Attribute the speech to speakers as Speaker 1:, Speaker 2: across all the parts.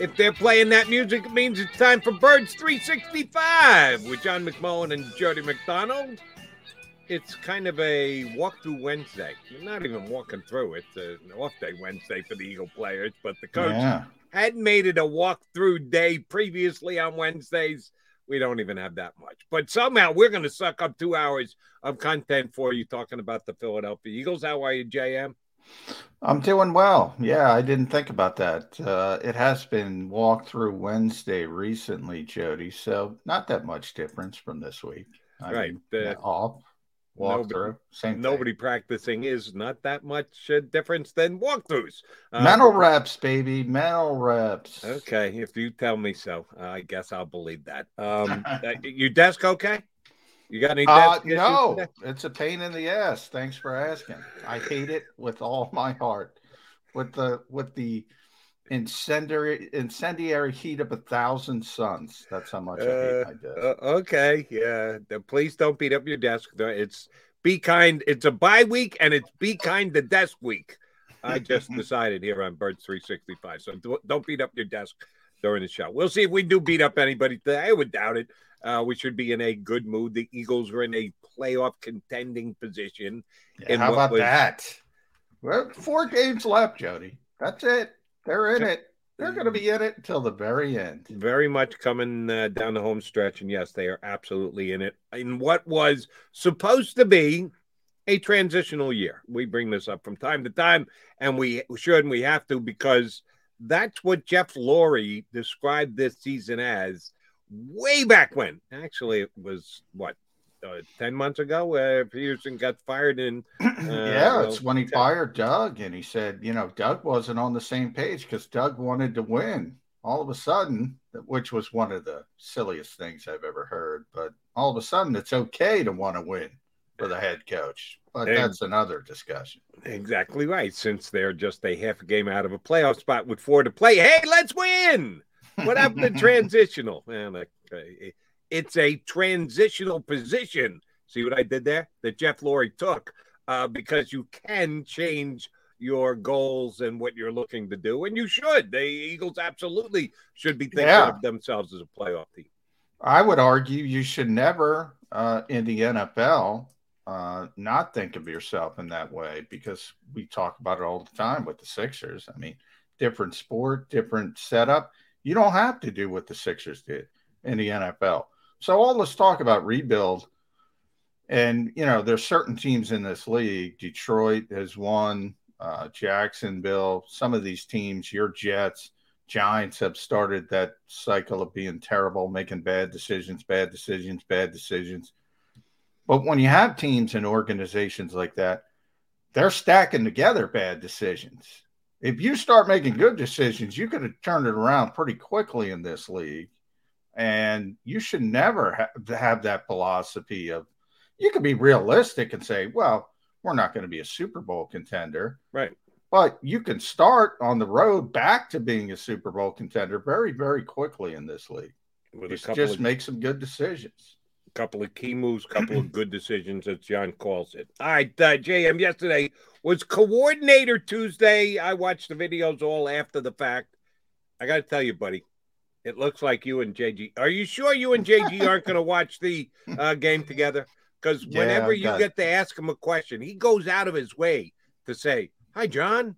Speaker 1: If they're playing that music, it means it's time for Birds 365 with John McMullen and Jody McDonald. It's kind of a walkthrough Wednesday. You're not even walking through. It's an off day Wednesday for the Eagle players, but the coach
Speaker 2: Yeah.
Speaker 1: hadn't made it a walkthrough day previously on Wednesdays. We don't even have that much. But somehow we're going to suck up two hours of content for you talking about the Philadelphia Eagles. How are you, JM?
Speaker 2: I'm doing well. Yeah, I didn't think about that. Uh, it has been walk through Wednesday recently, Jody. So not that much difference from this week. I
Speaker 1: Right,
Speaker 2: mean,
Speaker 1: uh,
Speaker 2: off, walk
Speaker 1: nobody-
Speaker 2: through, same thing.
Speaker 1: Nobody practicing is not that much uh, difference than walkthroughs. Uh,
Speaker 2: Mental reps, baby. Mental reps.
Speaker 1: Okay, if you tell me so, uh, I guess I'll believe that. Um, uh, your desk okay? You got any
Speaker 2: Uh, no, it's a pain in the ass. Thanks for asking. I hate it with all my heart. With the with the incendiary incendiary heat of a thousand suns. That's how much I hate my desk.
Speaker 1: Uh, okay, yeah. Please don't beat up your desk. It's be kind. It's a bye week and it's be kind to desk week. I just decided here on Birds 365. So do- don't beat up your desk during the show. We'll see if we do beat up anybody today. I would doubt it. Uh, we should be in a good mood. The Eagles are in a playoff contending position.
Speaker 2: Yeah, how about
Speaker 1: was-
Speaker 2: that? Well, four games left, Jody. That's it. They're in it. They're going to be in it until the very end.
Speaker 1: very much coming uh, down the home stretch. And yes, they are absolutely in it. In what was supposed to be a transitional year. We bring this up from time to time, and we should and we have to because that's what Jeff Lurie described this season as way back when. Actually, it was what. Uh, 10 months ago, where Pederson got fired in. Uh,
Speaker 2: yeah,
Speaker 1: well,
Speaker 2: it's when he
Speaker 1: ten-
Speaker 2: fired Doug, and he said, you know, Doug wasn't on the same page because Doug wanted to win. All of a sudden, which was one of the silliest things I've ever heard, but all of a sudden, it's okay to want to win for the head coach. But
Speaker 1: And-
Speaker 2: that's another discussion.
Speaker 1: Exactly right. Since they're just a half a game out of a playoff spot with four to play, hey, let's win. What happened to transitional? Man, like, uh, it's a transitional position. See what I did there? That Jeff Lurie took uh, because you can change your goals and what you're looking to do, and you should. The Eagles absolutely should be thinking
Speaker 2: Yeah.
Speaker 1: of themselves as a playoff team.
Speaker 2: I would argue you should never, uh, in the NFL, uh, not think of yourself in that way because we talk about it all the time with the Sixers. I mean, different sport, different setup. You don't have to do what the Sixers did in the NFL. So all this talk about rebuild, and you know, there's certain teams in this league. Detroit has won. Uh, Jacksonville, some of these teams, your Jets, Giants have started that cycle of being terrible, making bad decisions, bad decisions, bad decisions. But when you have teams and organizations like that, they're stacking together bad decisions. If you start making good decisions, you could have turned it around pretty quickly in this league. And you should never ha- have that philosophy of you could be realistic and say, well, we're not going to be a Super Bowl contender.
Speaker 1: Right.
Speaker 2: but you can start on the road back to being a Super Bowl contender very, very quickly in this league. With just, just of, make some good decisions.
Speaker 1: Couple of key moves, couple of good decisions, as John calls it. All right, uh, JM, yesterday was Coordinator Tuesday. I watched the videos all after the fact. I got to tell you, buddy, it looks like you and JG. Are you sure you and JG aren't going to watch the uh, game together? Because whenever yeah, you get to ask him a question, he goes out of his way to say, Hi, John.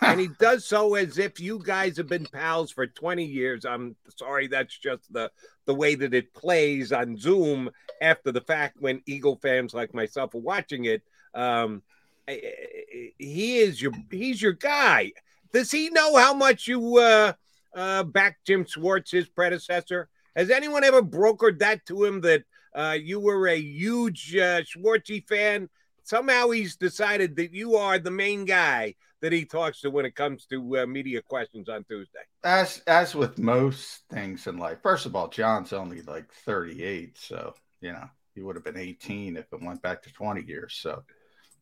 Speaker 1: And he does so as if you guys have been pals for 20 years. I'm sorry, that's just the the way that it plays on Zoom after the fact when Eagle fans like myself are watching it. Um, he is your he's your guy. Does he know how much you uh, uh, back Jim Schwartz, his predecessor? Has anyone ever brokered that to him that uh, you were a huge uh, Schwartzy fan somehow he's decided that you are the main guy that he talks to when it comes to uh, media questions on Tuesday.
Speaker 2: As as with most things in life, first of all, John's only like 38, so you know he would have been 18 if it went back to 20 years. So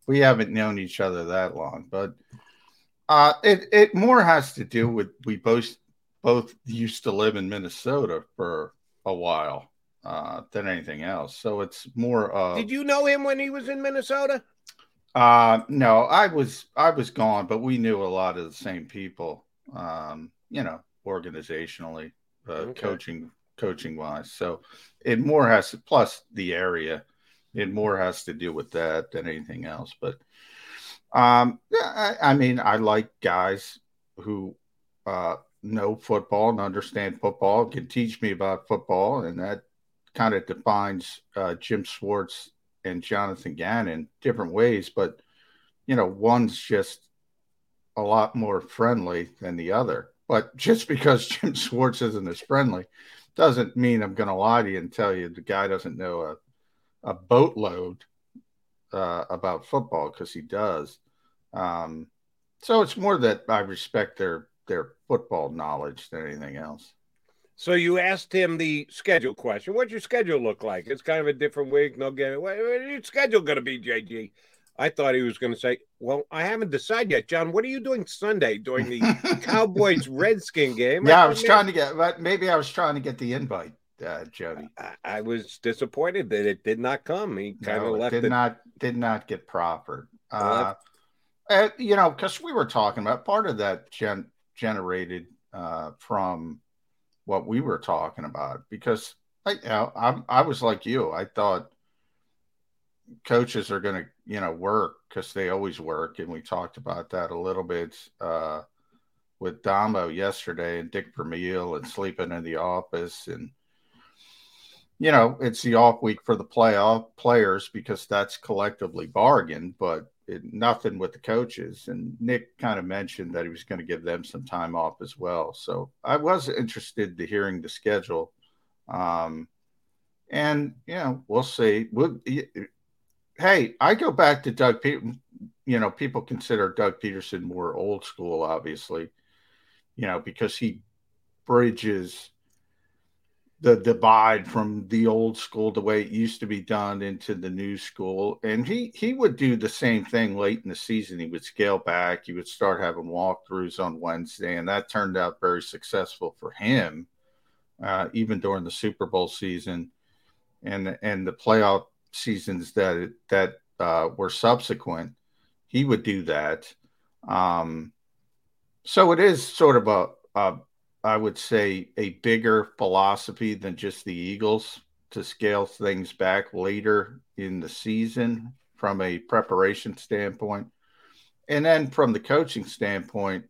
Speaker 2: we haven't known each other that long, but uh, it it more has to do with we both both used to live in Minnesota for a while uh, than anything else. So it's more. Uh,
Speaker 1: Did you know him when he was in Minnesota?
Speaker 2: Uh, no, I was I was gone, but we knew a lot of the same people. Um, you know, organizationally, uh, okay. coaching coaching wise. So it more has to, plus the area. It more has to do with that than anything else. But um, I, I mean, I like guys who uh, know football and understand football, can teach me about football, and that kind of defines uh, Jim Schwartz and Jonathan Gannon different ways, but you know, one's just a lot more friendly than the other. But just because Jim Schwartz isn't as friendly doesn't mean I'm going to lie to you and tell you the guy doesn't know a, a boatload uh, about football because he does. Um, so it's more that I respect their their football knowledge than anything else.
Speaker 1: So you asked him the schedule question. What's your schedule look like? It's kind of a different week. No game. What, what's your schedule going to be, JG? I thought he was going to say, "Well, I haven't decided yet, John. What are you doing Sunday during the Cowboys Redskin game?"
Speaker 2: Yeah, I, I was trying to get, but maybe I was trying to get the invite, uh, Jody.
Speaker 1: I, I, was disappointed that it did not come. He kind no, of left
Speaker 2: did it. Not did not get proffered. Uh, uh, you know, because we were talking about part of that gen- generated uh, from what we were talking about because I, you know, I, I was like you. I thought coaches are going to, you know, work because they always work. And we talked about that a little bit uh, with Damo yesterday and Dick Vermeil and sleeping in the office. And, you know, it's the off week for the playoff players because that's collectively bargained. But nothing with the coaches. And Nick kind of mentioned that he was going to give them some time off as well. So I was interested to hearing the schedule. Um, and you know, we'll see. We'll, hey, I go back to Doug. Pe- you know, people consider Doug Pederson more old school, obviously. You know, because he bridges the divide from the old school, the way it used to be done, into the new school. And he he would do the same thing late in the season. He would scale back. He would start having walkthroughs on Wednesday, and that turned out very successful for him, uh, even during the Super Bowl season, and and the playoff seasons that that uh, were subsequent. He would do that. Um, so it is sort of a, a I would say, a bigger philosophy than just the Eagles to scale things back later in the season from a preparation standpoint. And then from the coaching standpoint,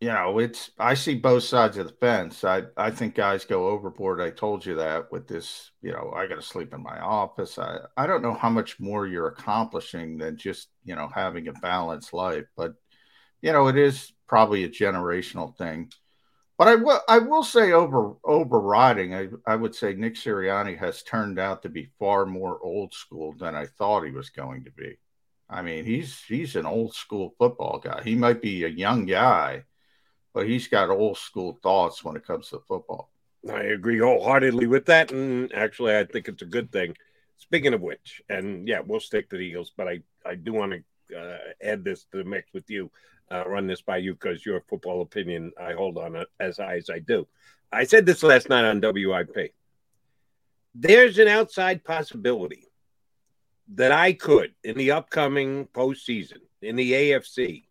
Speaker 2: you know, it's I see both sides of the fence. I I think guys go overboard. I told you that with this, you know, I got to sleep in my office. I I don't know how much more you're accomplishing than just, you know, having a balanced life, but you know, it is probably a generational thing. But I will I will say over overriding, I, I would say Nick Sirianni has turned out to be far more old school than I thought he was going to be. I mean, he's he's an old school football guy. He might be a young guy, but he's got old school thoughts when it comes to football.
Speaker 1: I agree wholeheartedly with that, and actually, I think it's a good thing. Speaking of which, and yeah, we'll stick to the Eagles, but I I do want to uh, add this to the mix with you, uh, run this by you because your football opinion I hold on it as high as I do. I said this last night on WIP. There's an outside possibility that I could, in the upcoming postseason, in the AFC,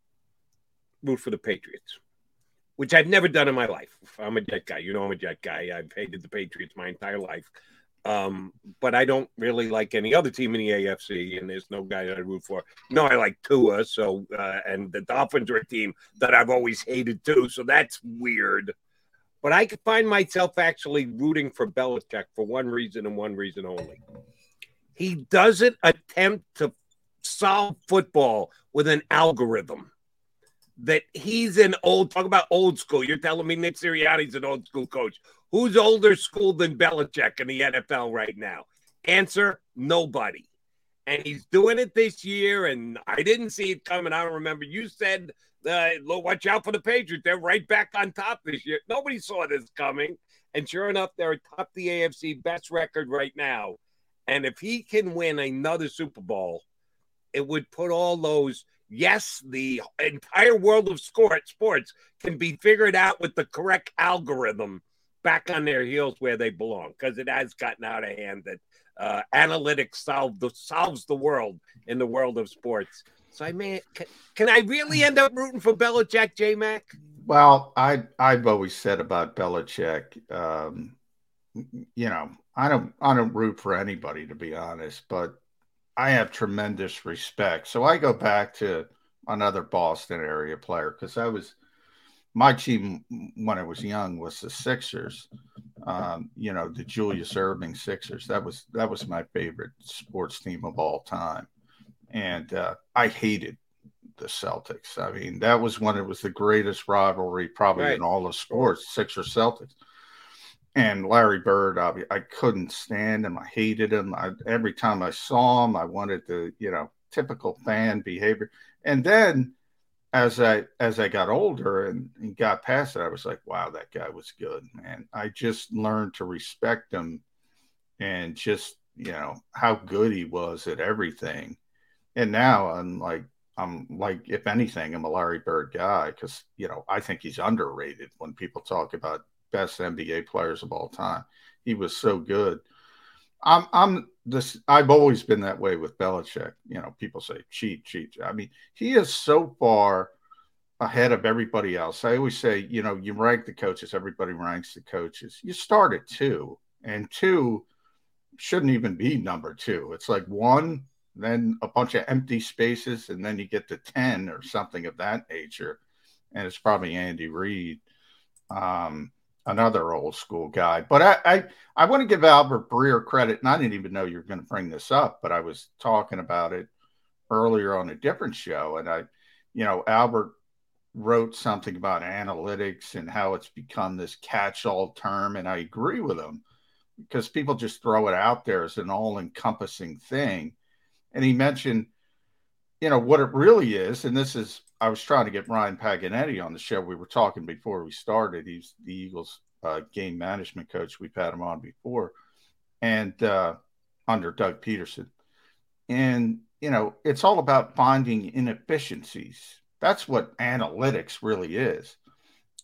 Speaker 1: root for the Patriots, which I've never done in my life. I'm a Jet guy. You know, I'm a Jet guy. I've hated the Patriots my entire life. Um, but I don't really like any other team in the AFC, and there's no guy that I root for. No, I like Tua, so uh, and the Dolphins are a team that I've always hated too, so that's weird. But I could find myself actually rooting for Belichick for one reason and one reason only. He doesn't attempt to solve football with an algorithm. That he's an old talk about old school. You're telling me Nick Sirianni's an old school coach. Who's older school than Belichick in the NFL right now? Answer: Nobody. And he's doing it this year, and I didn't see it coming. I don't remember. You said, uh, "Watch out for the Patriots. They're right back on top this year." Nobody saw this coming, and sure enough, they're top the AFC, best record right now. And if he can win another Super Bowl, it would put all those yes, the entire world of sports can be figured out with the correct algorithm back on their heels where they belong because it has gotten out of hand that uh, analytics solve the, solves the world in the world of sports. So I mean, can, can I really end up rooting for Belichick, J Mac?
Speaker 2: Well, I I've always said about Belichick, um, you know, I don't I don't root for anybody to be honest, but I have tremendous respect. So I go back to another Boston area player because I was my team when I was young was the Sixers. Um, you know, the Julius Erving Sixers. That was that was my favorite sports team of all time, and uh, I hated the Celtics. I mean, that was when it was the greatest rivalry probably right. in all of sports, Sixers Celtics. And Larry Bird, I, I couldn't stand him. I hated him. I, every time I saw him, I wanted to, you know, typical fan behavior. And then as I as I got older and, and, got past it, I was like, wow, that guy was good, man. I just learned to respect him and just you know how good he was at everything. And now I'm like I'm like if anything, I'm a Larry Bird guy because you know I think he's underrated when people talk about best NBA players of all time. He was so good. I'm I'm this I've always been that way with Belichick. You know, people say cheat, cheat. I mean, he is so far ahead of everybody else. I always say, you know, you rank the coaches, everybody ranks the coaches. You start at two, and two shouldn't even be number two. It's like one, then a bunch of empty spaces, and then you get to 10 or something of that nature. And it's probably Andy Reid. Um, another old school guy. But I, I, I want to give Albert Breer credit, and I didn't even know you were going to bring this up, but I was talking about it earlier on a different show, and I, you know, Albert wrote something about analytics and how it's become this catch-all term, and I agree with him because people just throw it out there as an all-encompassing thing. And he mentioned, you know, what it really is, and this is I was trying to get Ryan Paganetti on the show. We were talking before we started. He's the Eagles uh, game management coach. We've had him on before, and uh, under Doug Pederson, And you know, it's all about finding inefficiencies. That's what analytics really is.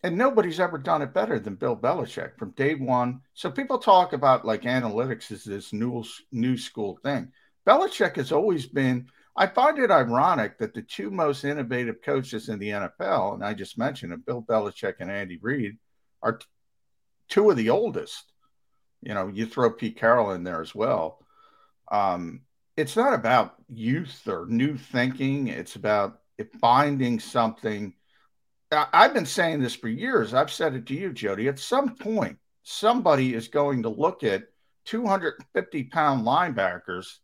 Speaker 2: And nobody's ever done it better than Bill Belichick from day one. So people talk about like analytics is this new new school thing. Belichick has always been I find it ironic that the two most innovative coaches in the NFL, and I just mentioned it, Bill Belichick and Andy Reid, are t- two of the oldest. You know, you throw Pete Carroll in there as well. Um, it's not about youth or new thinking. It's about finding something. I- I've been saying this for years. I've said it to you, Jody. At some point, somebody is going to look at 250 pound linebackers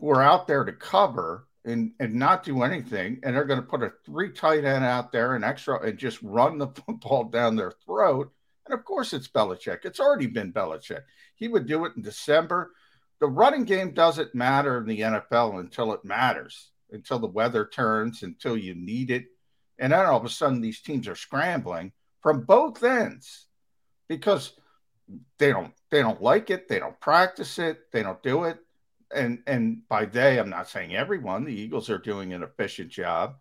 Speaker 2: who are out there to cover and and not do anything, and they're going to put a three tight end out there and extra and just run the football down their throat. And of course, it's Belichick. It's already been Belichick. He would do it in December. The running game doesn't matter in the NFL until it matters, until the weather turns, until you need it. And then all of a sudden, these teams are scrambling from both ends because they don't they don't like it, they don't practice it, they don't do it and and by they, I'm not saying everyone. The Eagles are doing an efficient job,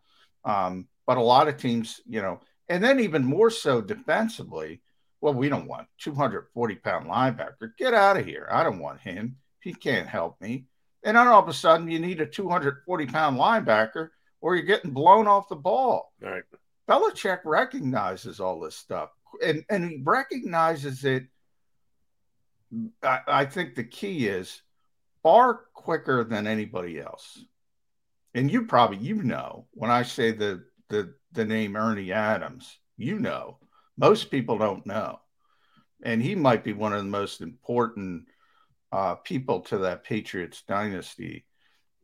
Speaker 2: um, but a lot of teams, you know, and then even more so defensively. Well, we don't want 240 pound linebacker. Get out of here. I don't want him. He can't help me. And then all of a sudden, you need a 240 pound linebacker, or you're getting blown off the ball.
Speaker 1: All right.
Speaker 2: Belichick recognizes all this stuff, and and he recognizes it. I, I think the key is far quicker than anybody else. And you probably you know when I say the the the name Ernie Adams, you know. Most people don't know. And he might be one of the most important uh, people to that Patriots dynasty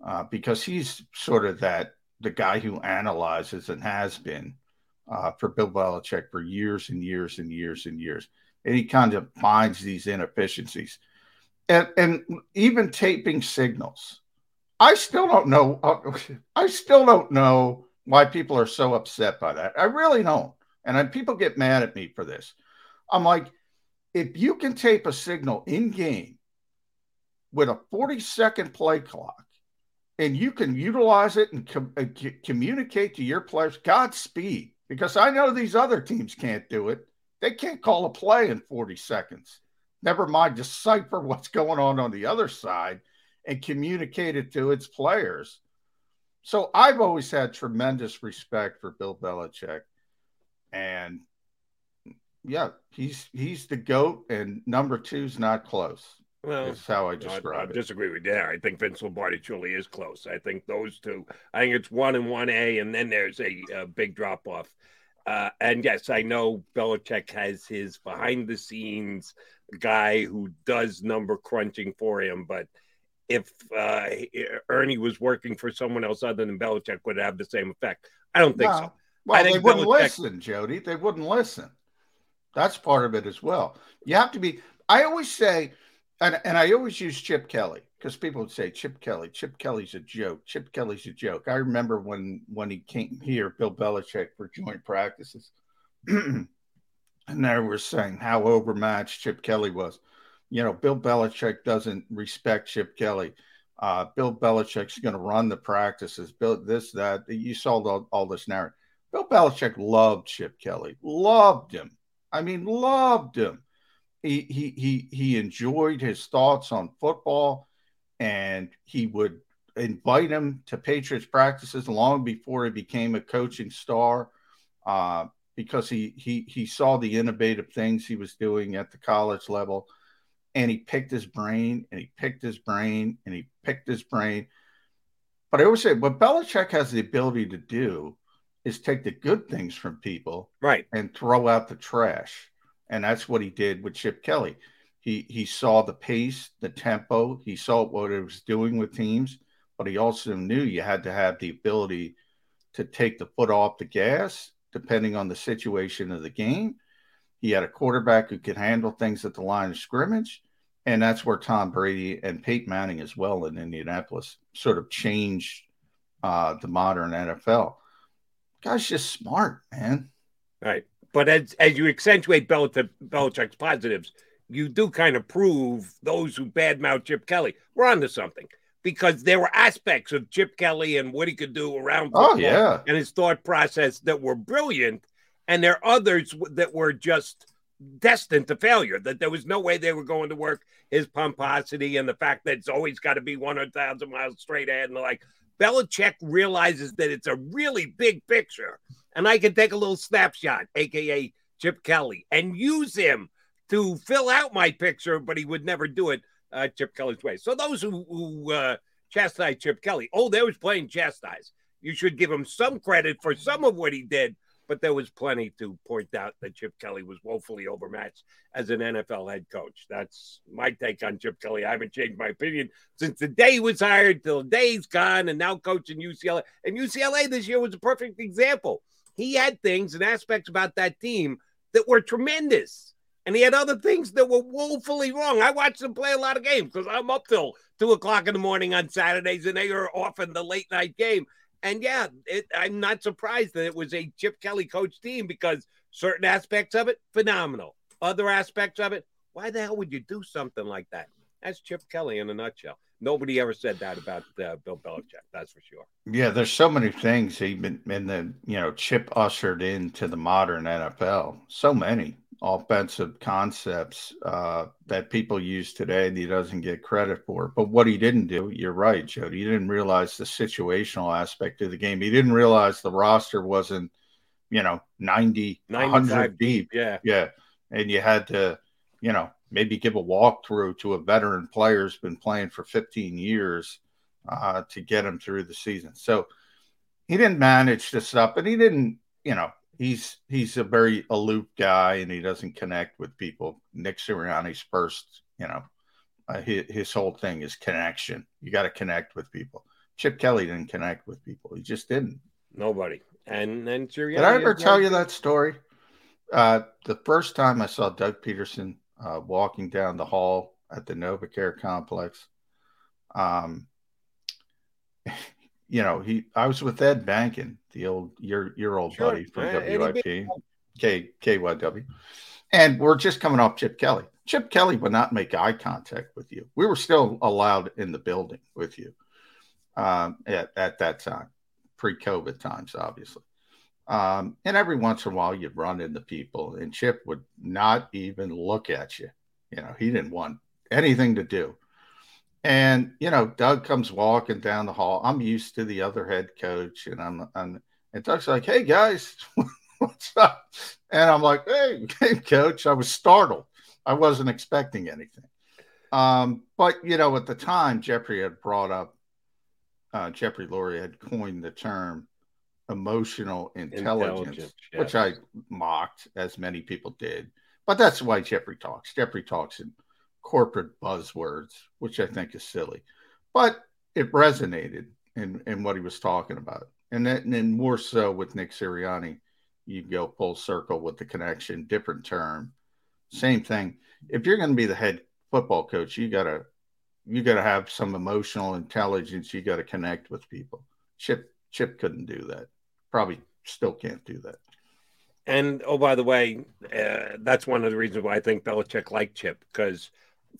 Speaker 2: uh, because he's sort of that the guy who analyzes and has been uh, for Bill Belichick for years and years and years and years. And he kind of finds these inefficiencies and and even taping signals. I still don't know. I still don't know why people are so upset by that. I really don't. And I, people get mad at me for this. I'm like, if you can tape a signal in game with a 40 second play clock and you can utilize it and com- uh, communicate to your players, Godspeed. Because I know these other teams can't do it. They can't call a play in 40 seconds never mind decipher what's going on on the other side and communicate it to its players. So I've always had tremendous respect for Bill Belichick. And yeah, he's he's the goat, and number two's not close. Well, that's how I describe I, I it.
Speaker 1: disagree with that. I think Vince Lombardi truly is close. I think those two. I think it's one and one A, and then there's a, a big drop off. Uh, and yes, I know Belichick has his behind the scenes guy who does number crunching for him, but if uh, Ernie was working for someone else other than Belichick, would have the same effect. I don't think no. so.
Speaker 2: Well,
Speaker 1: they
Speaker 2: wouldn't Belichick... listen, Jody. They wouldn't listen. That's part of it as well. You have to be. I always say, and, and I always use Chip Kelly because people would say Chip Kelly. Chip Kelly's a joke. Chip Kelly's a joke. I remember when when he came here, Bill Belichick for joint practices. and they were saying how overmatched Chip Kelly was. You know, Bill Belichick doesn't respect Chip Kelly. Uh, Bill Belichick's going to run the practices. Bill, this, that. You saw all, all this narrative. Bill Belichick loved Chip Kelly, loved him. I mean, loved him. He he he he enjoyed his thoughts on football, and he would invite him to Patriots practices long before he became a coaching star. Uh, because he he he saw the innovative things he was doing at the college level and he picked his brain and he picked his brain and he picked his brain. But I always say what Belichick has the ability to do is take the good things from people
Speaker 1: right
Speaker 2: and throw out the trash. And that's what he did with Chip Kelly. He he saw the pace, the tempo, he saw what it was doing with teams, but he also knew you had to have the ability to take the foot off the gas depending on the situation of the game. He had a quarterback who could handle things at the line of scrimmage. And that's where Tom Brady and Peyton Manning as well in Indianapolis sort of changed uh, the modern NFL. Guy's just smart, man.
Speaker 1: Right. But as, as you accentuate Bel- Belichick's positives, you do kind of prove those who badmouth Chip Kelly. We're onto something because there were aspects of Chip Kelly and what he could do around
Speaker 2: oh, yeah.
Speaker 1: and his thought process that were brilliant. And there are others that were just destined to failure, that there was no way they were going to work. His pomposity and the fact that it's always got to be 100,000 miles straight ahead and like Belichick realizes that it's a really big picture. And I can take a little snapshot, AKA Chip Kelly, and use him to fill out my picture, but he would never do it uh, Chip Kelly's way. So those who, who uh, chastise Chip Kelly, oh, they was playing chastise. You should give him some credit for some of what he did, but there was plenty to point out that Chip Kelly was woefully overmatched as an NFL head coach. That's my take on Chip Kelly. I haven't changed my opinion since the day he was hired till the day he's gone and now coaching UCLA. And UCLA this year was a perfect example. He had things and aspects about that team that were tremendous and he had other things that were woefully wrong. I watched him play a lot of games because I'm up till two o'clock in the morning on Saturdays, and they are often the late night game. And yeah, it, I'm not surprised that it was a Chip Kelly coach team because certain aspects of it phenomenal, other aspects of it, why the hell would you do something like that? That's Chip Kelly in a nutshell. Nobody ever said that about uh, Bill Belichick. That's for sure.
Speaker 2: Yeah, there's so many things even in the you know Chip ushered into the modern NFL. So many offensive concepts uh, that people use today that he doesn't get credit for. But what he didn't do, you're right, Jody. He didn't realize the situational aspect of the game. He didn't realize the roster wasn't, you know, 90, 100 deep.
Speaker 1: Yeah.
Speaker 2: Yeah. And you had to, you know, maybe give a walkthrough to a veteran player who's been playing for 15 years uh, to get him through the season. So he didn't manage this up and he didn't, you know, he's he's a very aloof guy and he doesn't connect with people. Nick Sirianni's first, you know, uh, his, his whole thing is connection. You got to connect with people. Chip Kelly didn't connect with people. He just didn't.
Speaker 1: Nobody. And then Sirianni.
Speaker 2: Did I ever tell you that story? Uh, the first time I saw Doug Pederson uh, walking down the hall at the NovaCare complex, um, you know, he I was with Ed Benkin, the old your your old sure. buddy from WIP, K KYW, and we're just coming off Chip Kelly. Chip Kelly would not make eye contact with you. We were still allowed in the building with you um, at at that time, pre-COVID times, obviously. Um, and every once in a while, you'd run into people, and Chip would not even look at you. You know, he didn't want anything to do. And you know, Doug comes walking down the hall. I'm used to the other head coach, and I'm, I'm and Doug's like, "Hey guys, what's up?" And I'm like, "Hey, hey, coach." I was startled. I wasn't expecting anything. Um, but you know, at the time, Jeffrey had brought up, uh, Jeffrey Lurie had coined the term emotional intelligence, intelligence yes. which I mocked, as many people did. But that's why Jeffrey talks. Jeffrey talks in corporate buzzwords, which I think is silly, but it resonated in, in what he was talking about. And then, and then more so with Nick Sirianni, you go full circle with the connection, different term, same thing. If you're going to be the head football coach, you gotta you gotta have some emotional intelligence. You got to connect with people. Chip Chip couldn't do that. Probably still can't do that.
Speaker 1: And oh, by the way, uh, that's one of the reasons why I think Belichick liked Chip because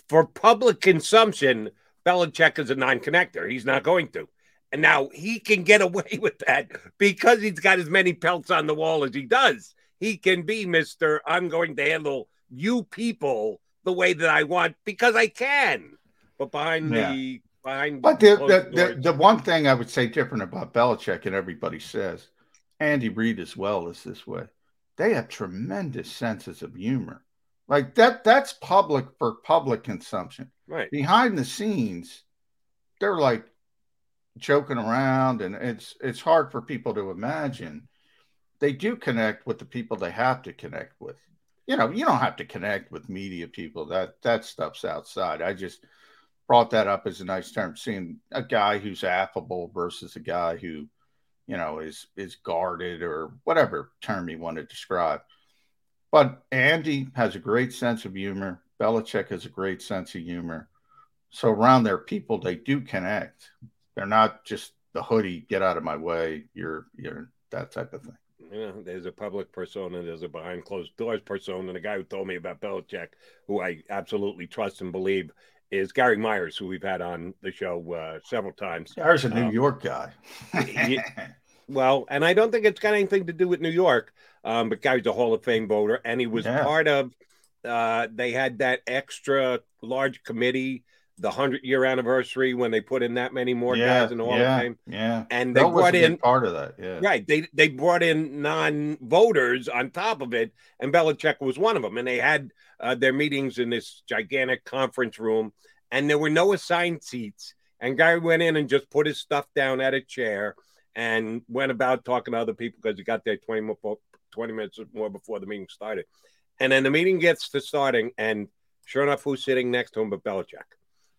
Speaker 1: for public consumption, Belichick is a non-connector. He's not going to. And now he can get away with that because he's got as many pelts on the wall as he does. He can be Mr. I'm going to handle you people the way that I want because I can. But behind yeah. the behind
Speaker 2: But the the, the, the one thing I would say different about Belichick and everybody says, Andy Reid as well is this way. They have tremendous senses of humor. Like that that's public for public consumption.
Speaker 1: Right.
Speaker 2: Behind the scenes, they're like joking around and it's it's hard for people to imagine. They do connect with the people they have to connect with. You know, you don't have to connect with media people. That that stuff's outside. I just brought that up as a nice term, seeing a guy who's affable versus a guy who, you know, is is guarded or whatever term you want to describe. But Andy has a great sense of humor. Belichick has a great sense of humor. So around their people, they do connect. They're not just the hoodie, get out of my way. You're you're that type of thing.
Speaker 1: Yeah, there's a public persona, there's a behind closed doors persona. And the guy who told me about Belichick, who I absolutely trust and believe, is Gary Myers, who we've had on the show uh, several times.
Speaker 2: Gary's a New um, York guy.
Speaker 1: he, well, and I don't think it's got anything to do with New York. Um, but Gary's a Hall of Fame voter, and he was yeah. part of. Uh, they had that extra large committee, the hundred year anniversary, when they put in that many more
Speaker 2: yeah,
Speaker 1: guys in the Hall
Speaker 2: yeah,
Speaker 1: of Fame.
Speaker 2: Yeah,
Speaker 1: and they that brought in
Speaker 2: part of that. Yeah,
Speaker 1: right. They they brought in non voters on top of it, and Belichick was one of them. And they had uh, their meetings in this gigantic conference room, and there were no assigned seats. And Gary went in and just put his stuff down at a chair and went about talking to other people because he got there 20, more, 20 minutes or more before the meeting started. And then the meeting gets to starting, and sure enough, who's sitting next to him but Belichick?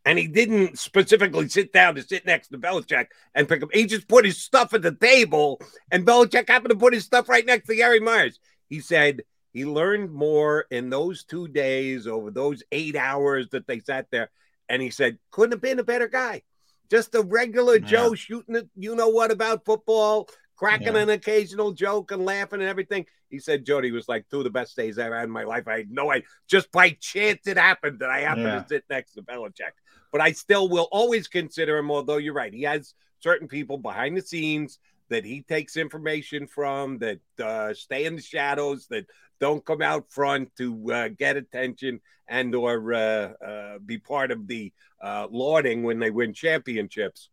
Speaker 1: And he didn't specifically sit down to sit next to Belichick and pick up. He just put his stuff at the table, and Belichick happened to put his stuff right next to Gary Myers. He said he learned more in those two days over those eight hours that they sat there. And he said, couldn't have been a better guy just a regular yeah. Joe shooting it, you know what about football, cracking
Speaker 2: Yeah.
Speaker 1: an occasional joke and laughing and everything. He said Jody was like two of the best days I ever had in my life. I had no idea. Just by chance it happened that I happened
Speaker 2: Yeah.
Speaker 1: to sit next to Belichick. But I still will always consider him, although you're right. He has certain people behind the scenes that he takes information from that uh, stay in the shadows, that don't come out front to uh, get attention and or uh, uh, be part of the uh, lauding when they win championships.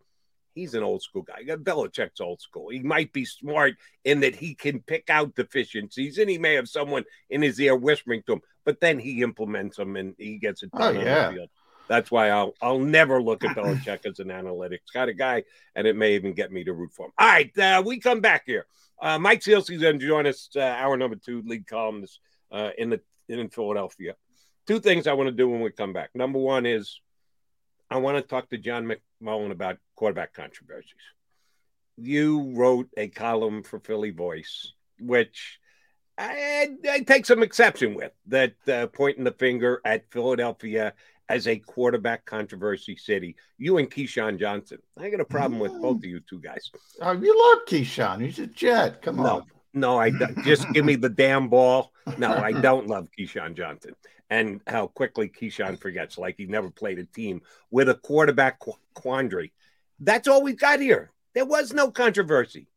Speaker 1: He's an old school guy. Belichick's old school. He might be smart in that he can pick out deficiencies, and he may have someone in his ear whispering to him, but then he implements them and he gets it
Speaker 2: Oh,
Speaker 1: done on
Speaker 2: yeah.
Speaker 1: That's why I'll I'll never look at Belichick as an analytics kind of guy, and it may even get me to root for him. All right, uh, we come back here. Uh, Mike Sielski's going to join us, uh, our number two lead columnist uh, in the in Philadelphia. Two things I want to do when we come back. Number one is I want to talk to John McMullen about quarterback controversies. You wrote a column for Philly Voice, which I, I take some exception with that uh, pointing the finger at Philadelphia as a quarterback controversy city. You and Keyshawn Johnson. I got a problem with both of you two guys.
Speaker 2: Oh, you love Keyshawn. He's a jet. Come
Speaker 1: No,
Speaker 2: on.
Speaker 1: no, no, I just give me the damn ball. No, I don't love Keyshawn Johnson and how quickly Keyshawn forgets, like he never played a team with a quarterback qu- quandary. That's all we got here. There was no controversy.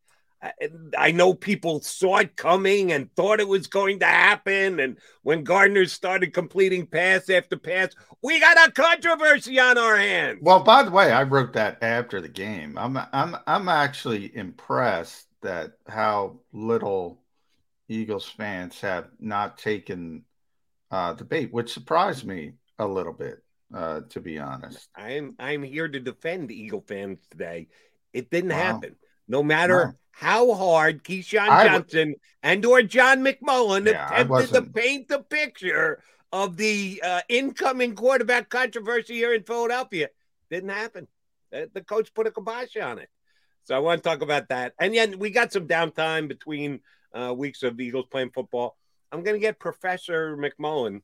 Speaker 1: I, know people saw it coming and thought it was going to happen. And when Gardner started completing pass after pass, we got a controversy on our hands.
Speaker 2: Well, by the way, I wrote that after the game. I'm I'm I'm actually impressed that how little Eagles fans have not taken uh, the bait, which surprised me a little bit, uh, to be honest.
Speaker 1: I'm I'm here to defend Eagle fans today. It didn't
Speaker 2: Wow.
Speaker 1: happen. No matter
Speaker 2: Wow.
Speaker 1: How hard Keyshawn
Speaker 2: I w-
Speaker 1: Johnson and or John McMullen
Speaker 2: Yeah,
Speaker 1: attempted to paint the picture of the uh, incoming quarterback controversy here in Philadelphia, didn't happen. The coach put a kibosh on it. So I want to talk about that. And yet we got some downtime between uh, weeks of Eagles playing football. I'm going to get Professor McMullen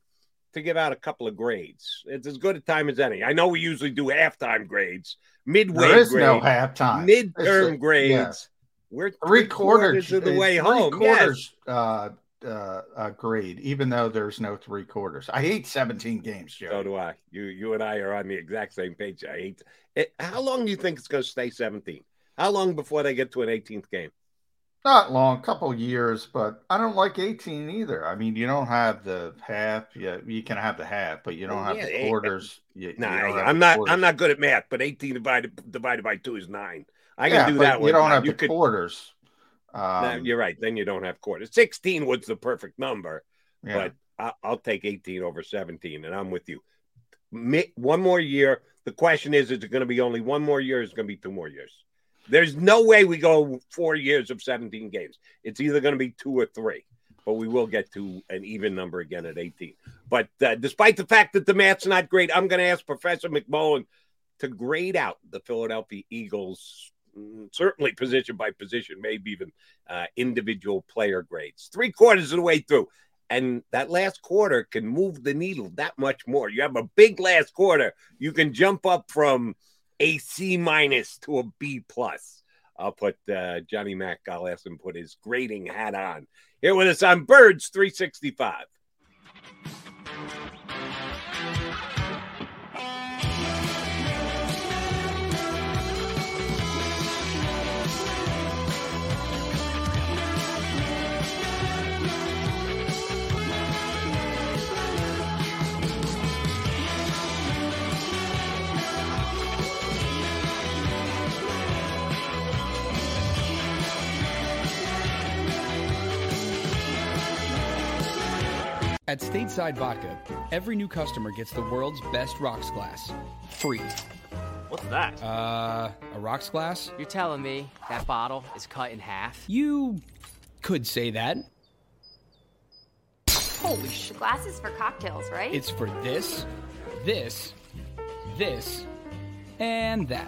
Speaker 1: to give out a couple of grades. It's as good a time as any. I know we usually do halftime grades, midway
Speaker 2: There is
Speaker 1: grades,
Speaker 2: no halftime.
Speaker 1: midterm
Speaker 2: It's-
Speaker 1: grades.
Speaker 2: yeah.
Speaker 1: We're
Speaker 2: Three quarters
Speaker 1: of the way home. Yes.
Speaker 2: Quarters uh, uh, uh, grade, even though there's no three quarters. I hate 17 games, Joe.
Speaker 1: So do I. You you and I are on the exact same page. I hate it. How long do you think it's going to stay 17? How long before they get to an 18th game?
Speaker 2: Not long, couple years, but I don't like 18 either. I mean, you don't have the half. Yeah, you can have the half, but you don't have
Speaker 1: Yeah,
Speaker 2: the quarters. You, you
Speaker 1: Nah,
Speaker 2: have
Speaker 1: I'm not.
Speaker 2: quarters.
Speaker 1: I'm not good at math, but 18 divided divided by two is nine. I can
Speaker 2: Yeah,
Speaker 1: do that.
Speaker 2: You don't have
Speaker 1: you
Speaker 2: the
Speaker 1: could,
Speaker 2: quarters. Um,
Speaker 1: you're right. Then you don't have quarters. 16 was the perfect number.
Speaker 2: yeah.
Speaker 1: but I, I'll take 18 over 17, and I'm with you. One more year. The question is: Is it going to be only one more year? Or is it going to be two more years? There's no way we go four years of 17 games. It's either going to be two or three, but we will get to an even number again at 18. But uh, despite the fact that the math's not great, I'm going to ask Professor McMullen to grade out the Philadelphia Eagles, certainly position by position, maybe even uh, individual player grades. Three quarters of the way through and that last quarter can move the needle that much more. You have a big last quarter, you can jump up from a C minus to a B plus. I'll put uh, Johnny Mack. I'll ask him put his grading hat on. Here with us on Birds 365.
Speaker 3: At Stateside Vodka, every new customer gets the world's best rocks glass. Free.
Speaker 4: What's that?
Speaker 3: Uh, a rocks glass?
Speaker 4: You're telling me that bottle is cut in half?
Speaker 3: You could say that.
Speaker 5: Holy sh! Glasses for cocktails, right?
Speaker 3: It's for this, this, this, and that.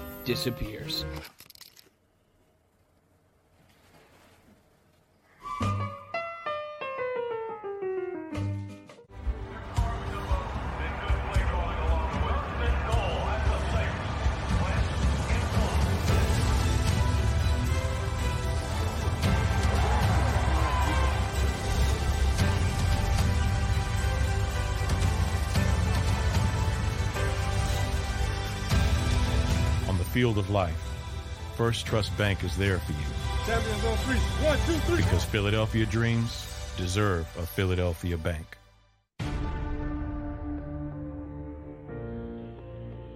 Speaker 3: disappears.
Speaker 6: Field of life, First Trust Bank is there for you.
Speaker 7: Champions on three. One, two, three.
Speaker 6: Because Philadelphia dreams deserve a Philadelphia bank.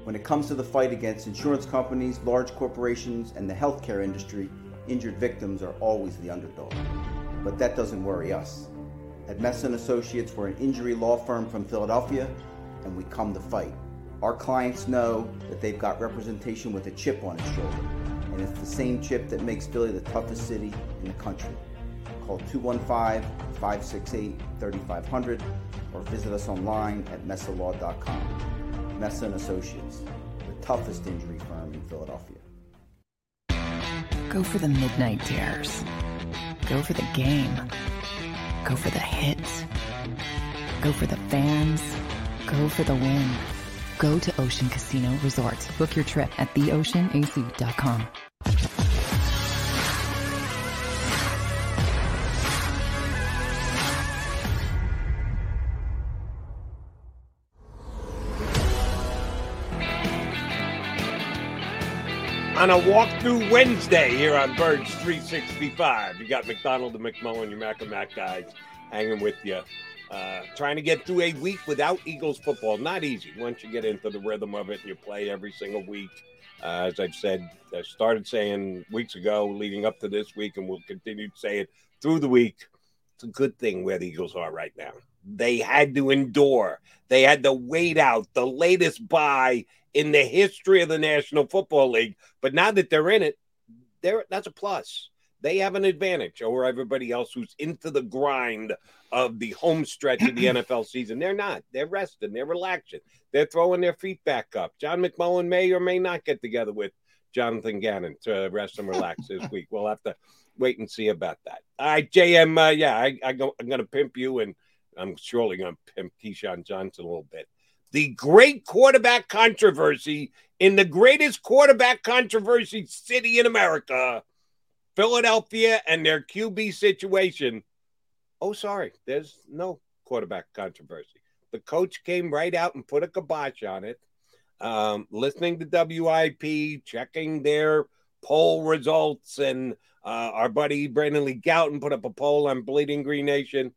Speaker 8: When it comes to the fight against insurance companies, large corporations, and the healthcare industry, injured victims are always the underdog. But that doesn't worry us. At Messon Associates, we're an injury law firm from Philadelphia, and we come to fight. Our clients know that they've got representation with a chip on its shoulder, and it's the same chip that makes Philly the toughest city in the country. Call 215-568-3500 or visit us online at messalaw.com. Messa and Associates, the toughest injury firm in Philadelphia.
Speaker 9: Go for the midnight dares. Go for the game. Go for the hits. Go for the fans. Go for the win. Go to Ocean Casino Resort. Book your trip at theoceanac.com.
Speaker 1: on a walkthrough Wednesday here on Birds 365. You got McDonald and McMullen, your Mac and Mac guys, hanging with you. Uh, trying to get through a week without Eagles football. Not easy once you get into the rhythm of it and you play every single week. Uh, as I've said, I started saying weeks ago, leading up to this week, and we'll continue to say it through the week. It's a good thing where the Eagles are right now. They had to endure, they had to wait out the latest bye in the history of the National Football League. But now that they're in it, they're, that's a plus. They have an advantage over everybody else who's into the grind of the home stretch of the NFL season. They're not. They're resting. They're relaxing. They're throwing their feet back up. John McMullen may or may not get together with Jonathan Gannon to rest and relax this week. We'll have to wait and see about that. All right, JM. Uh, yeah, I, I go, I'm going to pimp you, and I'm surely going to pimp Keyshawn Johnson a little bit the great quarterback controversy in the greatest quarterback controversy city in America, Philadelphia, and their QB situation. Oh, sorry, there's no quarterback controversy. The coach came right out and put a kibosh on it. Um, listening to WIP, checking their poll results, and uh, our buddy Brandon Lee Gowton put up a poll on Bleeding Green Nation.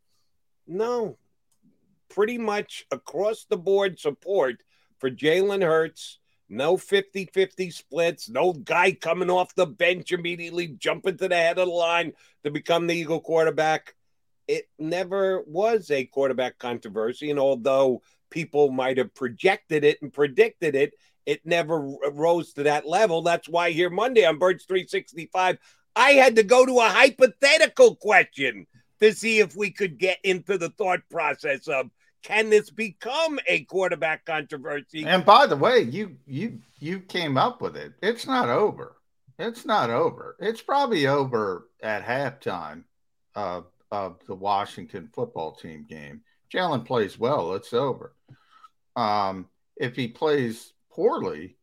Speaker 1: No, pretty much across the board support for Jalen Hurts. No 50 50 splits, no guy coming off the bench immediately jumping to the head of the line to become the Eagle quarterback. It never was a quarterback controversy. And although people might have projected it and predicted it, it never rose to that level. That's why here Monday on Birds 365, I had to go to a hypothetical question to see if we could get into the thought process of can this become a quarterback controversy?
Speaker 2: And by the way, you you you came up with it. It's not over. It's not over. It's probably over at halftime of of the Washington football team game. Jalen plays well. It's over. Um, if he plays poorly,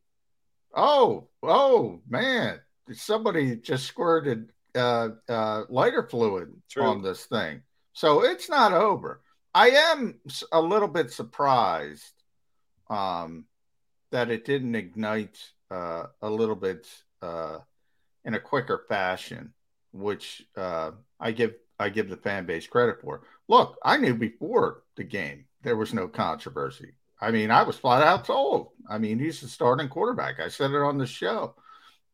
Speaker 2: oh oh man, somebody just squirted uh, uh, lighter fluid True. on this thing. So it's not over. I am a little bit surprised um, that it didn't ignite uh, a little bit uh, in a quicker fashion, which uh, I give I give the fan base credit for. Look, I knew before the game there was no controversy. I mean, I was flat out told. I mean, he's the starting quarterback. I said it on the show.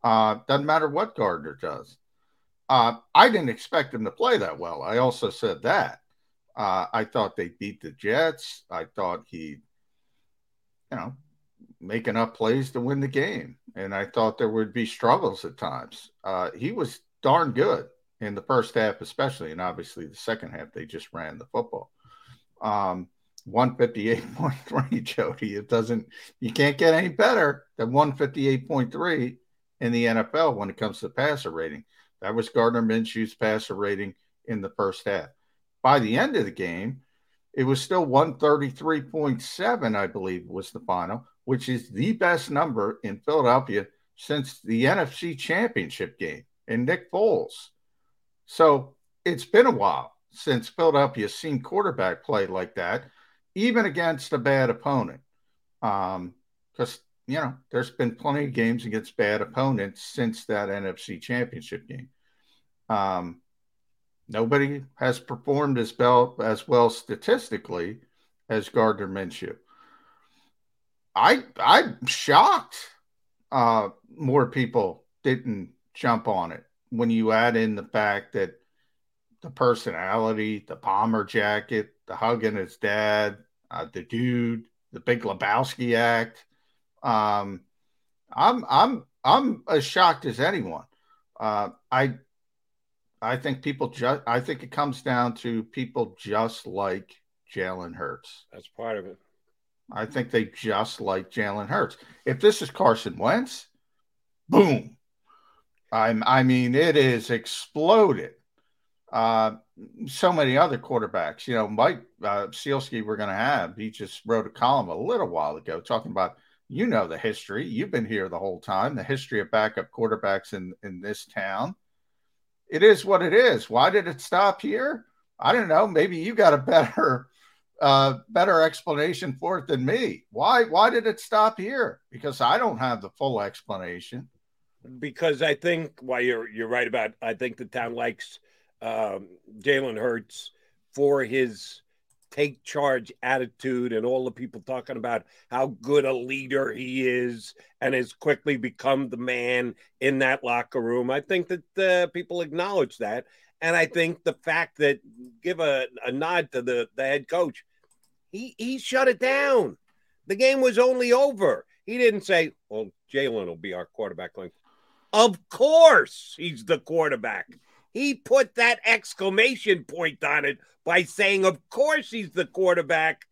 Speaker 2: Uh, doesn't matter what Gardner does. Uh, I didn't expect him to play that well. I also said that. Uh, I thought they beat the Jets. I thought he'd you know, make enough plays to win the game. And I thought there would be struggles at times. Uh, he was darn good in the first half, especially, and obviously the second half they just ran the football. Um, 158.3, Jody. It doesn't, you can't get any better than 158.3 in the NFL when it comes to passer rating. That was Gardner Minshew's passer rating in the first half. By the end of the game, it was still 133.7, I believe, was the final, which is the best number in Philadelphia since the NFC Championship game and Nick Foles. So it's been a while since Philadelphia's seen quarterback play like that, even against a bad opponent. Because, um, you know, there's been plenty of games against bad opponents since that NFC Championship game. Um, nobody has performed as well, as well statistically as Gardner Minshew. I I'm shocked uh, more people didn't jump on it when you add in the fact that the personality, the bomber jacket, the hugging his dad, uh, the dude, the big Lebowski act. Um, I'm I'm I'm as shocked as anyone. Uh, I I think people just I think it comes down to people just like Jalen Hurts.
Speaker 1: That's part of it.
Speaker 2: I think they just like Jalen Hurts. If this is Carson Wentz, boom. I'm, I mean, it is exploded. Uh, so many other quarterbacks, you know, Mike uh, we're going to have. He just wrote a column a little while ago talking about, you know, the history. You've been here the whole time, the history of backup quarterbacks in, in this town. It is what it is. Why did it stop here? I don't know. Maybe you got a better uh, better explanation for it than me. Why why did it stop here? Because I don't have the full explanation.
Speaker 1: Because I think why well, you're you're right about I think the town likes um, Jalen Hurts for his take charge attitude and all the people talking about how good a leader he is and has quickly become the man in that locker room. I think that uh, people acknowledge that. And I think the fact that give a, a nod to the, the head coach, he he shut it down. The game was only over. He didn't say, "Well, Jalen will be our quarterback." Going, of course, he's the quarterback. He put that exclamation point on it by saying, "Of course, he's the quarterback."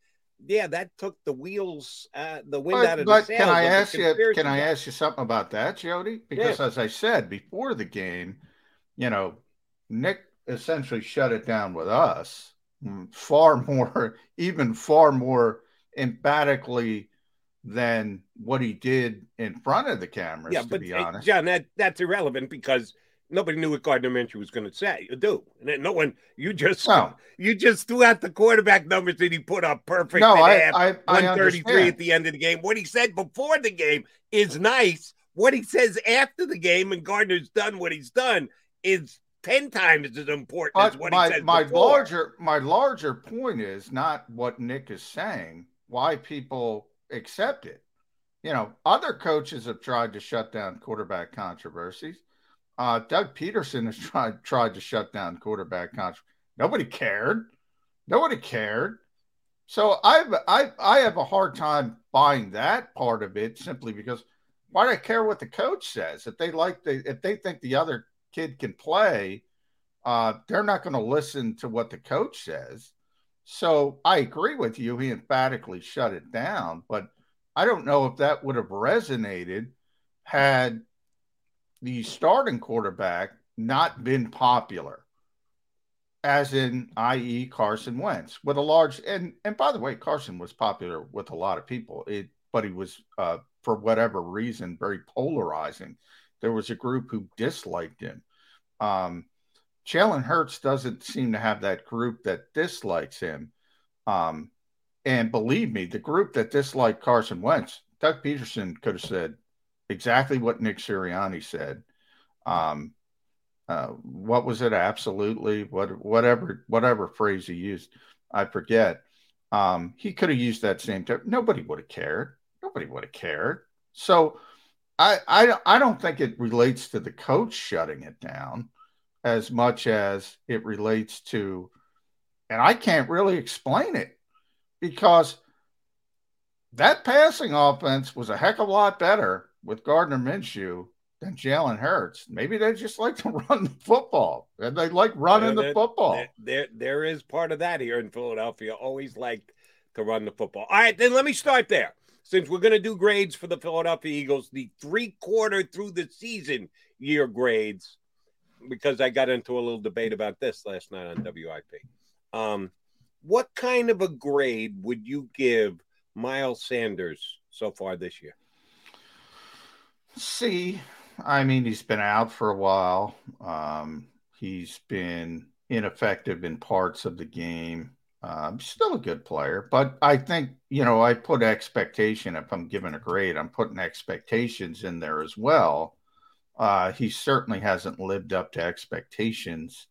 Speaker 1: Yeah, that took the wheels, uh, the wind
Speaker 2: but,
Speaker 1: out of
Speaker 2: but
Speaker 1: the
Speaker 2: Can I ask you? Can I ask you something about that, Jody? Because
Speaker 1: yeah.
Speaker 2: as I said before the game, you know, Nick essentially shut it down with us Mm, far more, even far more emphatically than what he did in front of the cameras.
Speaker 1: Yeah,
Speaker 2: to
Speaker 1: but
Speaker 2: be honest,
Speaker 1: John, that that's irrelevant because nobody knew what Gardner Minshew was going to say. You do, and no one. You just no. you just threw out the quarterback numbers that he put up perfect.
Speaker 2: No, I,
Speaker 1: half,
Speaker 2: I, I
Speaker 1: one thirty three at the end of the game. What he said before the game is nice. What he says after the game, and Gardner's done what he's done, is ten times as important as what
Speaker 2: my,
Speaker 1: he said
Speaker 2: my
Speaker 1: before.
Speaker 2: larger my larger point is not what Nick is saying. Why people accept it. You know, other coaches have tried to shut down quarterback controversies. Uh, Doug Pederson has tried tried to shut down quarterback controversy. Nobody cared. Nobody cared. So I've I I have a hard time buying that part of it simply because why do I care what the coach says? If they like the if they think the other kid can play, uh, they're not going to listen to what the coach says. So I agree with you. He emphatically shut it down, but I don't know if that would have resonated had the starting quarterback not been popular, as in, i.e., Carson Wentz, with a large and and by the way, Carson was popular with a lot of people. It, but he was, uh, for whatever reason, very polarizing there was a group who disliked him. Um, Jalen Hurts doesn't seem to have that group that dislikes him. Um, and believe me, the group that disliked Carson Wentz, Doug Pederson could have said exactly what Nick Sirianni said. Um, uh, what was it? Absolutely, what whatever whatever phrase he used, I forget. Um, he could have used that same term. Nobody would have cared. Nobody would have cared. So I, I I don't think it relates to the coach shutting it down as much as it relates to, and I can't really explain it because that passing offense was a heck of a lot better with Gardner Minshew than Jalen Hurts. Maybe they just like to run the football. And they like running
Speaker 1: There-
Speaker 2: the football.
Speaker 1: There, there, there is part of that here in Philadelphia. Always like to run the football. All right, then let me start there. Since we're going to do grades for the Philadelphia Eagles, the three quarter through the season year grades, because I got into a little debate about this last night on WIP. Um, what kind of a grade would you give Miles Sanders so far this year?
Speaker 2: See, I mean, he's been out for a while. Um, he's been ineffective in parts of the game. Um, still a good player, but I think you know I put expectation. If I'm giving a grade, I'm putting expectations in there as well. Uh, he certainly hasn't lived up to expectations,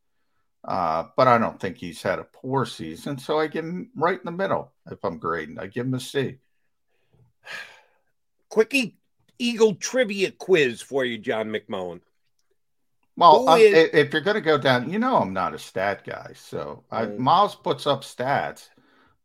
Speaker 2: uh, but I don't think he's had a poor season. So I give him right in the middle. If I'm grading, I give him a C.
Speaker 1: Quickie Eagle trivia quiz for you, John McMullen.
Speaker 2: Well,
Speaker 1: is-
Speaker 2: i- if you're going to go down, you know I'm not a stat guy. So I,
Speaker 1: Mm.
Speaker 2: Miles puts up stats,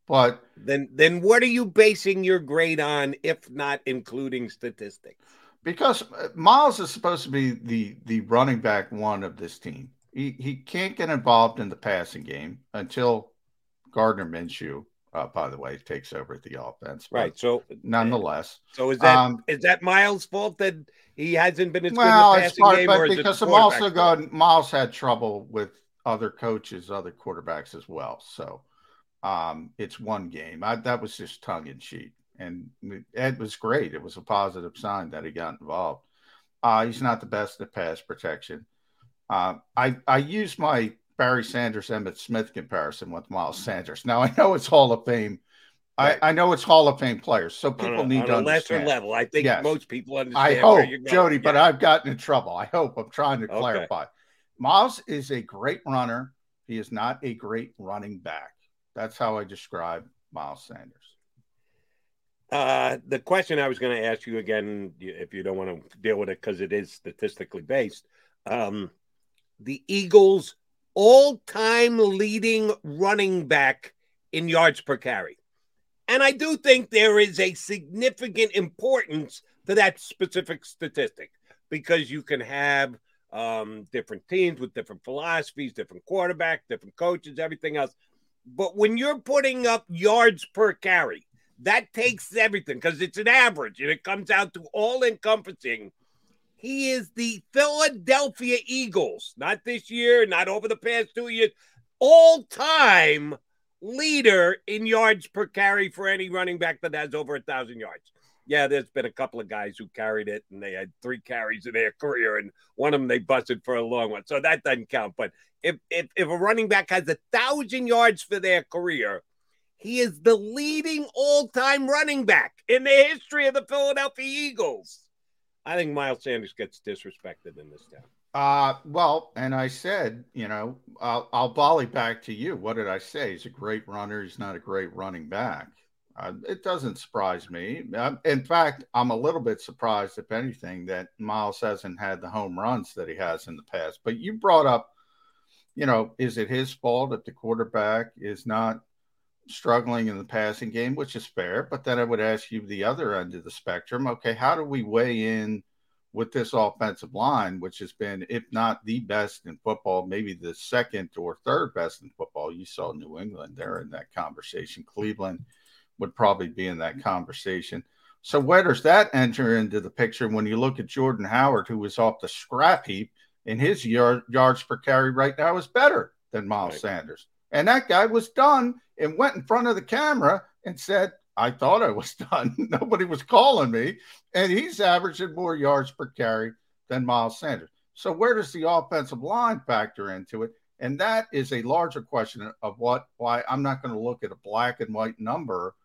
Speaker 2: but
Speaker 1: Then, then what are you basing your grade on, if not including statistics?
Speaker 2: Because uh, Miles is supposed to be the the running back one of this team, he he can't get involved in the passing game until Gardner Minshew, uh, by the way, takes over the offense. But
Speaker 1: Right. So,
Speaker 2: nonetheless,
Speaker 1: so is that is
Speaker 2: Um,
Speaker 1: that Miles' fault that he hasn't been as good
Speaker 2: well,
Speaker 1: in the passing
Speaker 2: part,
Speaker 1: game,
Speaker 2: but because I'm also going, Miles had trouble with other coaches, other quarterbacks as well. So um, it's one game. I, that was just tongue in cheek, and Ed was great. It was a positive sign that he got involved. Uh, he's not the best at pass protection. Uh, I I use my Barry Sanders Emmitt Smith comparison with Miles Sanders. Now I know it's Hall of Fame.
Speaker 1: Right.
Speaker 2: I, I know it's Hall of Fame players, so people
Speaker 1: on a,
Speaker 2: need
Speaker 1: on
Speaker 2: to
Speaker 1: a lesser level. I think
Speaker 2: Yes.
Speaker 1: most people understand.
Speaker 2: I hope,
Speaker 1: where you're going.
Speaker 2: Jody, but I've gotten in trouble. I hope I'm trying to
Speaker 1: Okay.
Speaker 2: clarify. Miles is a great runner. He is not a great running back. That's how I describe Miles Sanders.
Speaker 1: Uh, the question I was going to ask you again, if you don't want to deal with it because it is statistically based, um, the Eagles' all-time leading running back in yards per carry, and I do think there is a significant importance to that specific statistic because you can have um, different teams with different philosophies, different quarterbacks, different coaches, everything else. But when you're putting up yards per carry, that takes everything because it's an average and it comes out to all encompassing. He is the Philadelphia Eagles, not this year, not over the past two years, all time leader in yards per carry for any running back that has over a thousand yards. Yeah, there's been a couple of guys who carried it and they had three carries in their career, and one of them they busted for a long one. So that doesn't count. But if if, if a running back has a thousand yards for their career, he is the leading all-time running back in the history of the Philadelphia Eagles. I think Miles Sanders gets disrespected in this town.
Speaker 2: Uh, well, and I said, you know, I'll, I'll volley back to you. What did I say? He's a great runner. He's not a great running back. Uh, it doesn't surprise me. Um, in fact, I'm a little bit surprised, if anything, that Miles hasn't had the home runs that he has in the past. But you brought up, you know, is it his fault if the quarterback is not struggling in the passing game, which is fair. But then I would ask you the other end of the spectrum. Okay, how do we weigh in with this offensive line, which has been, if not the best in football, maybe the second or third best in football? You saw New England there in that conversation. Cleveland would probably be in that conversation. So where does that enter into the picture when you look at Jordan Howard, who was off the scrap heap, and his yard, yards per carry right now is better than Miles
Speaker 1: Right.
Speaker 2: Sanders? And that guy was done and went in front of the camera and said, I thought I was done. Nobody was calling me. And he's averaging more yards per carry than Miles Sanders. So where does the offensive line factor into it? And that is a larger question of what why I'm not going to look at a black and white number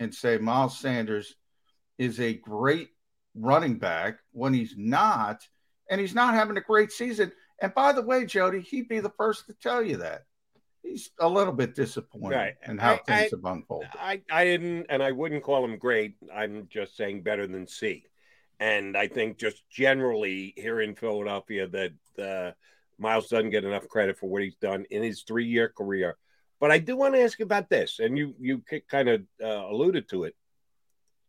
Speaker 2: and say Miles Sanders is a great running back when he's not, and he's not having a great season. And by the way, Jody, he'd be the first to tell you that. He's a little bit disappointed
Speaker 1: Right.
Speaker 2: in how
Speaker 1: I-
Speaker 2: things
Speaker 1: I-
Speaker 2: have unfolded.
Speaker 1: I, I didn't, and I wouldn't call him great. I'm just saying better than C. And I think just generally here in Philadelphia that uh, Miles doesn't get enough credit for what he's done in his three year career. But I do want to ask you about this, and you you kind of uh, alluded to it.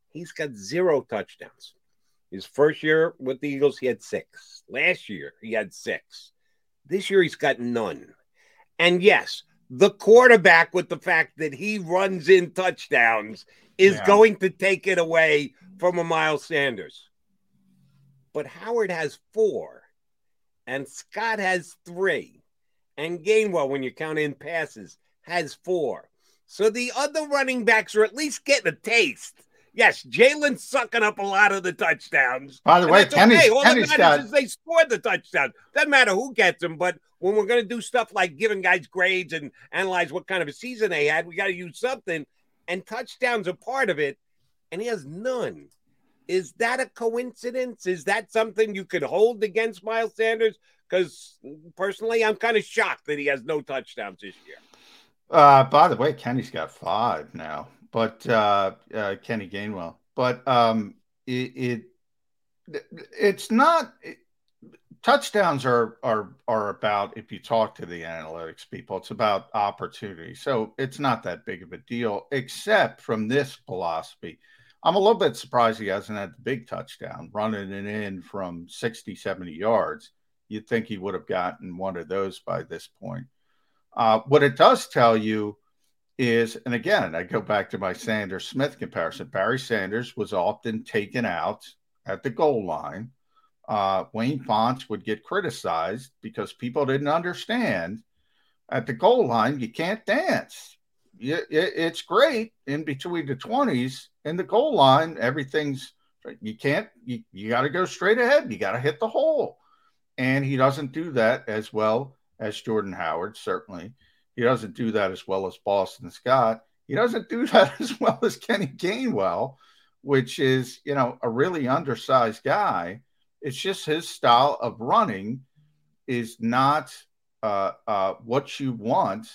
Speaker 1: He's got zero touchdowns. His first year with the Eagles, he had six. Last year, he had six. This year, he's got none. And yes, the quarterback, with the fact that he runs in touchdowns, is
Speaker 2: Yeah.
Speaker 1: going to take it away from a Miles Sanders. But Howard has four, and Scott has three, and Gainwell, when you count in passes, has four. So the other running backs are at least getting a taste. Yes, Jalen's sucking up a lot of the touchdowns.
Speaker 2: By the
Speaker 1: and
Speaker 2: way, Kenny's-
Speaker 1: okay. All
Speaker 2: Kenny's
Speaker 1: that matters
Speaker 2: got-
Speaker 1: is they scored the touchdown. Doesn't matter who gets them, but when we're going to do stuff like giving guys grades and analyze what kind of a season they had, we got to use something. And touchdowns are part of it, and he has none. Is that a coincidence? Is that something you could hold against Miles Sanders? Because personally, I'm kind of shocked that he has no touchdowns this year.
Speaker 2: Uh, by the way, Kenny's got five now, but uh, uh, Kenny Gainwell. But um, it, it it's not it, touchdowns are are are about if you talk to the analytics people, it's about opportunity. So it's not that big of a deal, except from this philosophy. I'm a little bit surprised he hasn't had the big touchdown running it in from 60, 70 yards. You'd think he would have gotten one of those by this point. Uh, what it does tell you is, and again, I go back to my Sanders Smith comparison. Barry Sanders was often taken out at the goal line. Uh, Wayne Fontes would get criticized because people didn't understand at the goal line, you can't dance. You, it, it's great in between the 20s and the goal line. Everything's, you can't, you, you got to go straight ahead. You got to hit the hole. And he doesn't do that as well as Jordan Howard, certainly. He doesn't do that as well as Boston Scott. He doesn't do that as well as Kenny Gainwell, which is, you know, a really undersized guy. It's just his style of running is not uh, uh, what you want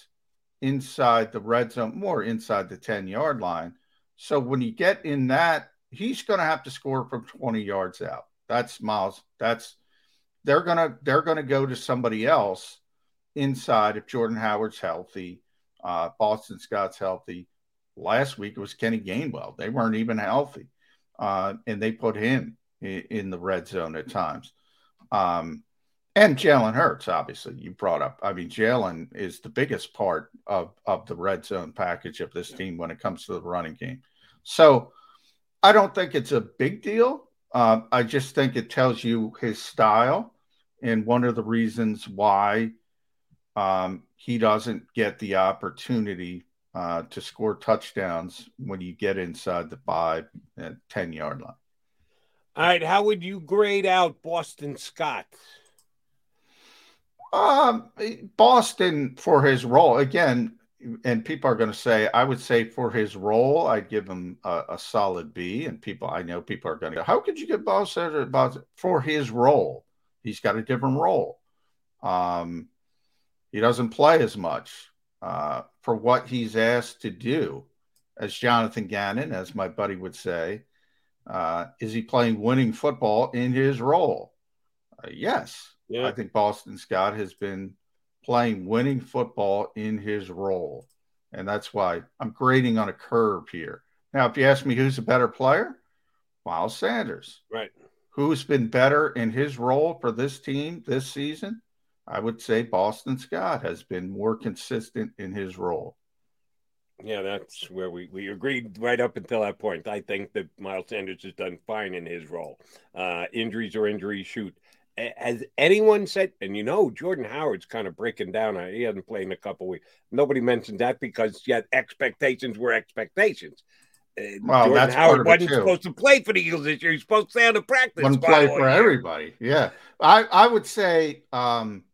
Speaker 2: inside the red zone, more inside the 10 yard line. So when you get in that, he's going to have to score from 20 yards out. That's Miles. That's they're gonna they're gonna go to somebody else inside if Jordan Howard's healthy, uh, Boston Scott's healthy. Last week it was Kenny Gainwell. They weren't even healthy, uh, and they put him in, in, the red zone at times. Um, and Jalen Hurts, obviously, you brought up. I mean, Jalen is the biggest part of of the red zone package of this team when it comes to the running game. So I don't think it's a big deal. Uh, I just think it tells you his style and one of the reasons why um, he doesn't get the opportunity uh, to score touchdowns when you get inside the five and 10 yard line.
Speaker 1: All right. How would you grade out Boston Scott?
Speaker 2: Um, Boston for his role again, and people are going to say, I would say for his role, I'd give him a, a solid B. And people, I know people are going to go, how could you get Boston for his role? He's got a different role. Um, he doesn't play as much uh, for what he's asked to do. As Jonathan Gannon, as my buddy would say, uh, is he playing winning football in his role? Uh, yes. Yeah. I think Boston Scott has been playing winning football in his role. And that's why I'm grading on a curve here. Now, if you ask me who's a better player, Miles Sanders.
Speaker 1: Right.
Speaker 2: Who's been better in his role for this team this season? I would say Boston Scott has been more consistent in his role.
Speaker 1: Yeah, that's where we, we agreed right up until that point. I think that Miles Sanders has done fine in his role. Uh, injuries or injuries, shoot. Has anyone said, and you know, Jordan Howard's kind of breaking down. He hasn't played in a couple weeks. Nobody mentioned that because yet expectations were expectations.
Speaker 2: Well,
Speaker 1: Jordan
Speaker 2: that's
Speaker 1: Howard wasn't
Speaker 2: too.
Speaker 1: supposed to play for the Eagles this year. He's supposed to stay on the practice.
Speaker 2: Wouldn't play for everybody. Yeah, I I would say um,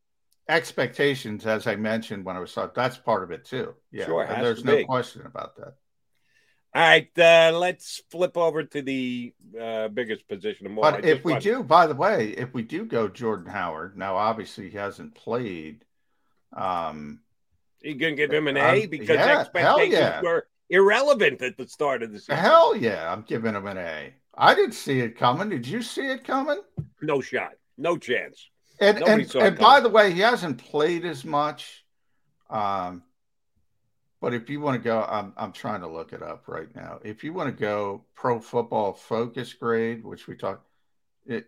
Speaker 2: expectations, as I mentioned when I was talking, that's part of it too. Yeah,
Speaker 1: sure,
Speaker 2: and there's no be. question about that.
Speaker 1: All right, uh, let's flip over to the uh, biggest position of all.
Speaker 2: But if we do, by the way, if we do go Jordan Howard, now obviously he hasn't played. Um,
Speaker 1: you gonna give him an A because yeah, expectations
Speaker 2: yeah.
Speaker 1: were irrelevant at the start of the season.
Speaker 2: Hell yeah, I'm giving him an A. I didn't see it coming. Did you see it coming?
Speaker 1: No shot. No chance.
Speaker 2: And and, and by the way, he hasn't played as much. Um, But if you want to go, I'm I'm trying to look it up right now. If you want to go pro football focus grade, which we talked,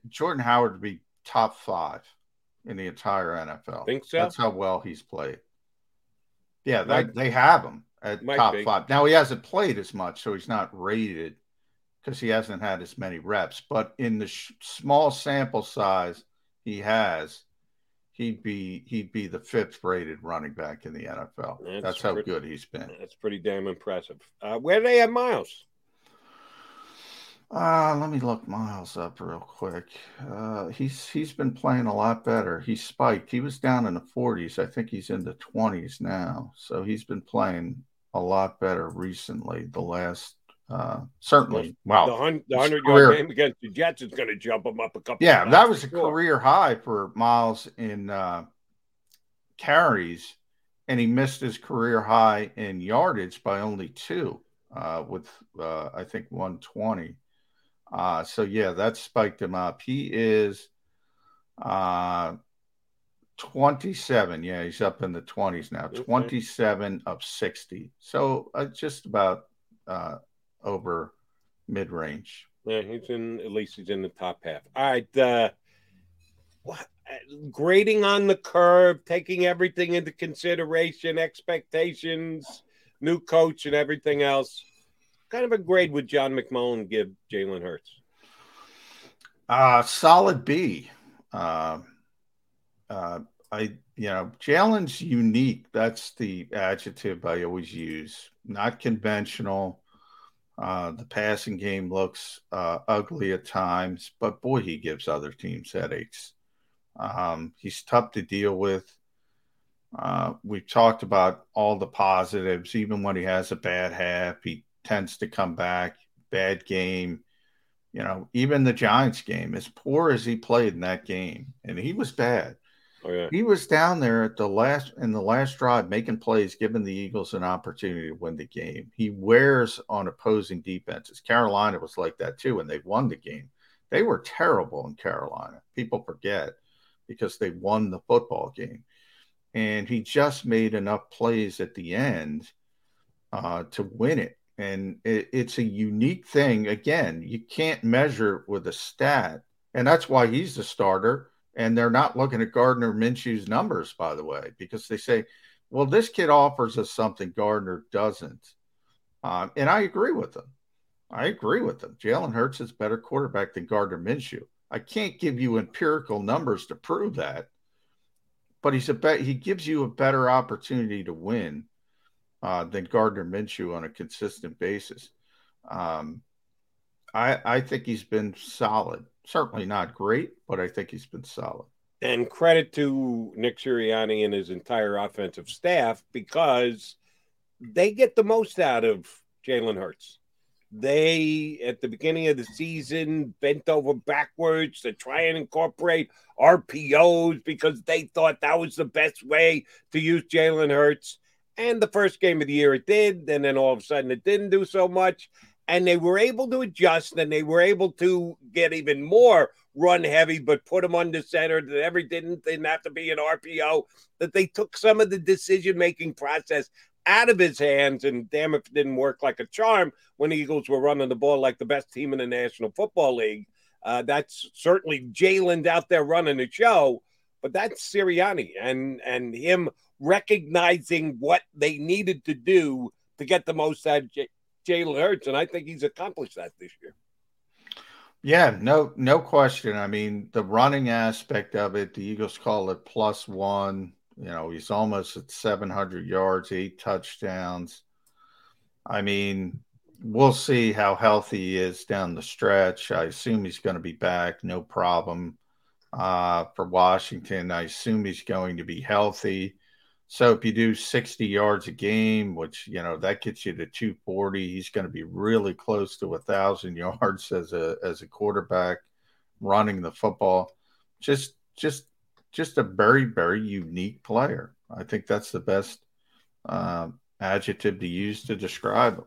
Speaker 2: Jordan Howard would be top five in the entire NFL.
Speaker 1: Think so?
Speaker 2: That's how well he's played. Yeah, they, they have him at top
Speaker 1: be.
Speaker 2: five. Now he hasn't played as much, so he's not rated because he hasn't had as many reps. But in the sh- small sample size he has, he'd be he'd be the fifth rated running back in the NFL. That's,
Speaker 1: That's
Speaker 2: how
Speaker 1: pretty-
Speaker 2: good he's been.
Speaker 1: That's pretty damn impressive. Uh, where do they have Miles?
Speaker 2: Uh, let me look Miles up real quick. Uh, he's he's been playing a lot better. He spiked. He was down in the 40s. I think he's in the 20s now. So he's been playing a lot better recently. The last uh, certainly. Wow.
Speaker 1: the, hun- the
Speaker 2: his
Speaker 1: 100
Speaker 2: career-
Speaker 1: yard game against the Jets is going to jump him up a couple
Speaker 2: Yeah, that was a
Speaker 1: sure.
Speaker 2: career high for Miles in uh, carries, and he missed his career high in yardage by only two, uh, with uh, I think 120. Uh, so yeah, that spiked him up. He is uh, 27. Yeah, he's up in the 20s now.
Speaker 1: Okay.
Speaker 2: 27 of 60. So uh, just about uh, over mid range.
Speaker 1: Yeah, he's in at least he's in the top half. All right, uh, what, uh, grading on the curve, taking everything into consideration, expectations, new coach, and everything else. Kind of a grade would John McMullen give Jalen Hurts?
Speaker 2: Uh solid B. Uh, uh, I you know Jalen's unique. That's the adjective I always use. Not conventional. Uh, the passing game looks uh, ugly at times, but boy, he gives other teams headaches. Um, he's tough to deal with. Uh, we've talked about all the positives. Even when he has a bad half, he tends to come back. Bad game, you know, even the Giants game, as poor as he played in that game, and he was bad.
Speaker 1: Oh yeah,
Speaker 2: He was down there at the last in the last drive, making plays, giving the Eagles an opportunity to win the game. He wears on opposing defenses. Carolina was like that too, and they won the game. They were terrible in Carolina. People forget because they won the football game, and he just made enough plays at the end uh, to win it. And it, it's a unique thing. Again, you can't measure with a stat, and that's why he's the starter. And they're not looking at Gardner Minshew's numbers, by the way, because they say, well, this kid offers us something Gardner doesn't. Um, and I agree with them. I agree with them. Jalen Hurts is a better quarterback than Gardner Minshew. I can't give you empirical numbers to prove that, but he's a. He gives you a better opportunity to win uh, than Gardner Minshew on a consistent basis. Um, I I think he's been solid. Certainly not great, but I think he's been solid.
Speaker 1: and credit to Nick Sirianni and his entire offensive staff because they get the most out of Jalen Hurts. They, at the beginning of the season, bent over backwards to try and incorporate RPOs because they thought that was the best way to use Jalen Hurts. And the first game of the year it did, and then all of a sudden it didn't do so much. And they were able to adjust and they were able to get even more run heavy, but put him under center. That everything didn't have to be an RPO. That they took some of the decision making process out of his hands. And damn, if it didn't work like a charm when the Eagles were running the ball like the best team in the National Football League. Uh, that's certainly Jalen's out there running the show, but that's Sirianni and and him recognizing what they needed to do to get the most out of Jalen Hurts, and I think he's accomplished that this year.
Speaker 2: Yeah, no, no question. I mean, the running aspect of it, the Eagles call it plus one. You know, he's almost at 700 yards, eight touchdowns. I mean, we'll see how healthy he is down the stretch. I assume he's going to be back, no problem. Uh, for Washington, I assume he's going to be healthy. So if you do 60 yards a game, which you know that gets you to 240, he's going to be really close to a thousand yards as a as a quarterback running the football. Just just just a very very unique player. I think that's the best uh, adjective to use to describe him.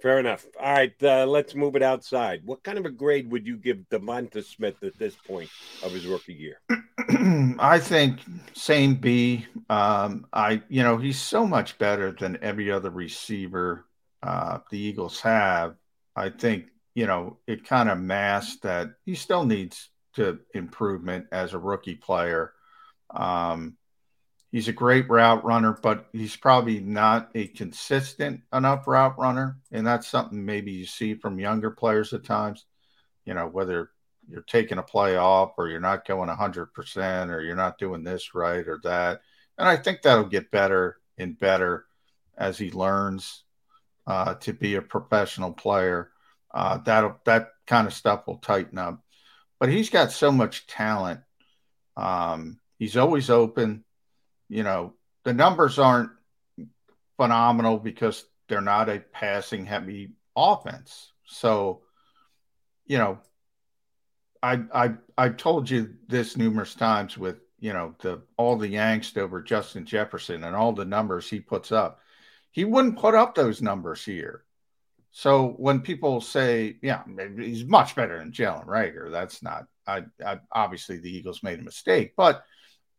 Speaker 1: Fair enough. All right, uh, let's move it outside. What kind of a grade would you give Devonta Smith at this point of his rookie year?
Speaker 2: I think same B. Um, I you know he's so much better than every other receiver uh, the Eagles have. I think you know it kind of masks that he still needs to improvement as a rookie player. Um, He's a great route runner, but he's probably not a consistent enough route runner. And that's something maybe you see from younger players at times, you know, whether you're taking a play off or you're not going 100% or you're not doing this right or that. And I think that'll get better and better as he learns uh, to be a professional player. Uh, that that kind of stuff will tighten up. But he's got so much talent. Um, he's always open you know, the numbers aren't phenomenal because they're not a passing heavy offense. So, you know, I I I've told you this numerous times with you know the all the angst over Justin Jefferson and all the numbers he puts up. He wouldn't put up those numbers here. So when people say, yeah, he's much better than Jalen Reagor, that's not. I, I obviously the Eagles made a mistake, but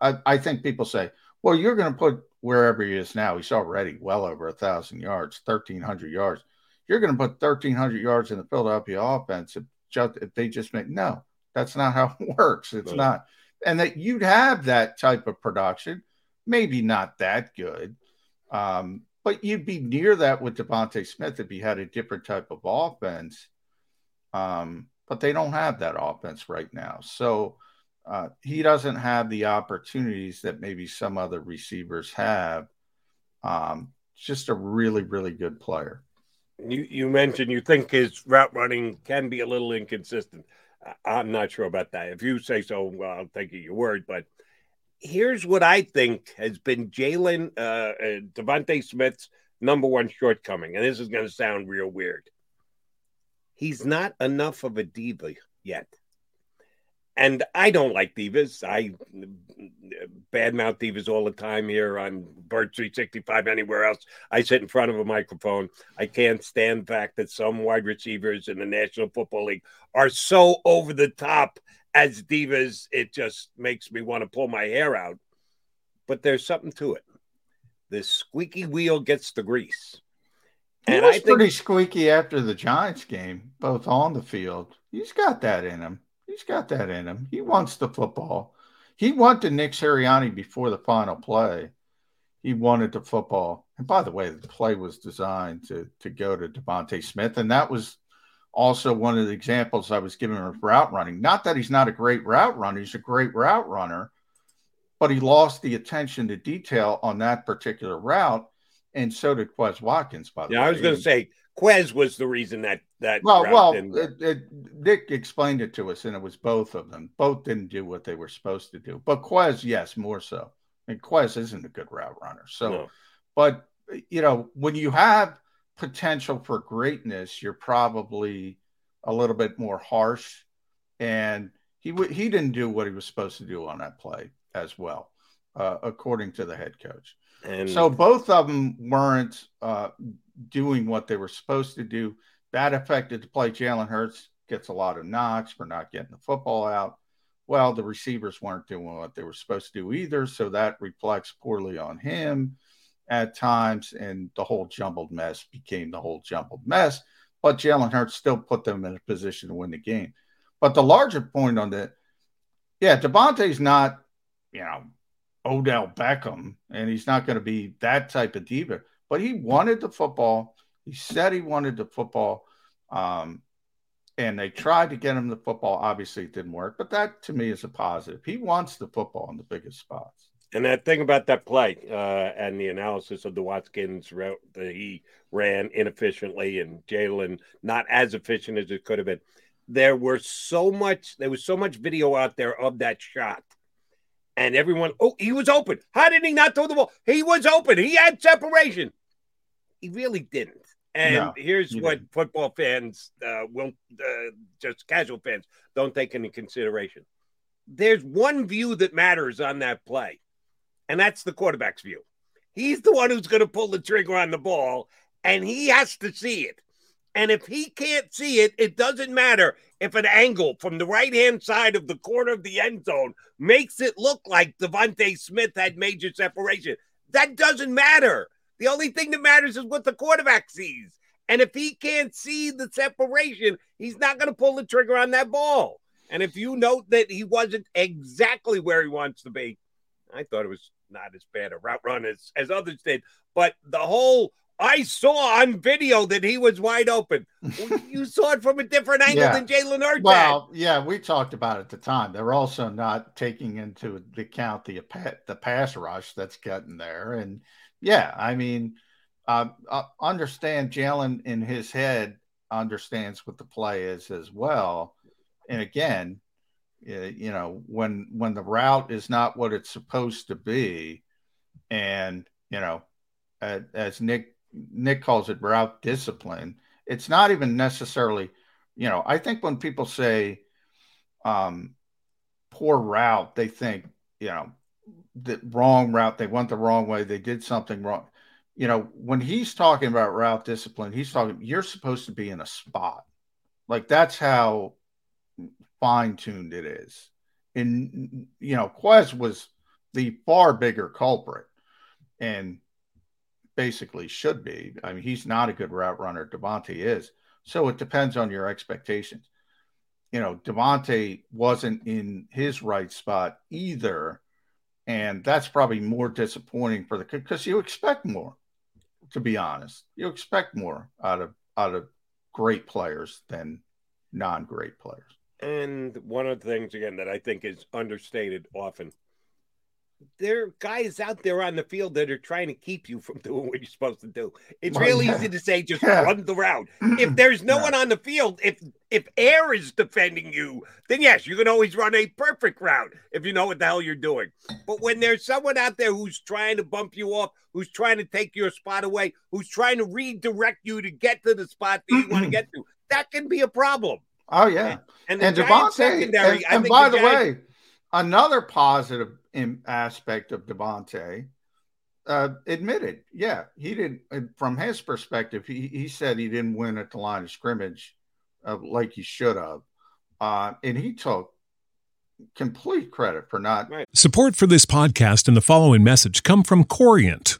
Speaker 2: I, I think people say, well, you're going to put wherever he is now. He's already well over a thousand yards, thirteen hundred yards. You're going to put thirteen hundred yards in the Philadelphia offense if, just, if they just make no. That's not how it works. It's not, and that you'd have that type of production, maybe not that good, um, but you'd be near that with Devonta Smith if you had a different type of offense. Um, but they don't have that offense right now, so uh, he doesn't have the opportunities that maybe some other receivers have. Um, just a really, really good player.
Speaker 1: You you mentioned you think his route running can be a little inconsistent. I'm not sure about that. If you say so, well, I'll take your word. But here's what I think has been Jalen uh, uh, Devonta Smith's number one shortcoming, and this is going to sound real weird. He's not enough of a diva yet and I don't like divas. I badmouth divas all the time here on Bird 365, anywhere else. I sit in front of a microphone. I can't stand the fact that some wide receivers in the National Football League are so over the top as divas. It just makes me want to pull my hair out. But there's something to it. The squeaky wheel gets the grease.
Speaker 2: And He was I think, pretty squeaky after the Giants game, both on the field. He's got that in him. He's got that in him. He wants the football. He wanted Nick Sirianni before the final play. He wanted the football. And by the way, the play was designed to to go to Devonta Smith, and that was also one of the examples I was giving of route running. Not that he's not a great route runner; he's a great route runner, but he lost the attention to detail on that particular route, and so did Quez Watkins. By the
Speaker 1: yeah,
Speaker 2: way,
Speaker 1: I was going to say Quez was the reason that that.
Speaker 2: Well, well, it, it, Nick explained it to us, and it was both of them. Both didn't do what they were supposed to do, but Quez, yes, more so. And Quez isn't a good route runner. So, no. but you know, when you have potential for greatness, you're probably a little bit more harsh. And he w- he didn't do what he was supposed to do on that play as well, uh, according to the head coach. And so both of them weren't uh, doing what they were supposed to do. That affected the play. Jalen Hurts gets a lot of knocks for not getting the football out. Well, the receivers weren't doing what they were supposed to do either. So that reflects poorly on him at times. And the whole jumbled mess became the whole jumbled mess. But Jalen Hurts still put them in a position to win the game. But the larger point on that, yeah, Devonta's not, you know, Odell Beckham, and he's not going to be that type of diva but he wanted the football. He said he wanted the football. Um, and they tried to get him the football. Obviously, it didn't work, but that to me is a positive. He wants the football in the biggest spots.
Speaker 1: And that thing about that play uh, and the analysis of the Watkins route that he ran inefficiently and Jalen not as efficient as it could have been. There were so much, there was so much video out there of that shot and everyone, oh, he was open. How did he not throw the ball? He was open. He had separation. He really didn't. And no, here's what didn't. football fans uh, won't, uh, just casual fans, don't take into consideration. There's one view that matters on that play, and that's the quarterback's view. He's the one who's going to pull the trigger on the ball, and he has to see it. And if he can't see it, it doesn't matter if an angle from the right hand side of the corner of the end zone makes it look like DeVonta Smith had major separation. That doesn't matter. The only thing that matters is what the quarterback sees. And if he can't see the separation, he's not going to pull the trigger on that ball. And if you note that he wasn't exactly where he wants to be, I thought it was not as bad a route run as, as others did. But the whole I saw on video that he was wide open. you saw it from a different angle yeah. than Jalen Hurts.
Speaker 2: Well, yeah, we talked about it at the time. They're also not taking into account the the pass rush that's getting there, and yeah, I mean, uh, uh, understand Jalen in his head understands what the play is as well, and again, you know, when when the route is not what it's supposed to be, and you know, as Nick Nick calls it route discipline. It's not even necessarily, you know, I think when people say um, poor route, they think, you know, the wrong route, they went the wrong way, they did something wrong. You know, when he's talking about route discipline, he's talking, you're supposed to be in a spot. Like that's how fine tuned it is. And, you know, Quez was the far bigger culprit. And basically should be. I mean, he's not a good route runner. DeVonta is. So it depends on your expectations. You know, DeVonta wasn't in his right spot either. And that's probably more disappointing for the because you expect more, to be honest. You expect more out of out of great players than non-great players.
Speaker 1: And one of the things again that I think is understated often there are guys out there on the field that are trying to keep you from doing what you're supposed to do. It's well, real yeah. easy to say just yeah. run the route. If there's no yeah. one on the field, if if air is defending you, then yes, you can always run a perfect route if you know what the hell you're doing. But when there's someone out there who's trying to bump you off, who's trying to take your spot away, who's trying to redirect you to get to the spot that you want to get to, that can be a problem.
Speaker 2: Oh yeah, and, and, and DeVonta, and, and by the, the way, another positive aspect of DeVonta uh, admitted, yeah, he didn't. From his perspective, he he said he didn't win at the line of scrimmage uh, like he should have, uh, and he took complete credit for not. Right.
Speaker 10: Support for this podcast and the following message come from Corient.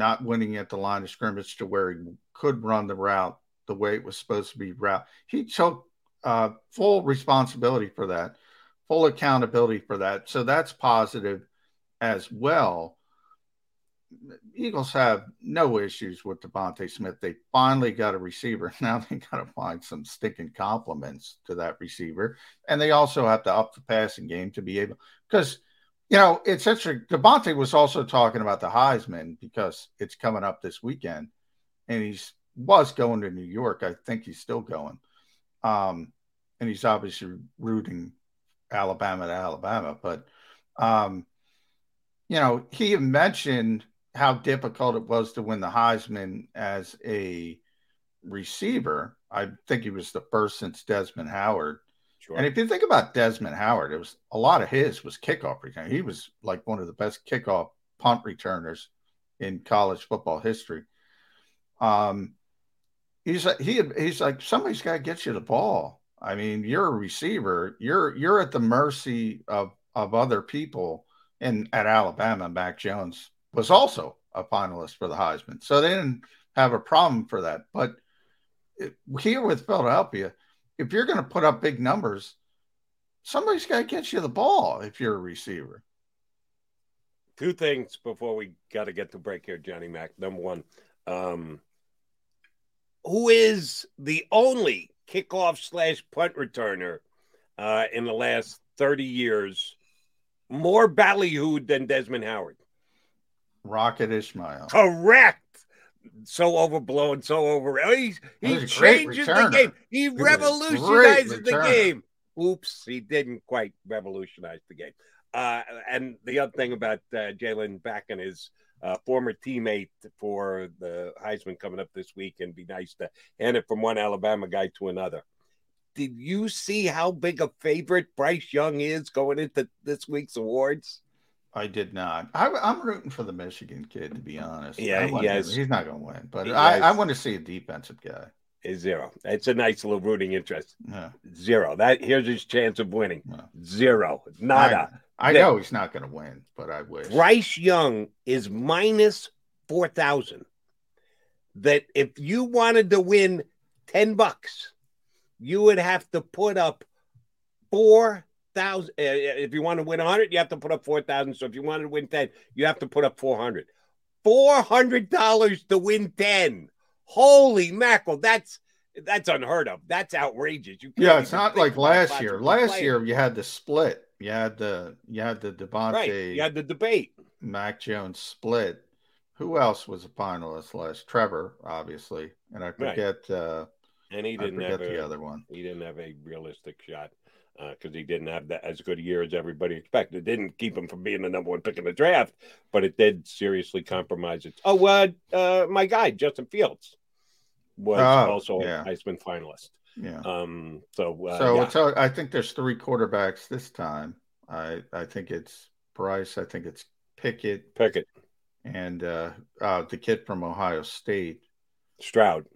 Speaker 2: not winning at the line of scrimmage to where he could run the route the way it was supposed to be route. He took uh, full responsibility for that, full accountability for that. So that's positive as well. Eagles have no issues with DeVonta Smith. They finally got a receiver. Now they got to find some stinking compliments to that receiver, and they also have to up the passing game to be able. Because you know it's interesting. DeVonta was also talking about the Heisman because it's coming up this weekend, and he's was going to New York. I think he's still going, um, and he's obviously rooting Alabama to Alabama, but. Um, you know, he mentioned how difficult it was to win the Heisman as a receiver. I think he was the first since Desmond Howard. Sure. And if you think about Desmond Howard, it was a lot of his was kickoff return. He was like one of the best kickoff punt returners in college football history. Um, he's like he he's like somebody's got to get you the ball. I mean, you're a receiver. You're you're at the mercy of of other people. And at Alabama, Mac Jones was also a finalist for the Heisman. So they didn't have a problem for that. But here with Philadelphia, if you're going to put up big numbers, somebody's got to get you the ball if you're a receiver.
Speaker 1: Two things before we got to get to break here, Johnny Mac. Number one, um, who is the only kickoff slash punt returner uh, in the last 30 years more ballyhooed than Desmond Howard?
Speaker 2: Rocket Ismail.
Speaker 1: Correct. So overblown, so over. He, he changes the game. He revolutionizes the game. Oops, he didn't quite revolutionize the game. Uh, and the other thing about uh, Jalen backing his uh, former teammate for the Heisman coming up this week, and be nice to hand it from one Alabama guy to another. Did you see how big a favorite Bryce Young is going into this week's awards?
Speaker 2: I did not. I, am rooting for the Michigan kid, to be honest.
Speaker 1: Yeah,
Speaker 2: yes. he's not going to win, but I, I, want to see a defensive guy.
Speaker 1: Is zero. It's a nice little rooting interest. Yeah. Zero. That here's his chance of winning. Yeah. Zero. Nada.
Speaker 2: I, I know he's not going to win, but I wish.
Speaker 1: Bryce Young is minus four thousand. That if you wanted to win ten bucks, you would have to put up four thousand. Uh, if you want to win a hundred, you have to put up four thousand. So if you wanted to win ten, you have to put up four hundred. Four hundred dollars to win ten. Holy mackerel! That's that's unheard of. That's outrageous.
Speaker 2: You yeah, it's not like last year. Last year you had the split. You had the you had the DeVonta.
Speaker 1: Right. You had the debate.
Speaker 2: Mac Jones split. Who else was a finalist last? Trevor, obviously, and I forget. Right. Uh,
Speaker 1: and he didn't have a,
Speaker 2: the other one.
Speaker 1: He didn't have a realistic shot because uh, he didn't have that as good a year as everybody expected. It didn't keep him from being the number one pick in the draft, but it did seriously compromise it. Oh, uh, uh, my guy Justin Fields was oh, also yeah. a Heisman finalist.
Speaker 2: Yeah.
Speaker 1: Um. So. Uh,
Speaker 2: so,
Speaker 1: yeah.
Speaker 2: so I think there's three quarterbacks this time. I I think it's Bryce. I think it's Pickett.
Speaker 1: Pickett.
Speaker 2: And uh, uh, the kid from Ohio State.
Speaker 1: Stroud.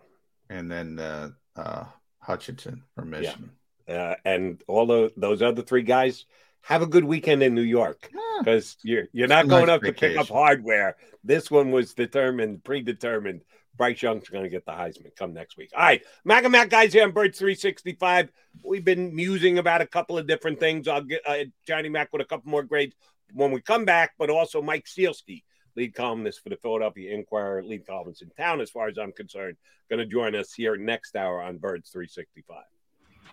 Speaker 2: And then uh, uh, Hutchinson from Michigan.
Speaker 1: Yeah. Uh, and all the, those other three guys have a good weekend in New York because yeah. you're you're not going nice up vacation. to pick up hardware. This one was determined, predetermined. Bryce Young's going to get the Heisman come next week. All right, Mac and Mac guys here on Birds 365. We've been musing about a couple of different things. I'll get uh, Johnny Mac with a couple more grades when we come back, but also Mike Sielski lead columnist for the Philadelphia Inquirer, lead columnist in town, as far as I'm concerned, going to join us here next hour on Birds 365.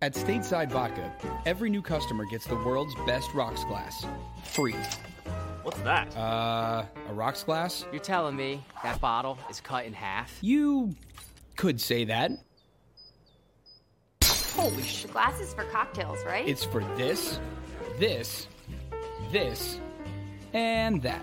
Speaker 3: At Stateside Vodka, every new customer gets the world's best rocks glass. Free.
Speaker 4: What's that?
Speaker 3: Uh, a rocks glass?
Speaker 4: You're telling me that bottle is cut in half?
Speaker 3: You could say that.
Speaker 5: Holy shit. Glasses for cocktails, right?
Speaker 3: It's for this, this, this, and that.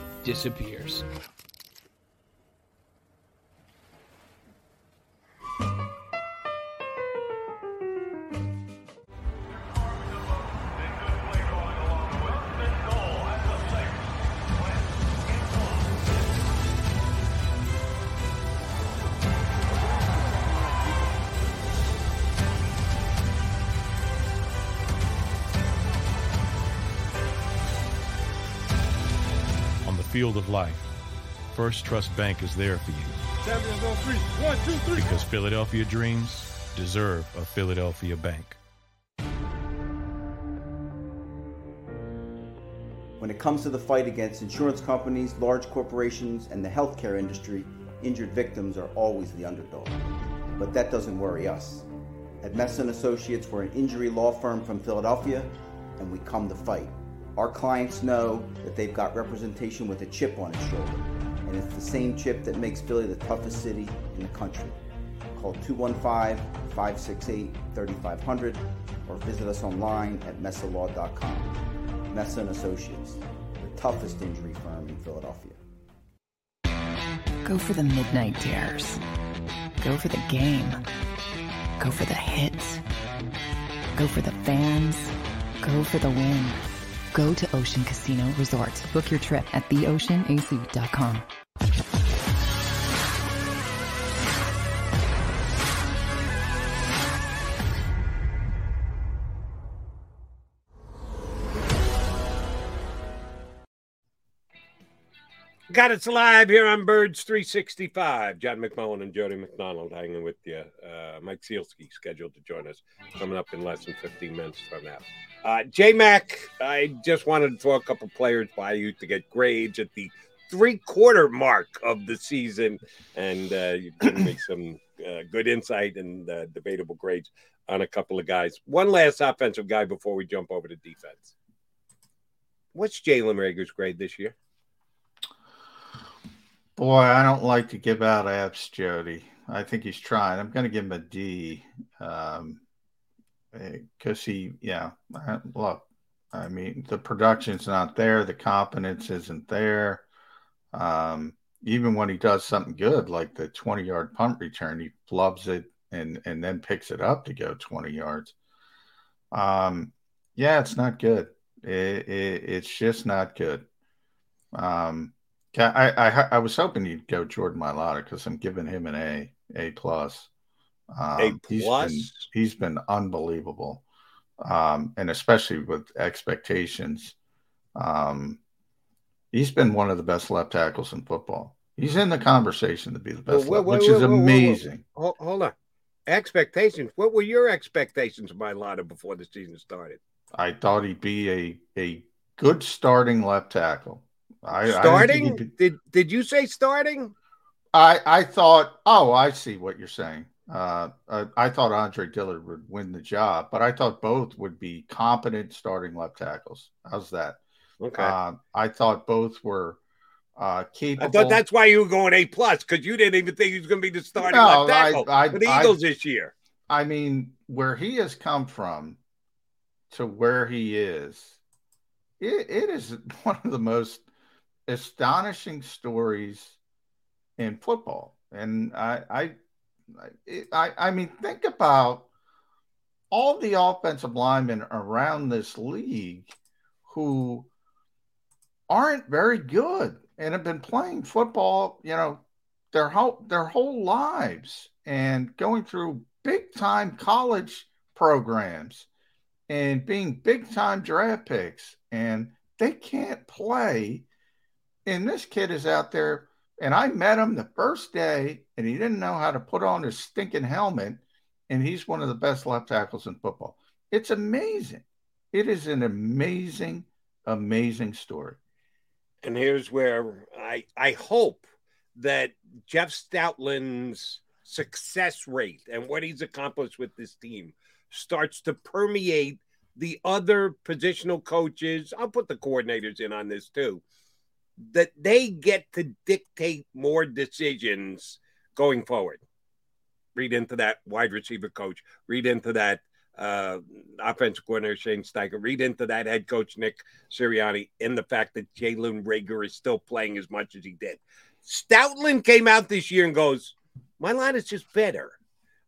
Speaker 3: disappears.
Speaker 6: Field of life, First Trust Bank is there for you
Speaker 7: Champions on three. One, two, three.
Speaker 6: because Philadelphia dreams deserve a Philadelphia bank.
Speaker 8: When it comes to the fight against insurance companies, large corporations, and the healthcare industry, injured victims are always the underdog. But that doesn't worry us. At Messon Associates, we're an injury law firm from Philadelphia, and we come to fight. Our clients know that they've got representation with a chip on its shoulder, and it's the same chip that makes Philly the toughest city in the country. Call 215-568-3500 or visit us online at messalaw.com. Messa Associates, the toughest injury firm in Philadelphia.
Speaker 9: Go for the midnight dares. Go for the game. Go for the hits. Go for the fans. Go for the win. Go to Ocean Casino Resort. Book your trip at theoceanac.com.
Speaker 1: Got it live here on Birds 365. John McMullen and Jody McDonald hanging with you. Uh, Mike Sielski scheduled to join us coming up in less than 15 minutes from now. Uh, J Mac, I just wanted to throw a couple players by you to get grades at the three quarter mark of the season. And uh, you've given me some uh, good insight and uh, debatable grades on a couple of guys. One last offensive guy before we jump over to defense. What's Jalen Reagor's grade this year?
Speaker 2: Boy, I don't like to give out apps, Jody. I think he's trying. I'm going to give him a D um, because he, yeah, look, I mean, the production's not there, the competence isn't there. Um, even when he does something good, like the 20 yard punt return, he flubs it and and then picks it up to go 20 yards. Um, yeah, it's not good. It, it, it's just not good. Um, I, I I was hoping you'd go Jordan Mailata because I'm giving him an A A plus. Um, he's
Speaker 1: plus?
Speaker 2: been he's been unbelievable, um, and especially with expectations. Um, he's been one of the best left tackles in football. He's in the conversation to be the best,
Speaker 1: Whoa,
Speaker 2: left,
Speaker 1: whoa,
Speaker 2: which
Speaker 1: whoa,
Speaker 2: is
Speaker 1: whoa.
Speaker 2: amazing.
Speaker 1: Hold, hold on. Expectations. What were your expectations of Lotta before the season started?
Speaker 2: I thought he'd be a a good starting left tackle. I, I
Speaker 1: starting?
Speaker 2: be-
Speaker 1: did did you say starting?
Speaker 2: I I thought, oh, I see what you're saying. Uh, uh, I thought Andre Dillard would win the job, but I thought both would be competent starting left tackles. How's that?
Speaker 1: Okay.
Speaker 2: Uh, I thought both were uh, capable.
Speaker 1: I thought that's why you were going A plus because you didn't even think he was going to be the starting
Speaker 2: No,
Speaker 1: left tackle
Speaker 2: I- I-
Speaker 1: for the
Speaker 2: I-
Speaker 1: Eagles this year.
Speaker 2: I mean, where he has come from to where he is, it, it is one of the most astonishing stories in football. And I, I, I, I mean, think about all the offensive linemen around this league who aren't very good and have been playing football, you know, their whole their whole lives and going through big time college programs and being big time draft picks and they can't play and this kid is out there and I met him the first day and he didn't know how to put on his stinking helmet and he's one of the best left tackles in football. It's amazing. It is an amazing amazing story.
Speaker 1: And here's where I I hope that Jeff Stoutland's success rate and what he's accomplished with this team starts to permeate the other positional coaches, I'll put the coordinators in on this too, that they get to dictate more decisions going forward. Read into that wide receiver coach, read into that uh, offensive coordinator Shane Steichen, read into that head coach Nick Sirianni, in the fact that Jalen Reagor is still playing as much as he did. Stoutland came out this year and goes, My line is just better.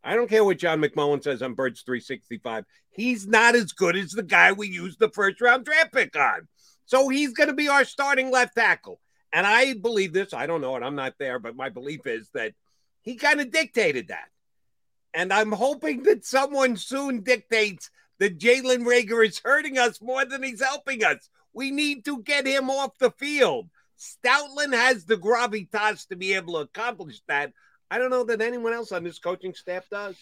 Speaker 1: I don't care what John McMullen says on Birds 365. He's not as good as the guy we used the first round draft pick on. So he's going to be our starting left tackle. And I believe this. I don't know it. I'm not there, but my belief is that he kind of dictated that. And I'm hoping that someone soon dictates that Jalen Reagor is hurting us more than he's helping us. We need to get him off the field. Stoutland has the gravitas to be able to accomplish that. I don't know that anyone else on this coaching staff does.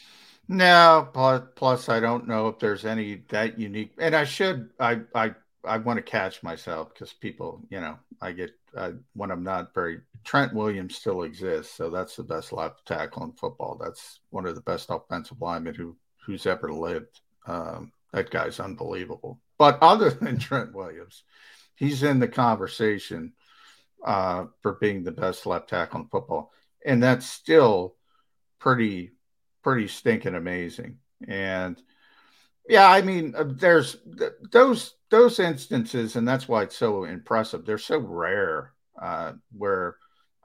Speaker 2: No, plus, plus I don't know if there's any that unique. And I should, I, I, I want to catch myself because people, you know, I get uh, when I'm not very. Trent Williams still exists, so that's the best left tackle in football. That's one of the best offensive linemen who who's ever lived. Um, that guy's unbelievable. But other than Trent Williams, he's in the conversation uh, for being the best left tackle in football, and that's still pretty pretty stinking amazing. And yeah, I mean, uh, there's th- those those instances, and that's why it's so impressive. They're so rare. Uh, where,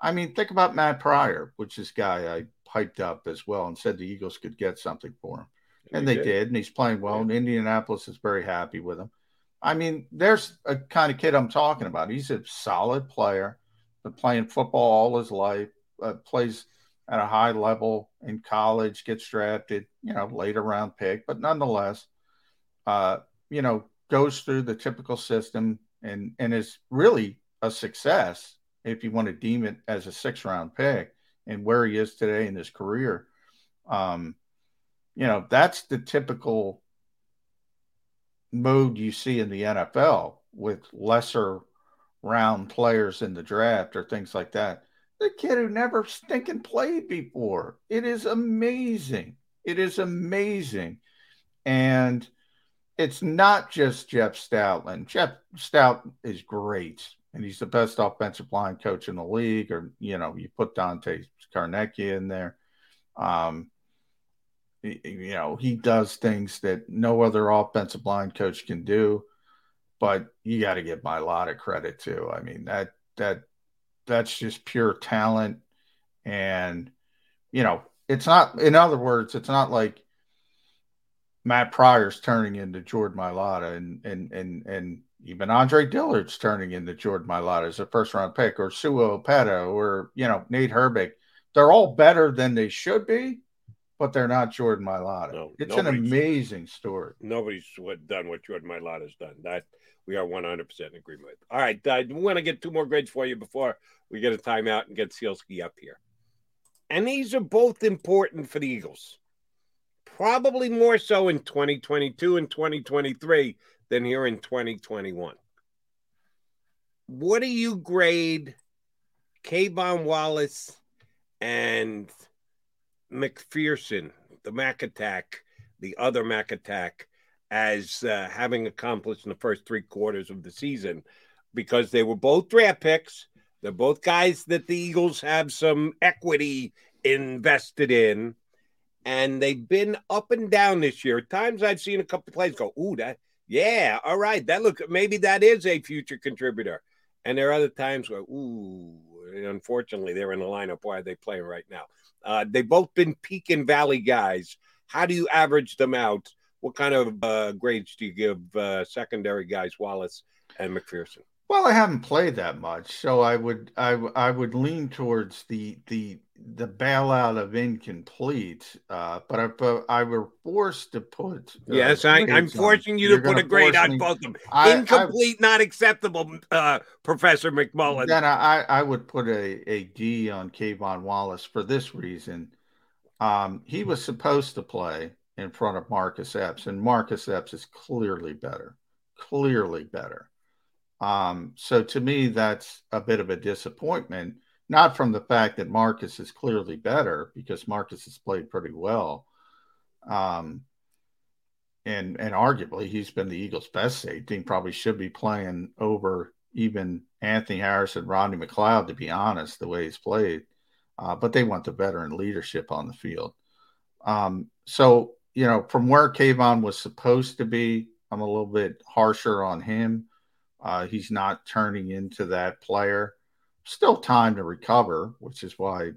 Speaker 2: I mean, think about Matt Pryor, which is guy I hyped up as well, and said the Eagles could get something for him, and they did. did, and he's playing well. Yeah. And Indianapolis is very happy with him. I mean, there's a kind of kid I'm talking about. He's a solid player, been playing football all his life, uh, plays at a high level in college, gets drafted, you know, later round pick, but nonetheless, uh, you know, goes through the typical system and and is really a success if you want to deem it as a six round pick and where he is today in his career. Um, you know, that's the typical mode you see in the NFL with lesser round players in the draft or things like that. The kid who never stinking played before. It is amazing. It is amazing. And it's not just Jeff Stoutland. Jeff Stout is great, and he's the best offensive line coach in the league. Or you know, you put Dante Scarnecchia in there. Um, you know, he does things that no other offensive line coach can do. But you got to give Mailata credit too. I mean that that that's just pure talent, and you know, it's not. In other words, it's not like Matt Pryor's turning into Jordan Mailata, and and and and even Andre Dillard's turning into Jordan Mailata as a first round pick, or Sua Opeta, or you know Nate Herbig. They're all better than they should be, but they're not Jordan Mailata. No, it's an amazing story.
Speaker 1: Nobody's done what Jordan Mailata's done. That we are 100% in agreement with. All right, I want to get two more grades for you before we get a timeout and get Sielski up here. And these are both important for the Eagles probably more so in 2022 and 2023 than here in 2021. What do you grade K'Von Wallace and McPherson, the Mac Attack, the other Mac Attack, as uh, having accomplished in the first three quarters of the season? Because they were both draft picks. They're both guys that the Eagles have some equity invested in and they've been up and down this year. At times I've seen a couple plays go, "Ooh, that yeah, all right, that look maybe that is a future contributor." And there are other times where, "Ooh, unfortunately, they're in the lineup. Why are they playing right now?" Uh, they've both been peak and valley guys. How do you average them out? What kind of uh, grades do you give uh, secondary guys, Wallace and McPherson?
Speaker 2: Well, I haven't played that much, so I would I I would lean towards the the the bailout of incomplete. Uh, but if uh, I were forced to put,
Speaker 1: uh, yes, I, am forcing you to put a grade on both of them. I, Incomplete, I, not acceptable, uh, Professor McMullen.
Speaker 2: Then I I would put a a D on K'Von Wallace for this reason. Um, he was supposed to play in front of Marcus Epps, and Marcus Epps is clearly better, clearly better. Um, so to me, that's a bit of a disappointment, not from the fact that Marcus is clearly better, because Marcus has played pretty well. Um, and and arguably he's been the Eagles' best safety. And probably should be playing over even Anthony Harris and Rodney McLeod, to be honest, the way he's played. Uh, but they want the veteran leadership on the field. Um, so you know, from where K'Von was supposed to be, I'm a little bit harsher on him. Uh, he's not turning into that player. Still time to recover, which is why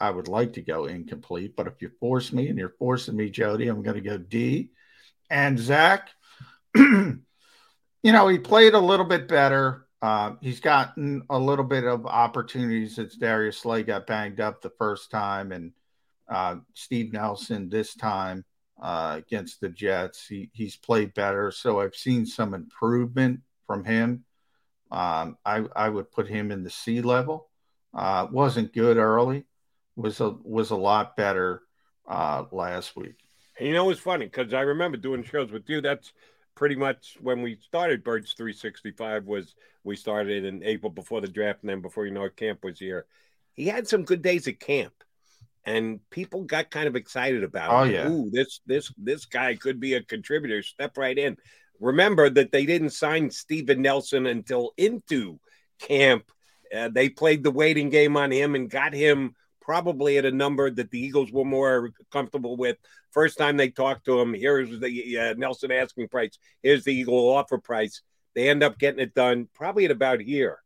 Speaker 2: I would like to go incomplete. But if you force me and you're forcing me, Jody, I'm going to go D. And Zach, you know, he played a little bit better. Uh, he's gotten a little bit of opportunities since Darius Slay got banged up the first time, and uh, Steve Nelson this time uh, against the Jets. He, he's played better, so I've seen some improvement from him. Um, I, I would put him in the C level. Uh, wasn't good early. Was a was a lot better uh, last week.
Speaker 1: You know, it's funny because I remember doing shows with you. That's pretty much when we started Birds 365 was we started in April before the draft and then before you know it, camp was here. He had some good days at camp and people got kind of excited about
Speaker 2: oh,
Speaker 1: it.
Speaker 2: yeah.
Speaker 1: Ooh, this this this guy could be a contributor. Step right in. Remember that they didn't sign Steven Nelson until into camp. Uh, they played the waiting game on him and got him probably at a number that the Eagles were more comfortable with. First time they talked to him, here's the uh, Nelson asking price, here's the Eagle offer price. They end up getting it done probably at about here,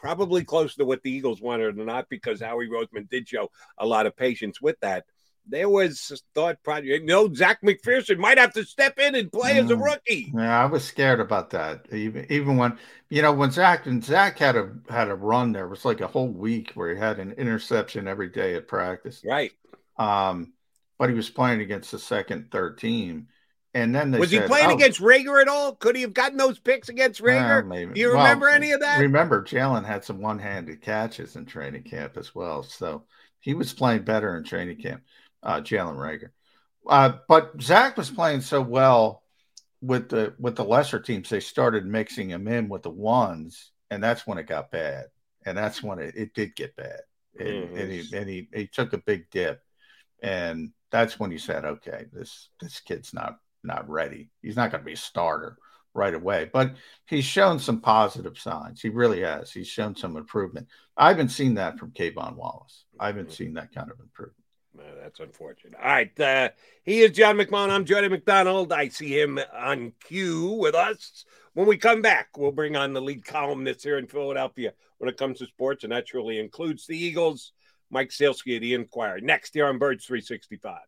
Speaker 1: probably close to what the Eagles wanted or not, because Howie Roseman did show a lot of patience with that. There was thought project. You know, Zach McPherson might have to step in and play mm. as a rookie.
Speaker 2: Yeah, I was scared about that. Even even when you know when Zach and Zach had a had a run there, it was like a whole week where he had an interception every day at practice.
Speaker 1: Right.
Speaker 2: Um, but he was playing against the second, third team. And then
Speaker 1: was
Speaker 2: said,
Speaker 1: he playing
Speaker 2: oh,
Speaker 1: against Reagor at all? Could he have gotten those picks against
Speaker 2: maybe.
Speaker 1: Do you
Speaker 2: well,
Speaker 1: remember any of that?
Speaker 2: Remember, Jalen had some one-handed catches in training camp as well, so he was playing better in training camp. Uh, Jalen Reagor, uh, but Zach was playing so well with the with the lesser teams. They started mixing him in with the ones, and that's when it got bad. And that's when it, it did get bad. And,
Speaker 1: Mm-hmm.
Speaker 2: and, he, and he he took a big dip, and that's when he said, "Okay, this this kid's not not ready. He's not going to be a starter right away." But he's shown some positive signs. He really has. He's shown some improvement. I haven't seen that from K'Von Wallace. I haven't seen that kind of improvement.
Speaker 1: That's unfortunate. All right. Uh, he is John McMullen. I'm Jody McDonald. I see him on cue with us. When we come back, we'll bring on the lead columnist here in Philadelphia when it comes to sports, and that truly includes the Eagles. Mike Sielski of the Inquirer. Next here on Birds 365.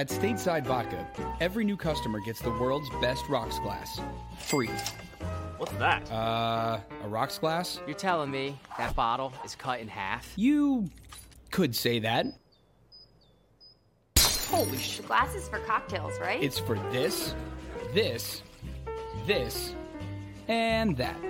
Speaker 3: At Stateside Vodka, every new customer gets the world's best rocks glass, free.
Speaker 4: What's that?
Speaker 3: Uh, a rocks glass?
Speaker 4: You're telling me that bottle is cut in half?
Speaker 3: You could say that.
Speaker 5: Holy shit. Glasses for cocktails, right?
Speaker 3: It's for this, this, this, and that.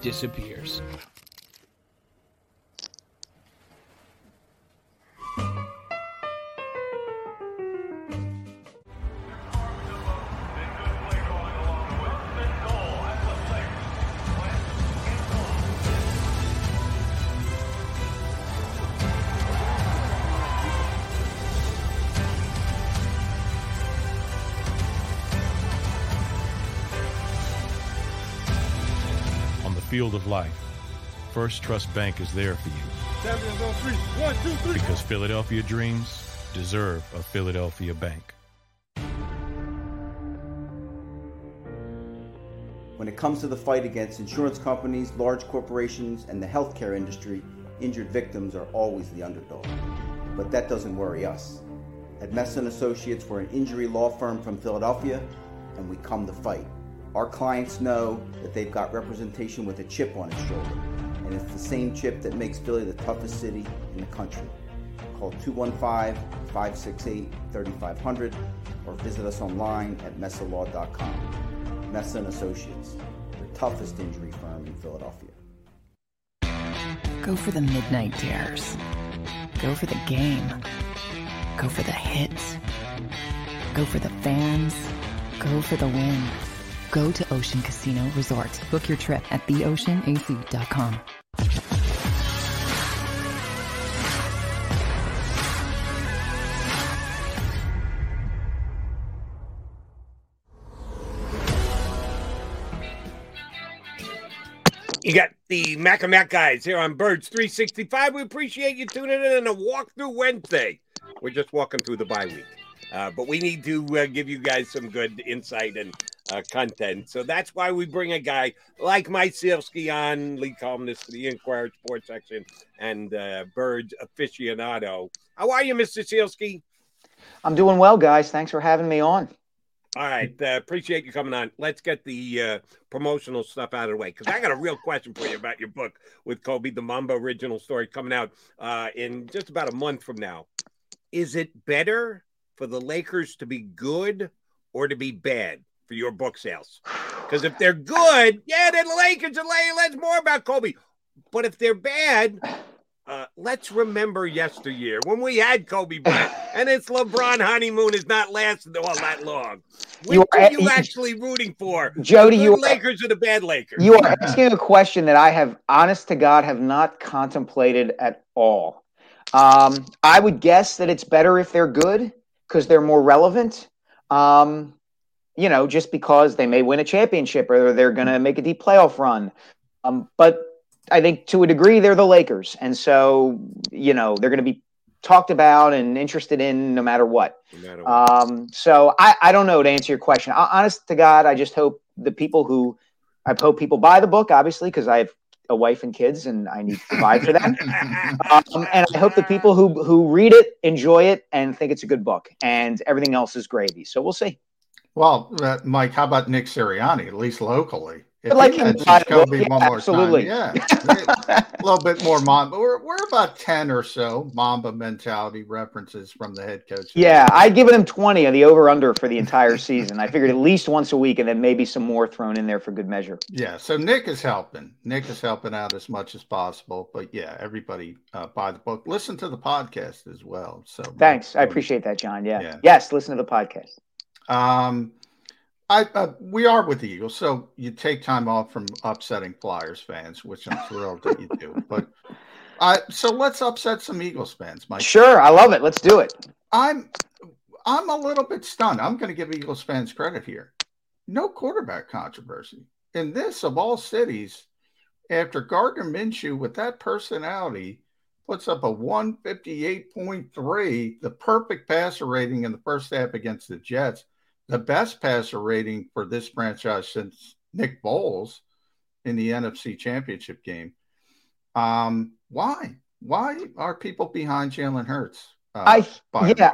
Speaker 3: disappears.
Speaker 6: Field of life, First Trust Bank is there for you
Speaker 7: Champions on three. One, two, three.
Speaker 6: because Philadelphia dreams deserve a Philadelphia bank.
Speaker 8: When it comes to the fight against insurance companies, large corporations, and the healthcare industry, injured victims are always the underdog. But that doesn't worry us. At Messon Associates, we're an injury law firm from Philadelphia, and we come to fight. Our clients know that they've got representation with a chip on its shoulder, and it's the same chip that makes Philly the toughest city in the country. Call 215-568-3500 or visit us online at messalaw.com. Messa and Associates, the toughest injury firm in Philadelphia.
Speaker 9: Go for the midnight dares. Go for the game. Go for the hits. Go for the fans. Go for the win. Go to Ocean Casino Resort. Book your trip at theoceanac.com.
Speaker 1: You got the Mac and Mac guys here on Birds 365. We appreciate you tuning in on a walkthrough Wednesday. We're just walking through the bye week, uh, but we need to uh, give you guys some good insight and uh, content. So that's why we bring a guy like Mike Sielski on, lead columnist for the Inquirer Sports section and uh, Birds aficionado. How are you, Mr. Sielski?
Speaker 11: I'm doing well, guys. Thanks for having me on.
Speaker 1: All right, uh, appreciate you coming on. Let's get the uh, promotional stuff out of the way because I got a real question for you about your book with Kobe, the Mamba original story, coming out uh, in just about a month from now. Is it better for the Lakers to be good or to be bad for your book sales? Because if they're good, yeah, then the Lakers are laying. Let's more about Kobe. But if they're bad, uh, let's remember yesteryear when we had Kobe Bryant, and its LeBron honeymoon is not lasted all that long. Which
Speaker 11: You
Speaker 1: are
Speaker 11: are-
Speaker 1: you actually rooting for?
Speaker 11: Jody,
Speaker 1: the
Speaker 11: you
Speaker 1: good
Speaker 11: are-
Speaker 1: Lakers or the bad Lakers?
Speaker 11: You are asking a question that I have, honest to God, have not contemplated at all. Um, I would guess that it's better if they're good because they're more relevant. Um, you know, just because they may win a championship or they're going to make a deep playoff run. Um, but I think to a degree they're the Lakers, and so you know they're going to be talked about and interested in no matter what.
Speaker 1: No matter what.
Speaker 11: Um, so I, I don't know to answer your question. Ho- Honest to God, I just hope the people who I hope people buy the book, obviously, because I have a wife and kids and I need to provide for them. um, and I hope the people who who read it enjoy it and think it's a good book, and everything else is gravy. So we'll see.
Speaker 2: Well, uh, Mike, how about Nick Sirianni, at least locally?
Speaker 11: I'd like
Speaker 2: he
Speaker 11: him to
Speaker 2: mentions
Speaker 11: the book,
Speaker 2: Kobe
Speaker 11: yeah,
Speaker 2: one more
Speaker 11: absolutely.
Speaker 2: time, yeah, a little bit more Mamba. We're, we're about ten or so Mamba mentality references from the head coach.
Speaker 11: Yeah, I'd given him 20 of the over under for the entire season. I figured at least once a week and then maybe some more thrown in there for good measure.
Speaker 2: Yeah, so Nick is helping. Nick is helping out as much as possible. But yeah, everybody uh, buy the book. Listen to the podcast as well. So
Speaker 11: Thanks. I appreciate that, John. Yeah.
Speaker 2: Yeah.
Speaker 11: Yes, listen to the podcast.
Speaker 2: Um, I uh, we are with the Eagles, so you take time off from upsetting Flyers fans, which I'm thrilled that you do. But uh, so let's upset some Eagles fans, Mike.
Speaker 11: Sure, I love it. Let's do it.
Speaker 2: I'm I'm a little bit stunned. I'm going to give Eagles fans credit here. No quarterback controversy in this of all cities. After Gardner Minshew with that personality puts up a 158.3, the perfect passer rating in the first half against the Jets, the best passer rating for this franchise since Nick Foles in the NFC Championship game. Um, why? Why are people behind Jalen Hurts? Uh,
Speaker 11: I yeah.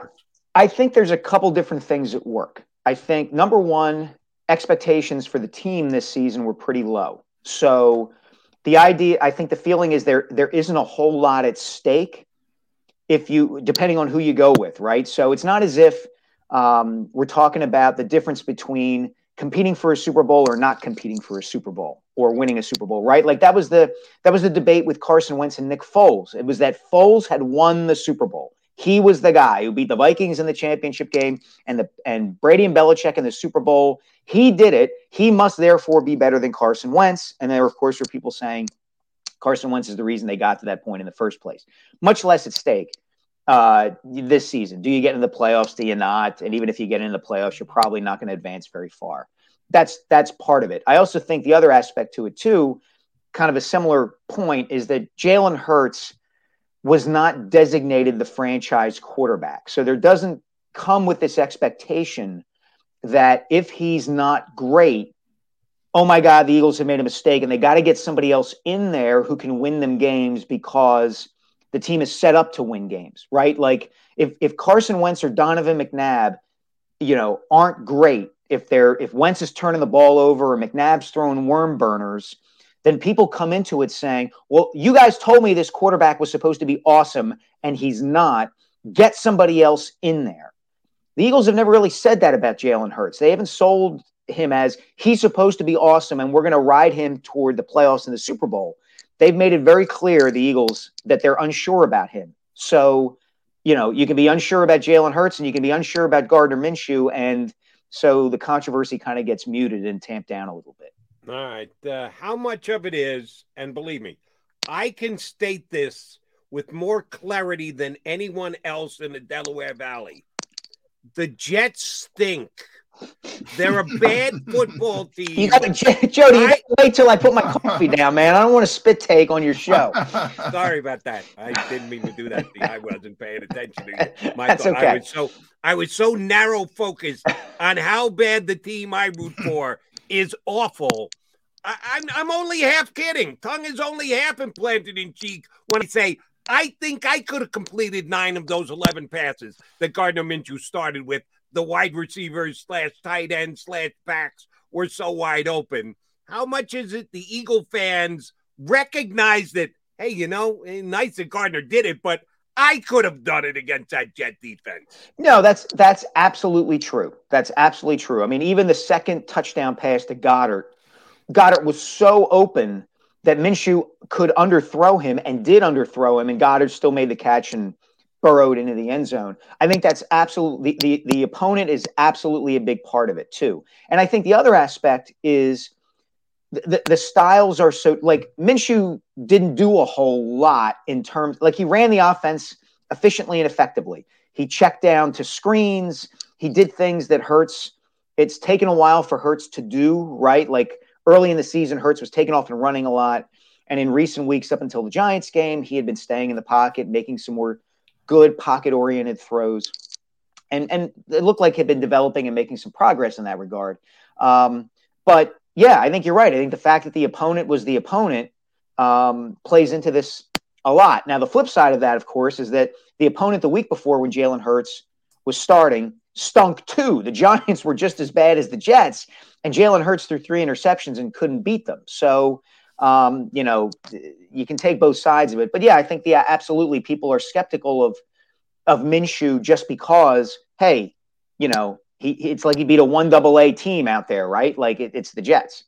Speaker 11: I think there's a couple different things at work. I think number one, expectations for the team this season were pretty low. So the idea, I think the feeling is there there isn't a whole lot at stake if you depending on who you go with, right? So it's not as if um, we're talking about the difference between competing for a Super Bowl or not competing for a Super Bowl or winning a Super Bowl, right? Like that was the that was the debate with Carson Wentz and Nick Foles. It was that Foles had won the Super Bowl. He was the guy who beat the Vikings in the championship game and the and Brady and Belichick in the Super Bowl. He did it. He must therefore be better than Carson Wentz. And there, of course, were people saying Carson Wentz is the reason they got to that point in the first place. Much less at stake uh, this season. Do you get into the playoffs? Do you not? And even if you get into the playoffs, you're probably not going to advance very far. That's that's part of it. I also think the other aspect to it too, kind of a similar point, is that Jalen Hurts was not designated the franchise quarterback. So there doesn't come with this expectation that if he's not great, oh my God, the Eagles have made a mistake, and they got to get somebody else in there who can win them games because the team is set up to win games, right? Like if if Carson Wentz or Donovan McNabb, you know, aren't great, if they're if Wentz is turning the ball over or McNabb's throwing worm burners, then people come into it saying, "Well, you guys told me this quarterback was supposed to be awesome, and he's not. Get somebody else in there." The Eagles have never really said that about Jalen Hurts. They haven't sold him as he's supposed to be awesome and we're going to ride him toward the playoffs and the Super Bowl. They've made it very clear, the Eagles, that they're unsure about him. So, you know, you can be unsure about Jalen Hurts and you can be unsure about Gardner Minshew. And so the controversy kind of gets muted and tamped down a little bit.
Speaker 1: All right. Uh, how much of it is, and believe me, I can state this with more clarity than anyone else in the Delaware Valley. The Jets stink. They're a bad football team.
Speaker 11: You got to, Jody, you got to wait till I put my coffee down, man. I don't want to spit take on your show.
Speaker 1: Sorry about that. I didn't mean to do that. I wasn't paying attention to you.
Speaker 11: My That's okay.
Speaker 1: I was so I was so narrow focused on how bad the team I root for is awful. I, I'm I'm only half kidding. Tongue is only half implanted in cheek when I say I think I could have completed nine of those 11 passes that Gardner Minshew started with the wide receivers slash tight end slash backs were so wide open. How much is it the Eagle fans recognize that, hey, you know, eh, nice that Gardner did it, but I could have done it against that Jet defense.
Speaker 11: No, that's that's absolutely true. That's absolutely true. I mean, even the second touchdown pass to Goedert, Goedert was so open that Minshew could underthrow him and did underthrow him, and Goedert still made the catch and burrowed into the end zone. I think that's absolutely the, the opponent is absolutely a big part of it too. And I think the other aspect is the, the styles are so like Minshew didn't do a whole lot in terms like he ran the offense efficiently and effectively. He checked down to screens. He did things that Hurts. It's taken a while for Hurts to do right. Like early in the season, Hurts was taken off and running a lot. And in recent weeks, up until the Giants game, he had been staying in the pocket, making some more good pocket oriented throws. And, and it looked like he'd been developing and making some progress in that regard. Um, but yeah, I think you're right. I think the fact that the opponent was the opponent um, plays into this a lot. Now, the flip side of that, of course, is that the opponent the week before when Jalen Hurts was starting stunk too. The Giants were just as bad as the Jets, and Jalen Hurts threw three interceptions and couldn't beat them. So um, you know, you can take both sides of it. But yeah, I think yeah, absolutely, people are skeptical of of Minshew just because, hey, you know, he it's like he beat a one double A team out there, right? Like it, it's the Jets.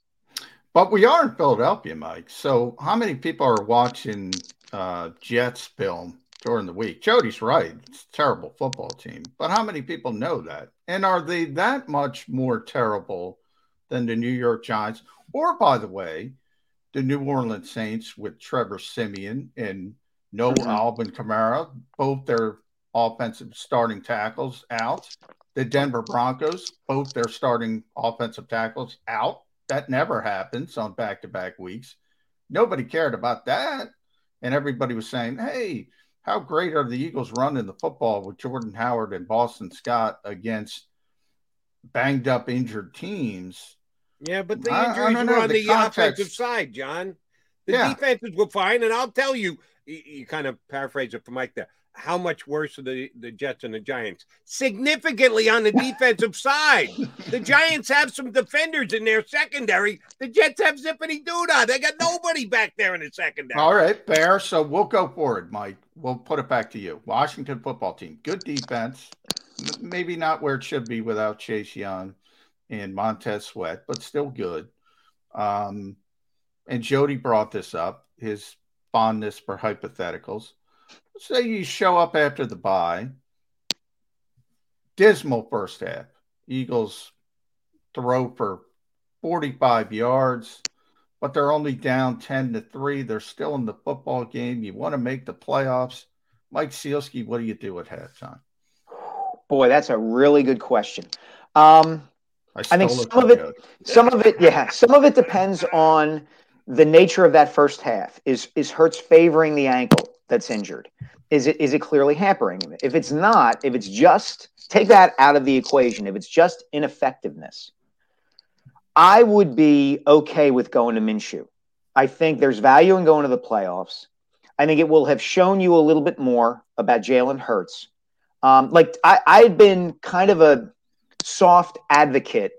Speaker 2: But we are in Philadelphia, Mike. So how many people are watching uh, Jets film during the week? Jody's right; it's a terrible football team. But how many people know that? And are they that much more terrible than the New York Giants? Or, by the way, the New Orleans Saints with Trevor Siemian and no mm-hmm. Alvin Kamara, both their offensive starting tackles out. The Denver Broncos, both their starting offensive tackles out. That never happens on back to back weeks. Nobody cared about that. And everybody was saying, hey, how great are the Eagles running the football with Jordan Howard and Boston Scott against banged up, injured teams?
Speaker 1: Yeah, but the injuries were on the, the offensive side, John. The yeah. defenses were fine, and I'll tell you, you, you kind of paraphrase it from Mike there. How much worse are the, the Jets and the Giants? Significantly on the defensive side. The Giants have some defenders in their secondary. The Jets have zippity doodah. They got nobody back there in the secondary.
Speaker 2: All right, fair. So we'll go forward, Mike. We'll put it back to you. Washington football team, good defense. Maybe not where it should be without Chase Young and Montez Sweat, but still good. Um, and Jody brought this up his fondness for hypotheticals. Say you show up after the bye, dismal first half. Eagles throw for 45 yards, but they're only down 10 to 3. They're still in the football game. You want to make the playoffs. Mike Sielski, what do you do at halftime?
Speaker 11: Boy, that's a really good question. Um, I, I think some of it, some of it, yeah, some of it depends on the nature of that first half. Is is Hurts favoring the ankle that's injured? Is it is it clearly hampering him? If it's not, if it's just take that out of the equation, if it's just ineffectiveness, I would be okay with going to Minshew. I think there's value in going to the playoffs. I think it will have shown you a little bit more about Jalen Hurts. Um, like I, I've been kind of a soft advocate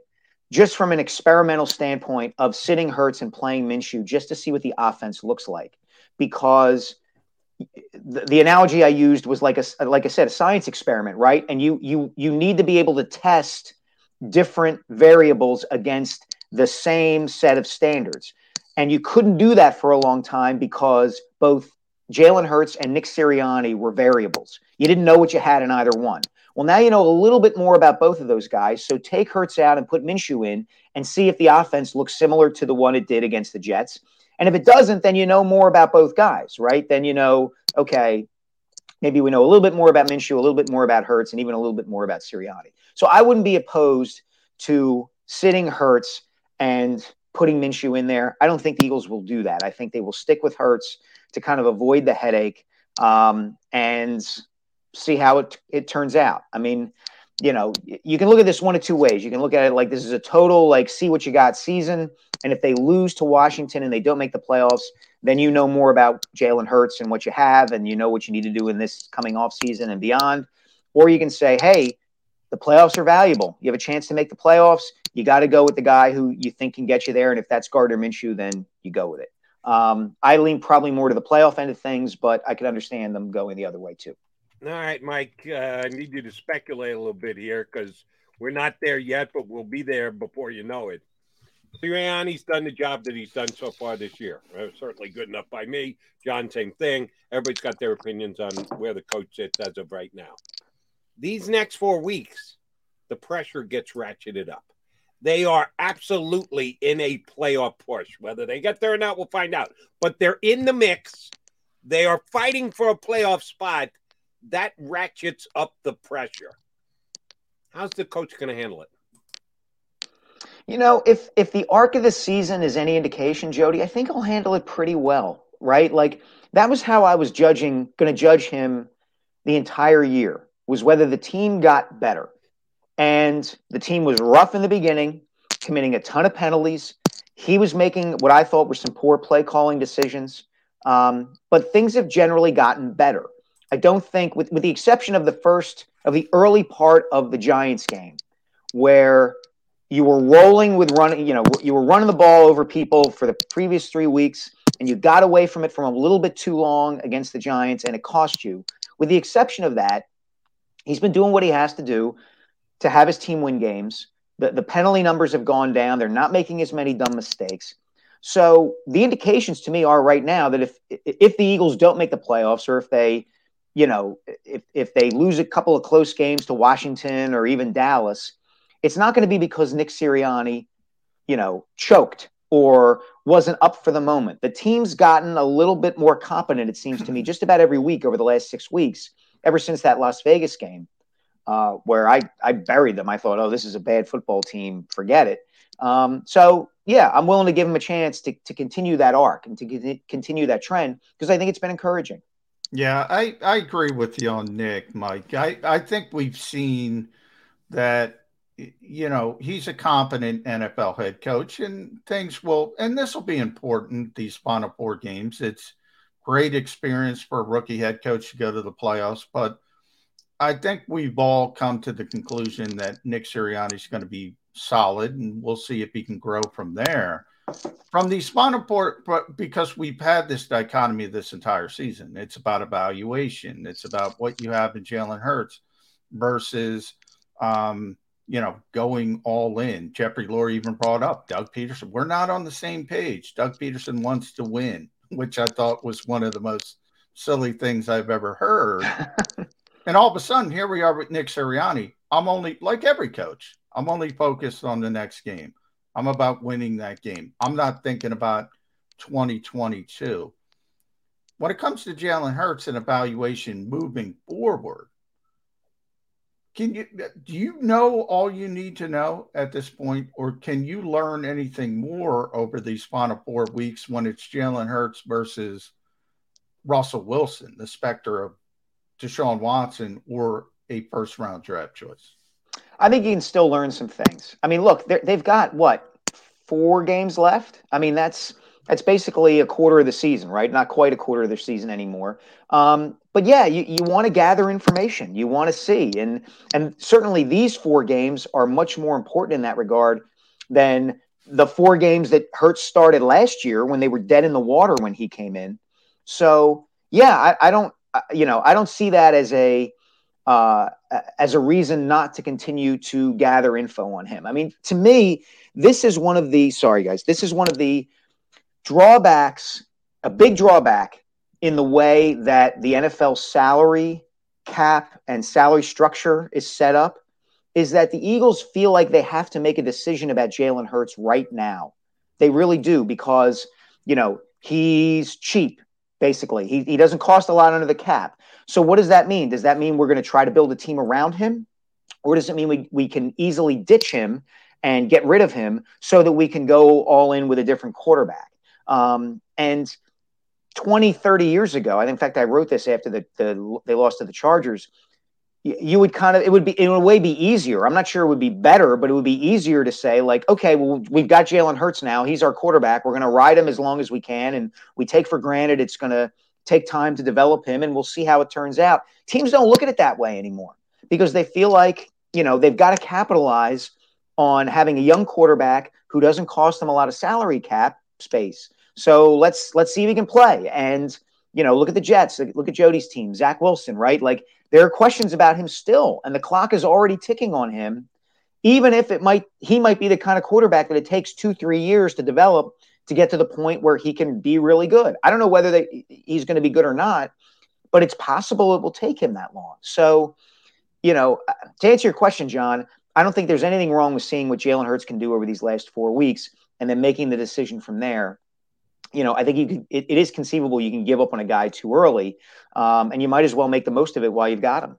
Speaker 11: just from an experimental standpoint of sitting Hurts and playing Minshew just to see what the offense looks like. Because the, the analogy I used was like a like I said, a science experiment, right? And you you you need to be able to test different variables against the same set of standards. And you couldn't do that for a long time because both Jalen Hurts and Nick Sirianni were variables. You didn't know what you had in either one. Well, now you know a little bit more about both of those guys. So take Hurts out and put Minshew in and see if the offense looks similar to the one it did against the Jets. And if it doesn't, then you know more about both guys, right? Then you know, okay, maybe we know a little bit more about Minshew, a little bit more about Hurts, and even a little bit more about Sirianni. So I wouldn't be opposed to sitting Hurts and putting Minshew in there. I don't think the Eagles will do that. I think they will stick with Hurts to kind of avoid the headache um, and see how it, it turns out. I mean, you know, you can look at this one of two ways. You can look at it like this is a total, like, see what you got season. And if they lose to Washington and they don't make the playoffs, then you know more about Jalen Hurts and what you have, and you know what you need to do in this coming off season and beyond. Or you can say, hey, the playoffs are valuable. You have a chance to make the playoffs. You got to go with the guy who you think can get you there. And if that's Gardner Minshew, then you go with it. Um, I lean probably more to the playoff end of things, but I can understand them going the other way too.
Speaker 1: All right, Mike. Uh, I need you to speculate a little bit here because we're not there yet, but we'll be there before you know it. Sirianni's done the job that he's done so far this year. Uh, certainly good enough by me. John, same thing. Everybody's got their opinions on where the coach sits as of right now. These next four weeks, the pressure gets ratcheted up. They are absolutely in a playoff push. Whether they get there or not, we'll find out. But they're in the mix. They are fighting for a playoff spot. That ratchets up the pressure. How's the coach going to handle it?
Speaker 11: You know, if if the arc of the season is any indication, Jody, I think he'll handle it pretty well, right? Like that was how I was judging, going to judge him the entire year was whether the team got better. And the team was rough in the beginning, committing a ton of penalties. He was making what I thought were some poor play calling decisions. Um, but things have generally gotten better. I don't think, with, with the exception of the first, of the early part of the Giants game, where you were rolling with running, you know, you were running the ball over people for the previous three weeks, and you got away from it from a little bit too long against the Giants, and it cost you. With the exception of that, he's been doing what he has to do to have his team win games. The, the penalty numbers have gone down. They're not making as many dumb mistakes. So the indications to me are right now that if if the Eagles don't make the playoffs, or if they, you know, if if they lose a couple of close games to Washington or even Dallas, it's not going to be because Nick Sirianni, you know, choked or wasn't up for the moment. The team's gotten a little bit more competent, it seems to me, just about every week over the last six weeks, ever since that Las Vegas game, uh, where I, I buried them. I thought, oh, this is a bad football team, forget it. Um, so, yeah, I'm willing to give them a chance to, to continue that arc and to continue that trend because I think it's been encouraging.
Speaker 2: Yeah, I, I agree with you on Nick, Mike. I, I think we've seen that you know, he's a competent NFL head coach, and things will, and this will be important. These final four games, it's great experience for a rookie head coach to go to the playoffs. But I think we've all come to the conclusion that Nick Sirianni is going to be solid, and we'll see if he can grow from there. From the four, but because we've had this dichotomy this entire season, it's about evaluation. It's about what you have in Jalen Hurts versus um, you know, going all in. Jeffrey Lurie even brought up Doug Pederson. We're not on the same page. Doug Pederson wants to win, which I thought was one of the most silly things I've ever heard. and all of a sudden, here we are with Nick Sirianni. I'm only like every coach. I'm only focused on the next game. I'm about winning that game. I'm not thinking about 2022. When it comes to Jalen Hurts and evaluation moving forward, can you do you know all you need to know at this point, or can you learn anything more over these final four weeks when it's Jalen Hurts versus Russell Wilson, the specter of Deshaun Watson or a first round draft choice?
Speaker 11: I think you can still learn some things. I mean, look, they've got what four games left. I mean, that's that's basically a quarter of the season, right? Not quite a quarter of the season anymore. Um, but yeah, you, you want to gather information, you want to see, and and certainly these four games are much more important in that regard than the four games that Hurts started last year when they were dead in the water when he came in. So yeah, I, I don't, you know, I don't see that as a uh, as a reason not to continue to gather info on him. I mean, to me, this is one of the sorry guys, this is one of the drawbacks, a big drawback in the way that the NFL salary cap and salary structure is set up is that the Eagles feel like they have to make a decision about Jalen Hurts right now. They really do because, you know, he's cheap, basically. He, he doesn't cost a lot under the cap. So, what does that mean? Does that mean we're going to try to build a team around him? Or does it mean we, we can easily ditch him and get rid of him so that we can go all in with a different quarterback? Um, and 20, 30 years ago, I, in fact, I wrote this after the, the they lost to the Chargers. You would kind of it would be in a way be easier. I'm not sure it would be better, but it would be easier to say like, okay, well, we've got Jalen Hurts now. He's our quarterback. We're going to ride him as long as we can, and we take for granted it's going to take time to develop him, and we'll see how it turns out. Teams don't look at it that way anymore because they feel like you know they've got to capitalize on having a young quarterback who doesn't cost them a lot of salary cap space so let's let's see if he can play. And you know, look at the Jets. Look at Jody's team, Zach Wilson. Right? Like there are questions about him still, and the clock is already ticking on him. Even if it might, he might be the kind of quarterback that it takes two, three years to develop to get to the point where he can be really good. I don't know whether they, he's going to be good or not, but it's possible it will take him that long. So, you know, to answer your question, John, I don't think there's anything wrong with seeing what Jalen Hurts can do over these last four weeks and then making the decision from there you know, I think you can. It, it is conceivable you can give up on a guy too early, um, and you might as well make the most of it while you've got him.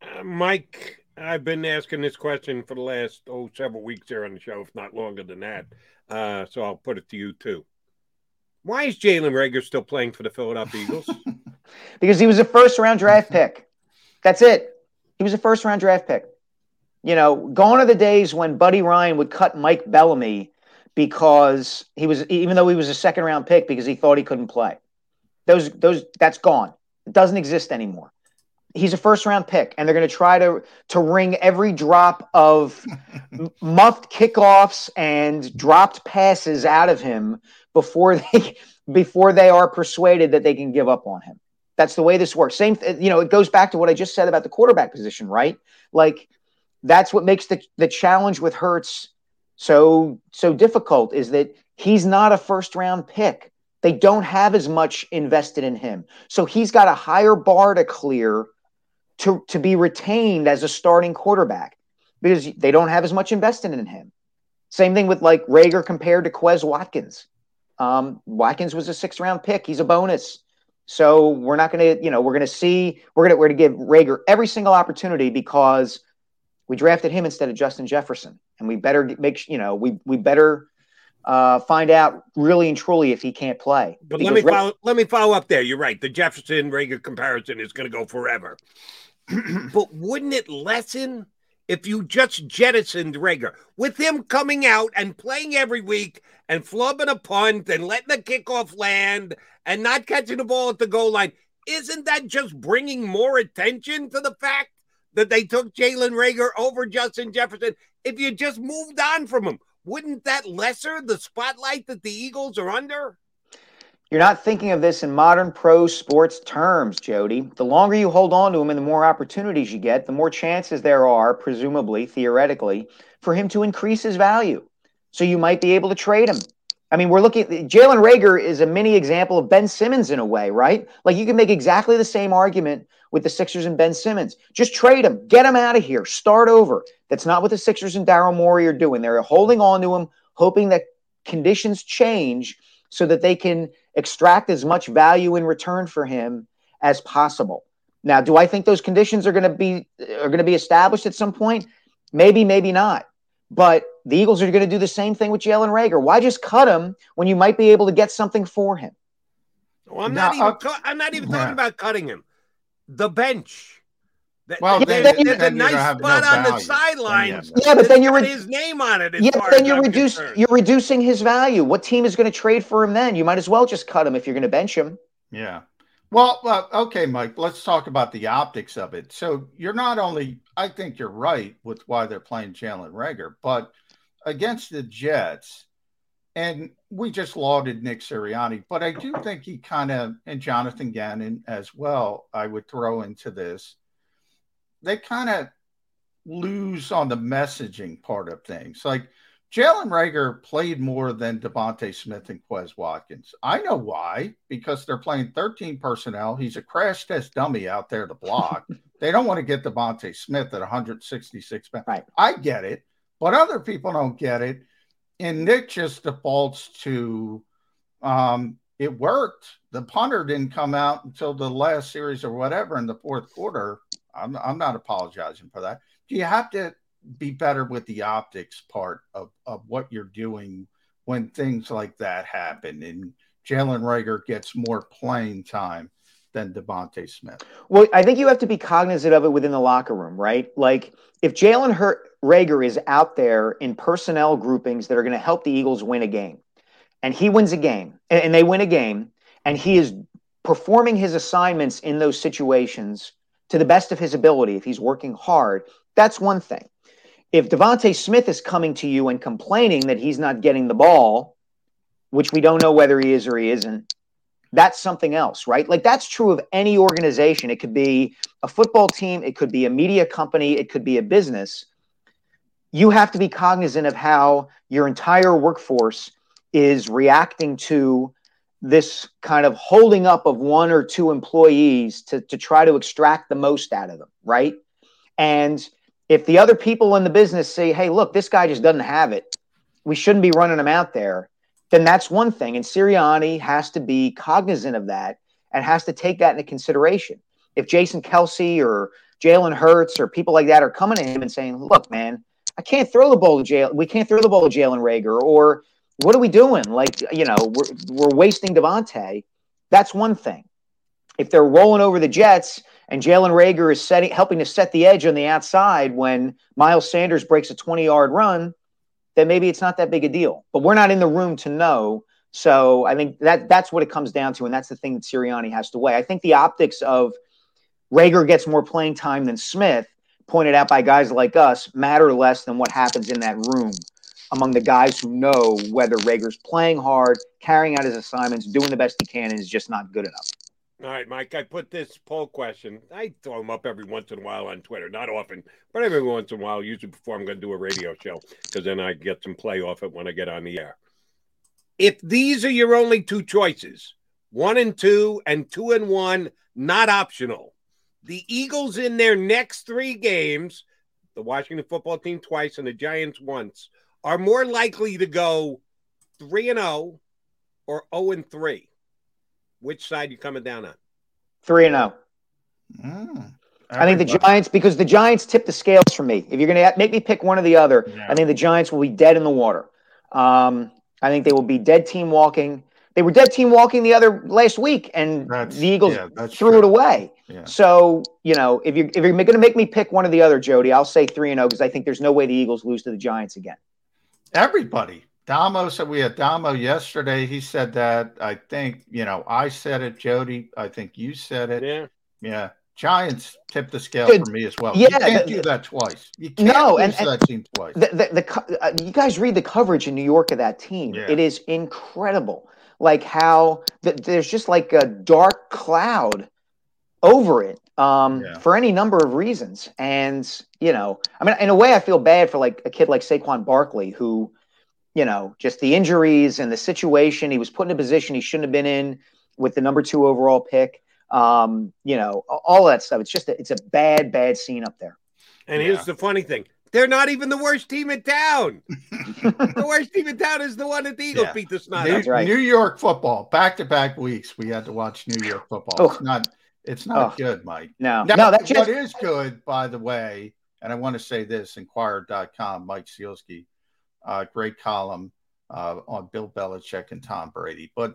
Speaker 1: Uh, Mike, I've been asking this question for the last oh several weeks here on the show, if not longer than that. Uh, so I'll put it to you too. Why is Jalen Reagor still playing for the Philadelphia Eagles?
Speaker 11: because he was a first round draft pick. That's it. He was a first round draft pick. You know, gone are the days when Buddy Ryan would cut Mike Bellamy because he was even though he was a second round pick because he thought he couldn't play. Those those that's gone. It doesn't exist anymore. He's a first round pick, and they're going to try to to wring every drop of muffed kickoffs and dropped passes out of him before they before they are persuaded that they can give up on him. That's the way this works. Same, you know, it goes back to what I just said about the quarterback position, right? Like that's what makes the the challenge with Hurts so so difficult is that he's not a first round pick. They don't have as much invested in him. So he's got a higher bar to clear to, to be retained as a starting quarterback because they don't have as much invested in him. Same thing with like Reagor compared to Quez Watkins. Um, Watkins was a six round pick. He's a bonus. So we're not going to, you know, we're going to see, we're going to, we're going to give Reagor every single opportunity because we drafted him instead of Justin Jefferson, and we better make you know we we better uh, find out really and truly if he can't play.
Speaker 1: But let me follow, let me follow up there. You're right. The Jefferson Reagor comparison is going to go forever. but wouldn't it lessen if you just jettisoned Reagor with him coming out and playing every week and flubbing a punt and letting the kickoff land and not catching the ball at the goal line? Isn't that just bringing more attention to the fact that they took Jalen Reagor over Justin Jefferson. If you just moved on from him, wouldn't that lesser the spotlight that the Eagles are under?
Speaker 11: You're not thinking of this in modern pro sports terms, Jody. The longer you hold on to him and the more opportunities you get, the more chances there are, presumably, theoretically, for him to increase his value. So you might be able to trade him. I mean, we're looking Jalen Reagor is a mini example of Ben Simmons in a way, right? Like you can make exactly the same argument with the Sixers and Ben Simmons. Just trade him, get him out of here, start over. That's not what the Sixers and Daryl Morey are doing. They're holding on to him, hoping that conditions change so that they can extract as much value in return for him as possible. Now, do I think those conditions are going to be are going to be established at some point? Maybe, maybe not. But the Eagles are going to do the same thing with Jalen Reagor. Why just cut him when you might be able to get something for him?
Speaker 1: Well, I'm not even. Uh, I'm not even talking about cutting him the bench.
Speaker 2: Well,
Speaker 1: yeah,
Speaker 2: then,
Speaker 1: there's
Speaker 2: then
Speaker 1: a nice
Speaker 2: have no
Speaker 1: spot on the
Speaker 2: value.
Speaker 1: sidelines.
Speaker 11: Yeah, but then you're re-
Speaker 1: his name on it.
Speaker 11: Yeah, but then you're
Speaker 1: I'm
Speaker 11: reduce
Speaker 1: concerned.
Speaker 11: you're reducing his value. What team is going to trade for him then? You might as well just cut him if you're going to bench him.
Speaker 2: Yeah. Well, well, okay, Mike, let's talk about the optics of it. So you're not only, I think you're right with why they're playing Jalen Reagor, but against the Jets, and we just lauded Nick Sirianni, but I do think he kind of, and Jonathan Gannon as well, I would throw into this. They kind of lose on the messaging part of things. Like Jalen Reagor played more than DeVonta Smith and Quez Watkins. I know why, because they're playing 13 personnel. He's a crash test dummy out there to block. they don't want to get DeVonta Smith at 166 pounds.
Speaker 11: Right.
Speaker 2: I get it, but other people don't get it. And Nick just defaults to um, it worked. The punter didn't come out until the last series or whatever in the fourth quarter. I'm, I'm not apologizing for that. Do you have to be better with the optics part of, of what you're doing when things like that happen. And Jalen Reagor gets more playing time than DeVonta Smith.
Speaker 11: Well, I think you have to be cognizant of it within the locker room, right? Like if Jalen Reagor is out there in personnel groupings that are going to help the Eagles win a game, and he wins a game, and, and they win a game, and he is performing his assignments in those situations to the best of his ability, if he's working hard, that's one thing. If DeVonta Smith is coming to you and complaining that he's not getting the ball, which we don't know whether he is or he isn't, that's something else, right? Like that's true of any organization. It could be a football team, it could be a media company, it could be a business. You have to be cognizant of how your entire workforce is reacting to this kind of holding up of one or two employees to, to try to extract the most out of them, right? And if the other people in the business say, hey, look, this guy just doesn't have it, we shouldn't be running him out there, then that's one thing. And Sirianni has to be cognizant of that and has to take that into consideration. If Jason Kelce or Jalen Hurts or people like that are coming to him and saying, look, man, I can't throw the ball to Jalen, we can't throw the ball to Jalen Reagor, or what are we doing? Like, you know, we're, we're wasting DeVonta. That's one thing. If they're rolling over the Jets and Jalen Reagor is setting, helping to set the edge on the outside when Miles Sanders breaks a 20 yard run, then maybe it's not that big a deal. But we're not in the room to know. So I think that that's what it comes down to. And that's the thing that Sirianni has to weigh. I think the optics of Reagor gets more playing time than Smith, pointed out by guys like us, matter less than what happens in that room among the guys who know whether Reagor's playing hard, carrying out his assignments, doing the best he can, and is just not good enough.
Speaker 1: All right, Mike, I put this poll question. I throw them up every once in a while on Twitter. Not often, but every once in a while, usually before I'm going to do a radio show, because then I get some play off it when I get on the air. If these are your only two choices, one and two, and two and one, not optional, the Eagles in their next three games, the Washington football team twice and the Giants once, are more likely to go 3 and 0 or 0 and 3. Which side you coming down on?
Speaker 11: 3 and 0.
Speaker 2: Mm,
Speaker 11: I think the Giants because the Giants tip the scales for me. If you're going to make me pick one or the other,
Speaker 2: Yeah.
Speaker 11: I think the Giants will be dead in the water. Um, I think they will be dead team walking. They were dead team walking the other last week, and
Speaker 2: That's-
Speaker 11: the Eagles
Speaker 2: yeah,
Speaker 11: threw
Speaker 2: true.
Speaker 11: it away.
Speaker 2: Yeah.
Speaker 11: So you know, if you're if you're going to make me pick one or the other, Jody, I'll say three and zero because I think there's no way the Eagles lose to the Giants again.
Speaker 2: Everybody. Damo said we had Damo yesterday. He said that. I think, you know, I said it, Jody. I think you said it.
Speaker 1: Yeah.
Speaker 2: Yeah. Giants tipped the scale
Speaker 11: Good.
Speaker 2: for me as well.
Speaker 11: Yeah,
Speaker 2: you can't
Speaker 11: the-
Speaker 2: do that twice. You can't
Speaker 11: No, and- and-
Speaker 2: that team twice.
Speaker 11: The, the, the, uh, you guys read the coverage in New York of that team.
Speaker 2: Yeah.
Speaker 11: It is incredible. Like how th- there's just like a dark cloud over it um,
Speaker 2: Yeah.
Speaker 11: for any number of reasons. And, you know, I mean, in a way, I feel bad for like a kid like Saquon Barkley, who, you know, just the injuries and the situation, he was put in a position he shouldn't have been in with the number two overall pick. Um, you know, all that stuff. It's just, a, it's a bad, bad scene up there.
Speaker 1: And
Speaker 2: Yeah.
Speaker 1: here's the funny thing. They're not even the worst team in town. the worst team in town is the one that the Eagles
Speaker 2: Yeah.
Speaker 1: beat the snot
Speaker 2: New,
Speaker 11: right.
Speaker 2: New York football, back to back weeks. We had to watch New York football.
Speaker 11: Oh.
Speaker 2: It's not it's not
Speaker 11: Oh.
Speaker 2: good, Mike.
Speaker 11: No,
Speaker 2: Now,
Speaker 11: no, that's just,
Speaker 2: is good, by the way, and I want to say this Inquirer.com, Mike Sielski, uh, great column uh, on Bill Belichick and Tom Brady. But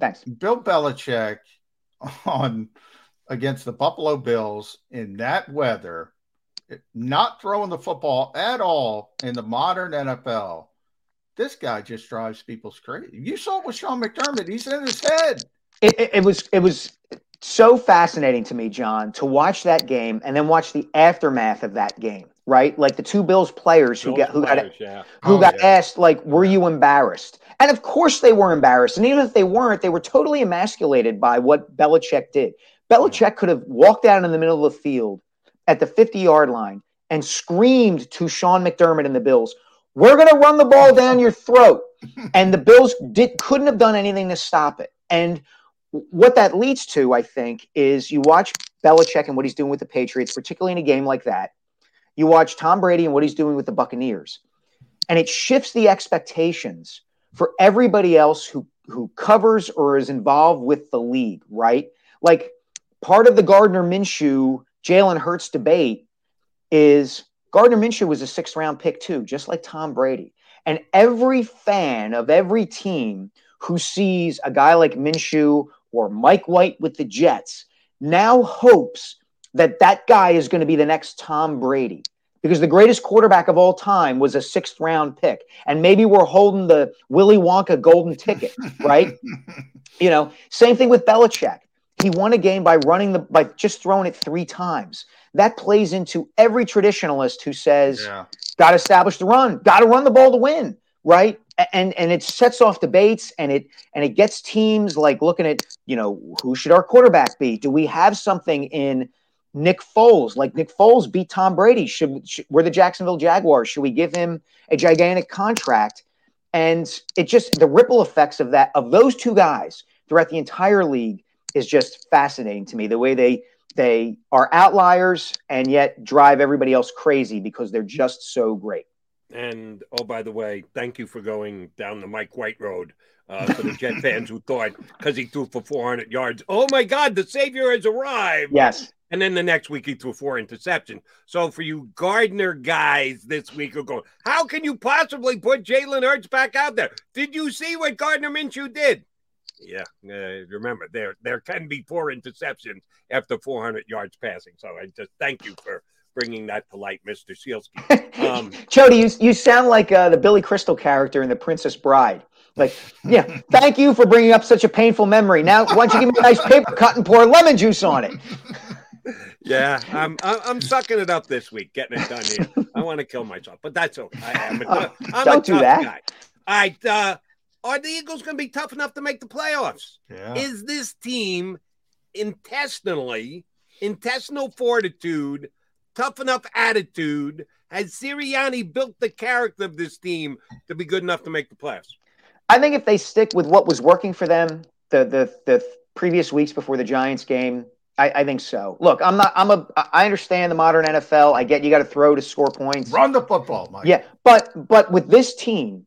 Speaker 11: thanks.
Speaker 2: Bill Belichick on against the Buffalo Bills in that weather, not throwing the football at all in the modern NFL. This guy just drives people's crazy. You saw it with Sean McDermott; he's in his head.
Speaker 11: It, it, it was it was so fascinating to me, John, to watch that game and then watch the aftermath of that game. Right, like the two Bills players who
Speaker 1: Bills
Speaker 11: got who
Speaker 1: players,
Speaker 11: got
Speaker 1: yeah.
Speaker 11: who
Speaker 1: Oh,
Speaker 11: got
Speaker 1: yeah.
Speaker 11: asked like, "Were you embarrassed?" And of course they were embarrassed. And even if they weren't, they were totally emasculated by what Belichick did. Belichick could have walked out in the middle of the field at the 50 yard line and screamed to Sean McDermott and the Bills, We're going to run the ball down your throat. And the Bills did, couldn't have done anything to stop it. And what that leads to, I think, is you watch Belichick and what he's doing with the Patriots, particularly in a game like that. You watch Tom Brady and what he's doing with the Buccaneers. And it shifts the expectations for everybody else who who covers or is involved with the league, right? Like part of the Gardner Minshew Jalen Hurts debate is Gardner Minshew was a sixth round pick too, just like Tom Brady. And every fan of every team who sees a guy like Minshew or Mike White with the Jets now hopes that that guy is going to be the next Tom Brady because the greatest quarterback of all time was a sixth round pick. And maybe we're holding the Willy Wonka golden ticket, right? you know, same thing with Belichick. He won a game by running the by just throwing it three times. That plays into every traditionalist who says,
Speaker 2: Yeah.
Speaker 11: got to establish the run, got to run the ball to win, right? And and it sets off debates and it and it gets teams like looking at you know who should our quarterback be? Do we have something in Nick Foles? Like Nick Foles beat Tom Brady. Should, should we're the Jacksonville Jaguars? Should we give him a gigantic contract? And it just the ripple effects of that of those two guys throughout the entire league is just fascinating to me. The way they they are outliers and yet drive everybody else crazy because they're just so great.
Speaker 1: And oh, by the way, thank you for going down the Mike White road uh, for the Jet fans who thought because he threw for 400 yards. Oh my God, the Savior has arrived.
Speaker 11: Yes.
Speaker 1: And then the next week he threw four interceptions. So for you Gardner guys this week are going, how can you possibly put Jalen Hurts back out there? Did you see what Gardner Minshew did? Yeah, uh, remember there there can be four interceptions after 400 yards passing. So I just thank you for bringing that to light, Mr. Sielski. Um,
Speaker 11: Jody, you, you sound like uh, the Billy Crystal character in The Princess Bride. Like, yeah, thank you for bringing up such a painful memory. Now, why don't you give me a nice paper cut and pour lemon juice on it?
Speaker 1: Yeah, I'm I'm I'm sucking it up this week, getting it done here. I want to kill myself, but that's okay. I am a, tough- I'm
Speaker 11: don't
Speaker 1: a
Speaker 11: do that.
Speaker 1: guy. All right, uh, are the Eagles going to be tough enough to make the playoffs?
Speaker 2: Yeah.
Speaker 1: Is this team intestinally, intestinal fortitude, tough enough attitude? Has Sirianni built the character of this team to be good enough to make the playoffs?
Speaker 11: I think if they stick with what was working for them the the the previous weeks before the Giants game, I, I think so. Look, I'm not. I'm a. I understand the modern NFL. I get you got to throw to score points.
Speaker 2: Run the football, Mike.
Speaker 11: Yeah, but but with this team,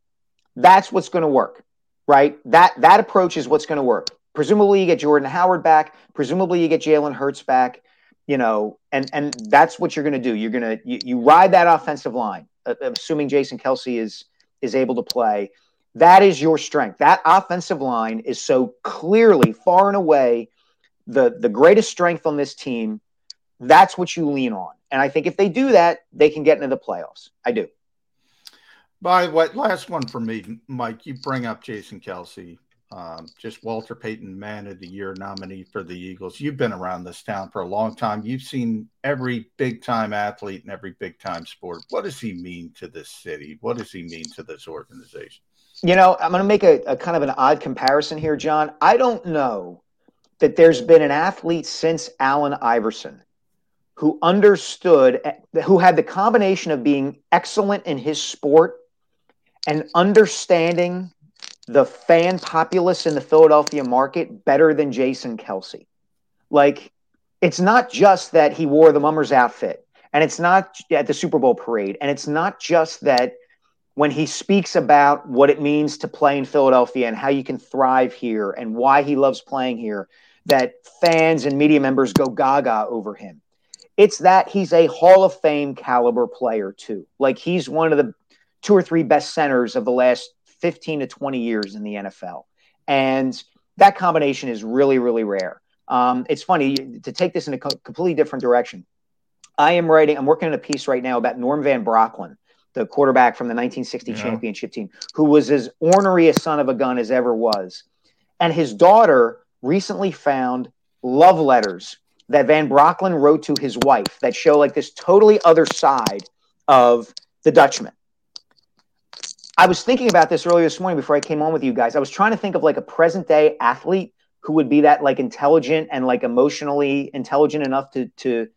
Speaker 11: that's what's going to work, right? That that approach is what's going to work. Presumably, you get Jordan Howard back. Presumably, you get Jalen Hurts back. You know, and and that's what you're going to do. You're going to you, you ride that offensive line, uh, assuming Jason Kelce is is able to play. That is your strength. That offensive line is so clearly far and away the the greatest strength on this team. That's what you lean on. And I think if they do that, they can get into the playoffs. I do.
Speaker 2: By the way, last one for me, Mike. You bring up Jason Kelce, um, just Walter Payton Man of the Year nominee for the Eagles. You've been around this town for a long time. You've seen every big time athlete in every big time sport. What does he mean to this city? What does he mean to this organization?
Speaker 11: You know, I'm going to make a, a kind of an odd comparison here, John. I don't know that there's been an athlete since Allen Iverson who understood, who had the combination of being excellent in his sport and understanding the fan populace in the Philadelphia market better than Jason Kelce. Like, it's not just that he wore the mummer's outfit, and it's not at the Super Bowl parade, and it's not just that when he speaks about what it means to play in Philadelphia and how you can thrive here and why he loves playing here, that fans and media members go gaga over him. It's that he's a Hall of Fame caliber player, too. Like he's one of the two or three best centers of the last 15 to 20 years in the NFL. And that combination is really, really rare. Um, it's funny to take this in a co- completely different direction. I am writing, I'm working on a piece right now about Norm Van Brocklin, the quarterback from the 1960
Speaker 2: Yeah.
Speaker 11: championship team, who was as ornery a son of a gun as ever was. And his daughter recently found love letters that Van Brocklin wrote to his wife that show like this totally other side of the Dutchman. I was thinking about this earlier this morning before I came on with you guys. I was trying to think of like a present day athlete who would be that like intelligent and like emotionally intelligent enough to to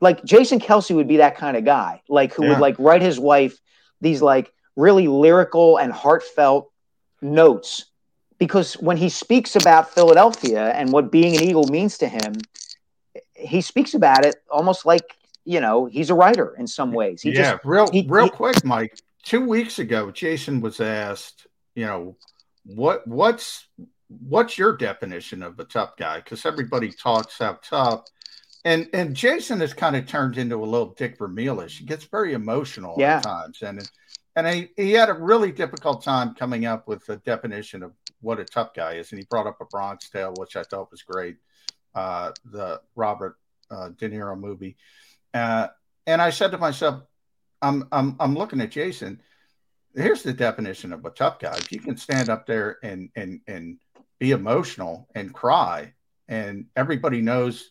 Speaker 11: like Jason Kelce would be that kind of guy, like who
Speaker 2: Yeah.
Speaker 11: would like write his wife these like really lyrical and heartfelt notes because when he speaks about Philadelphia and what being an Eagle means to him, he speaks about it almost like you know he's a writer in some ways. He
Speaker 2: yeah,
Speaker 11: just
Speaker 2: real
Speaker 11: he-
Speaker 2: real
Speaker 11: he-
Speaker 2: quick, Mike. Two weeks ago, Jason was asked, you know, what what's what's your definition of a tough guy? Because everybody talks how tough, and and Jason has kind of turned into a little Dick Vermeilish. He gets very emotional
Speaker 11: Yeah.
Speaker 2: at times, and and he, he had a really difficult time coming up with the definition of what a tough guy is. And he brought up a Bronx Tale, which I thought was great, uh, the Robert uh, De Niro movie. Uh, and I said to myself, I'm I'm I'm looking at Jason. Here's the definition of a tough guy. If you can stand up there and and and be emotional and cry, and everybody knows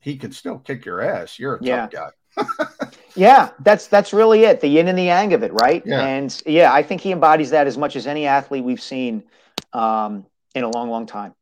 Speaker 2: he can still kick your ass, you're a
Speaker 11: Yeah.
Speaker 2: tough guy.
Speaker 11: Yeah, that's that's really it. The yin and the yang of it, right?
Speaker 2: Yeah.
Speaker 11: And yeah, I think he embodies that as much as any athlete we've seen um, in a long, long time.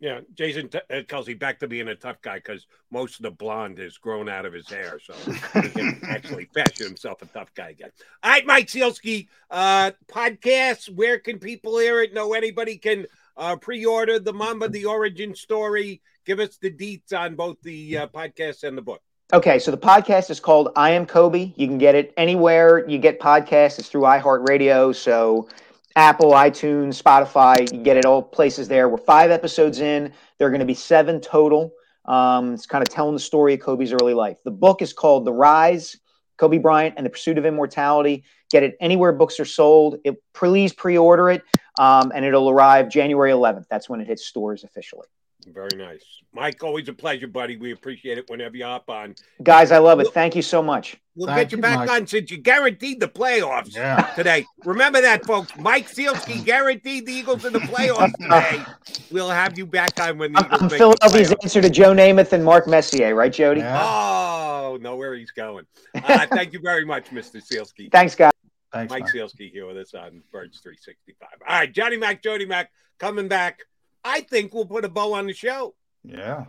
Speaker 1: Yeah, Jason T- uh, Kelce back to being a tough guy because most of the blonde is grown out of his hair, so he can actually fashion himself a tough guy again. All right, Mike Sielski, uh, podcast. Where can people hear it? Know anybody can uh, pre-order the Mamba, the origin story. Give us the deets on both the uh, podcast and the book.
Speaker 11: Okay, so the podcast is called I Am Kobe. You can get it anywhere you get podcasts. It's through iHeartRadio. So Apple, iTunes, Spotify, you get it all places there. We're five episodes in. There are going to be seven total. Um, it's kind of telling the story of Kobe's early life. The book is called The Rise, Kobe Bryant and the Pursuit of Immortality. Get it anywhere books are sold. It, please pre-order it, um, and it'll arrive January 11th. That's when it hits stores officially.
Speaker 1: Very nice, Mike. Always a pleasure, buddy. We appreciate it whenever you hop on.
Speaker 11: Guys, I love it. Thank you so much.
Speaker 1: We'll
Speaker 2: Thank
Speaker 1: get you
Speaker 2: you,
Speaker 1: back
Speaker 2: Mike.
Speaker 1: on since you guaranteed the playoffs
Speaker 2: Yeah.
Speaker 1: today. Remember that, folks. Mike Sielski guaranteed the Eagles in the playoffs today. We'll have you back on when the
Speaker 11: I'm,
Speaker 1: Eagles
Speaker 11: I'm
Speaker 1: make the
Speaker 11: Philadelphia's
Speaker 1: playoffs.
Speaker 11: answer to Joe Namath and Mark Messier, right, Jody?
Speaker 2: Yeah.
Speaker 1: Oh, know where he's going. Uh, thank you very much, Mr. Sielski.
Speaker 11: Thanks, guys.
Speaker 2: Thanks,
Speaker 1: Mike
Speaker 2: Mike.
Speaker 1: Sielski here with us on Birds 365. All right, Johnny Mac, Jody Mac coming back. I think we'll put a bow on the show.
Speaker 2: Yeah.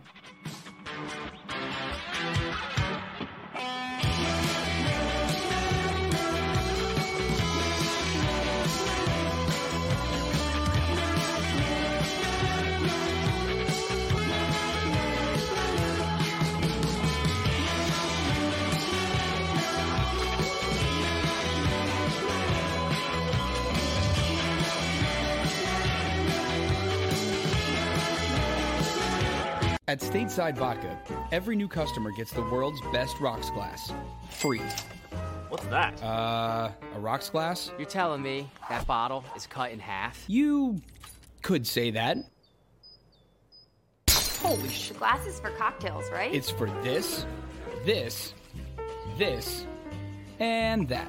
Speaker 3: At Stateside Vodka, every new customer gets the world's best rocks glass. Free.
Speaker 4: What's that?
Speaker 3: Uh, a rocks glass?
Speaker 4: You're telling me that bottle is cut in half?
Speaker 3: You could say that.
Speaker 5: Holy shit. Glasses for cocktails, right?
Speaker 3: It's for this, this, this, and that.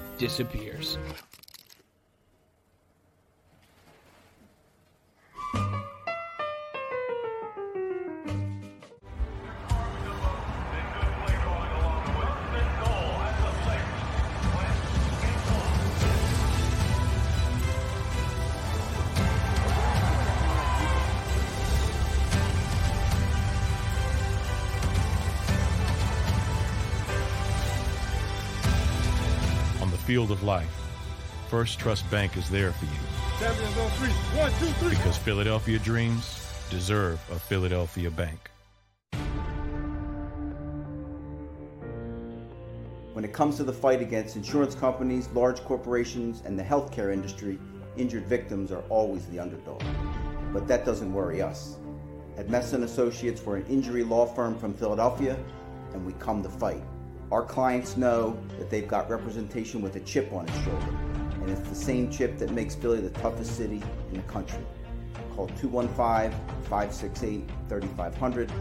Speaker 3: disappears.
Speaker 6: of life, First Trust Bank is there for you.
Speaker 7: Champions on three. One, two, three.
Speaker 6: Because Philadelphia dreams deserve a Philadelphia bank.
Speaker 8: When it comes to the fight against insurance companies, large corporations, and the healthcare industry, injured victims are always the underdog. But that doesn't worry us. At Messon Associates, we're an injury law firm from Philadelphia, and we come to fight. Our clients know that they've got representation with a chip on its shoulder, and it's the same chip that makes Philly the toughest city in the country. Call 215 568 3500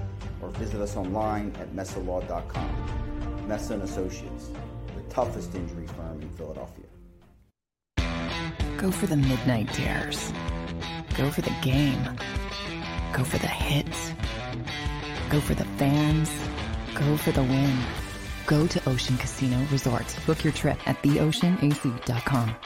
Speaker 8: or visit us online at messalaw.com. Messa and Associates, the toughest injury firm in Philadelphia.
Speaker 9: Go for the midnight dares. Go for the game. Go for the hits. Go for the fans. Go for the win. Go to Ocean Casino Resort. Book your trip at theoceanac.com.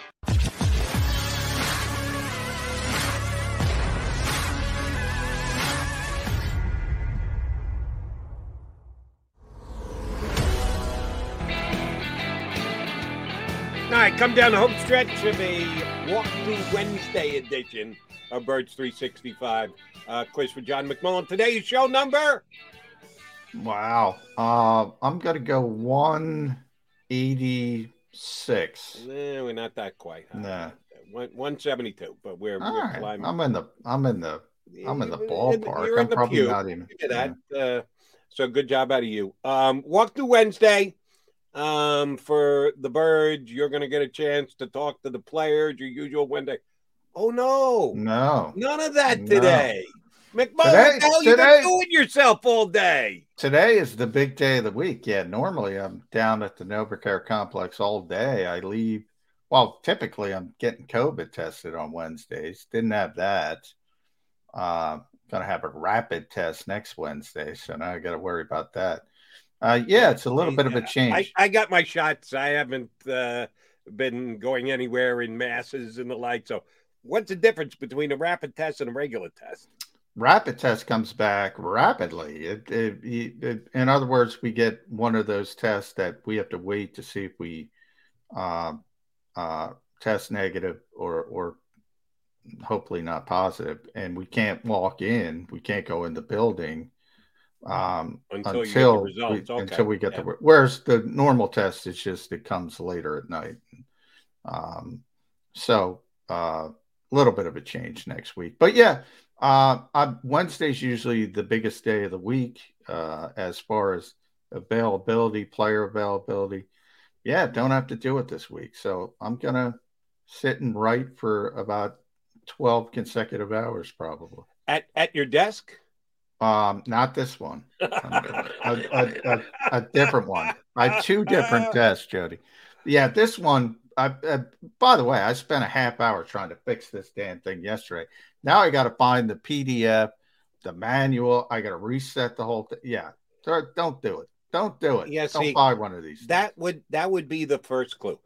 Speaker 1: All right, come down the home stretch of a Walk Through Wednesday edition of Birds 365. Uh, quiz for John McMullen. Today's show number.
Speaker 2: Wow. Uh, I'm going to go 186.
Speaker 1: Eh, we're not that quite. high.
Speaker 2: Nah.
Speaker 1: One, 172, but we're,
Speaker 2: All
Speaker 1: we're
Speaker 2: right.
Speaker 1: climbing.
Speaker 2: I'm in the I'm in the I'm in the ballpark.
Speaker 1: you're in
Speaker 2: I'm
Speaker 1: the
Speaker 2: probably
Speaker 1: pew.
Speaker 2: not even.
Speaker 1: That. Uh, so good job out of you. Um, walk through Wednesday. Um, for the birds, you're going to get a chance to talk to the players. Your usual Wednesday. Oh no,
Speaker 2: No.
Speaker 1: none of that
Speaker 2: No.
Speaker 1: Today. McMullen,
Speaker 2: Today-
Speaker 1: what the hell you been
Speaker 2: today-
Speaker 1: doing yourself all day?
Speaker 2: Today is the big day of the week. Yeah, normally I'm down at the NovaCare complex all day. I leave. Well, typically I'm getting COVID tested on Wednesdays. Didn't have that. Uh, gonna have a rapid test next Wednesday, so now I got to worry about that. Uh, yeah, it's a little bit of a change.
Speaker 1: I got my shots. I haven't uh, been going anywhere in masses and the like. So, what's the difference between a rapid test and a regular test?
Speaker 2: Rapid test comes back rapidly. It, it, it- in other words, we get one of those tests that we have to wait to see if we uh, uh, test negative or or hopefully not positive, and we can't walk in. We can't go in the building um,
Speaker 1: Until you get the
Speaker 2: until
Speaker 1: results.
Speaker 2: we,
Speaker 1: Okay,
Speaker 2: until we get
Speaker 1: yeah.
Speaker 2: the. Whereas the normal test is just it comes later at night. Um, so a uh, little bit of a change next week, but yeah, uh, I, Wednesday's usually the biggest day of the week uh, as far as availability, player availability. Yeah, don't have to do it this week, so I'm gonna sit and write for about twelve consecutive hours, probably.
Speaker 1: At at your desk?
Speaker 2: Um, not this one, a, a, a, a different one. I have two different desks, Jody. Yeah, this one. I, uh, by the way, I spent a half hour trying to fix this damn thing yesterday. Now I got to find the PDF, the manual. I got to reset the whole thing. Yeah, don't do it. Don't do it.
Speaker 1: Yeah,
Speaker 2: don't
Speaker 1: see,
Speaker 2: buy one of these.
Speaker 1: That would that would be the first clue.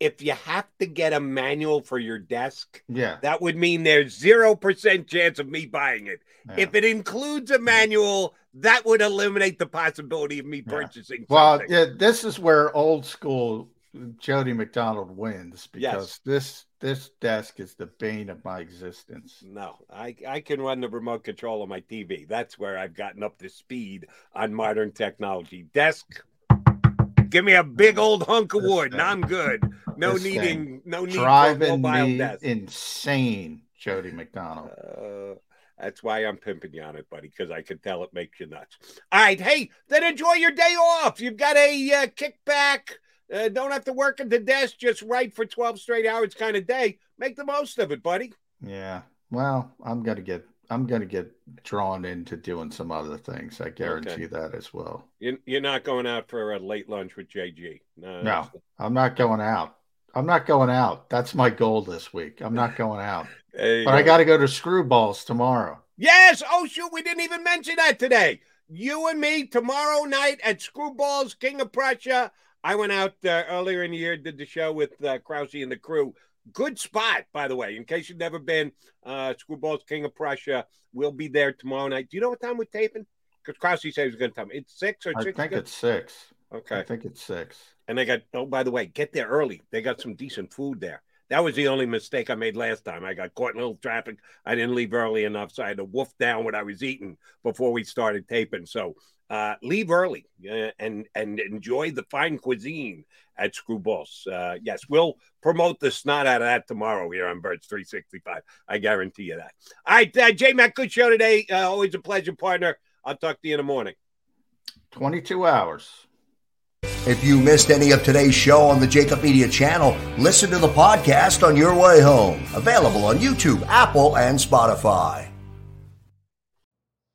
Speaker 1: If you have to get a manual for your desk,
Speaker 2: Yeah,
Speaker 1: that would mean there's zero percent chance of me buying it.
Speaker 2: Yeah.
Speaker 1: If it includes a manual, that would eliminate the possibility of me purchasing.
Speaker 2: Well,
Speaker 1: something.
Speaker 2: yeah, this is where old school Jody McDonald wins because
Speaker 1: Yes.
Speaker 2: this this desk is the bane of my existence.
Speaker 1: No, I, I can run the remote control on my TV. That's where I've gotten up to speed on modern technology. Desk, give me a big old hunk of wood, and I'm good. No
Speaker 2: This
Speaker 1: needing, no need for a
Speaker 2: driving
Speaker 1: mobile
Speaker 2: me
Speaker 1: desk.
Speaker 2: insane, Jody McDonald.
Speaker 1: Uh, that's why I'm pimping you on it, buddy, because I can tell it makes you nuts. All right, hey, then enjoy your day off. You've got a uh, kickback. Uh, don't have to work at the desk. Just write for 12 straight hours kind of day. Make the most of it, buddy.
Speaker 2: Yeah. Well, I'm gonna get I'm gonna get drawn into doing some other things. I guarantee that as well.
Speaker 1: You- You're not going out for a late lunch with JG. No,
Speaker 2: No, I'm not going out. I'm not going out. That's my goal this week. I'm not going out. But I got to go to Screwballs tomorrow.
Speaker 1: Yes. Oh, shoot. We didn't even mention that today. You and me tomorrow night at Screwballs King of Prussia. I went out uh, earlier in the year, did the show with uh, Krause and the crew. Good spot, by the way. In case you've never been, uh, Screwballs King of Prussia. We'll be there tomorrow night. Do you know what time we're taping? Because Krause said he was going to tell me. It's six or
Speaker 2: I
Speaker 1: six.
Speaker 2: think it's six.
Speaker 1: Okay.
Speaker 2: I think it's six.
Speaker 1: And they got, oh, by the way, get there early. They got some decent food there. That was the only mistake I made last time. I got caught in a little traffic. I didn't leave early enough, so I had to wolf down what I was eating before we started taping. So uh, leave early uh, and and enjoy the fine cuisine at Screwballs. Uh, yes, we'll promote the snot out of that tomorrow here on Birds 365. I guarantee you that. All right, uh, J Mac, good show today. Uh, always a pleasure, partner. I'll talk to you in the morning.
Speaker 2: 22 hours.
Speaker 12: If you missed any of today's show on the JAKIB Media channel, listen to the podcast on your way home. Available on YouTube, Apple, and Spotify.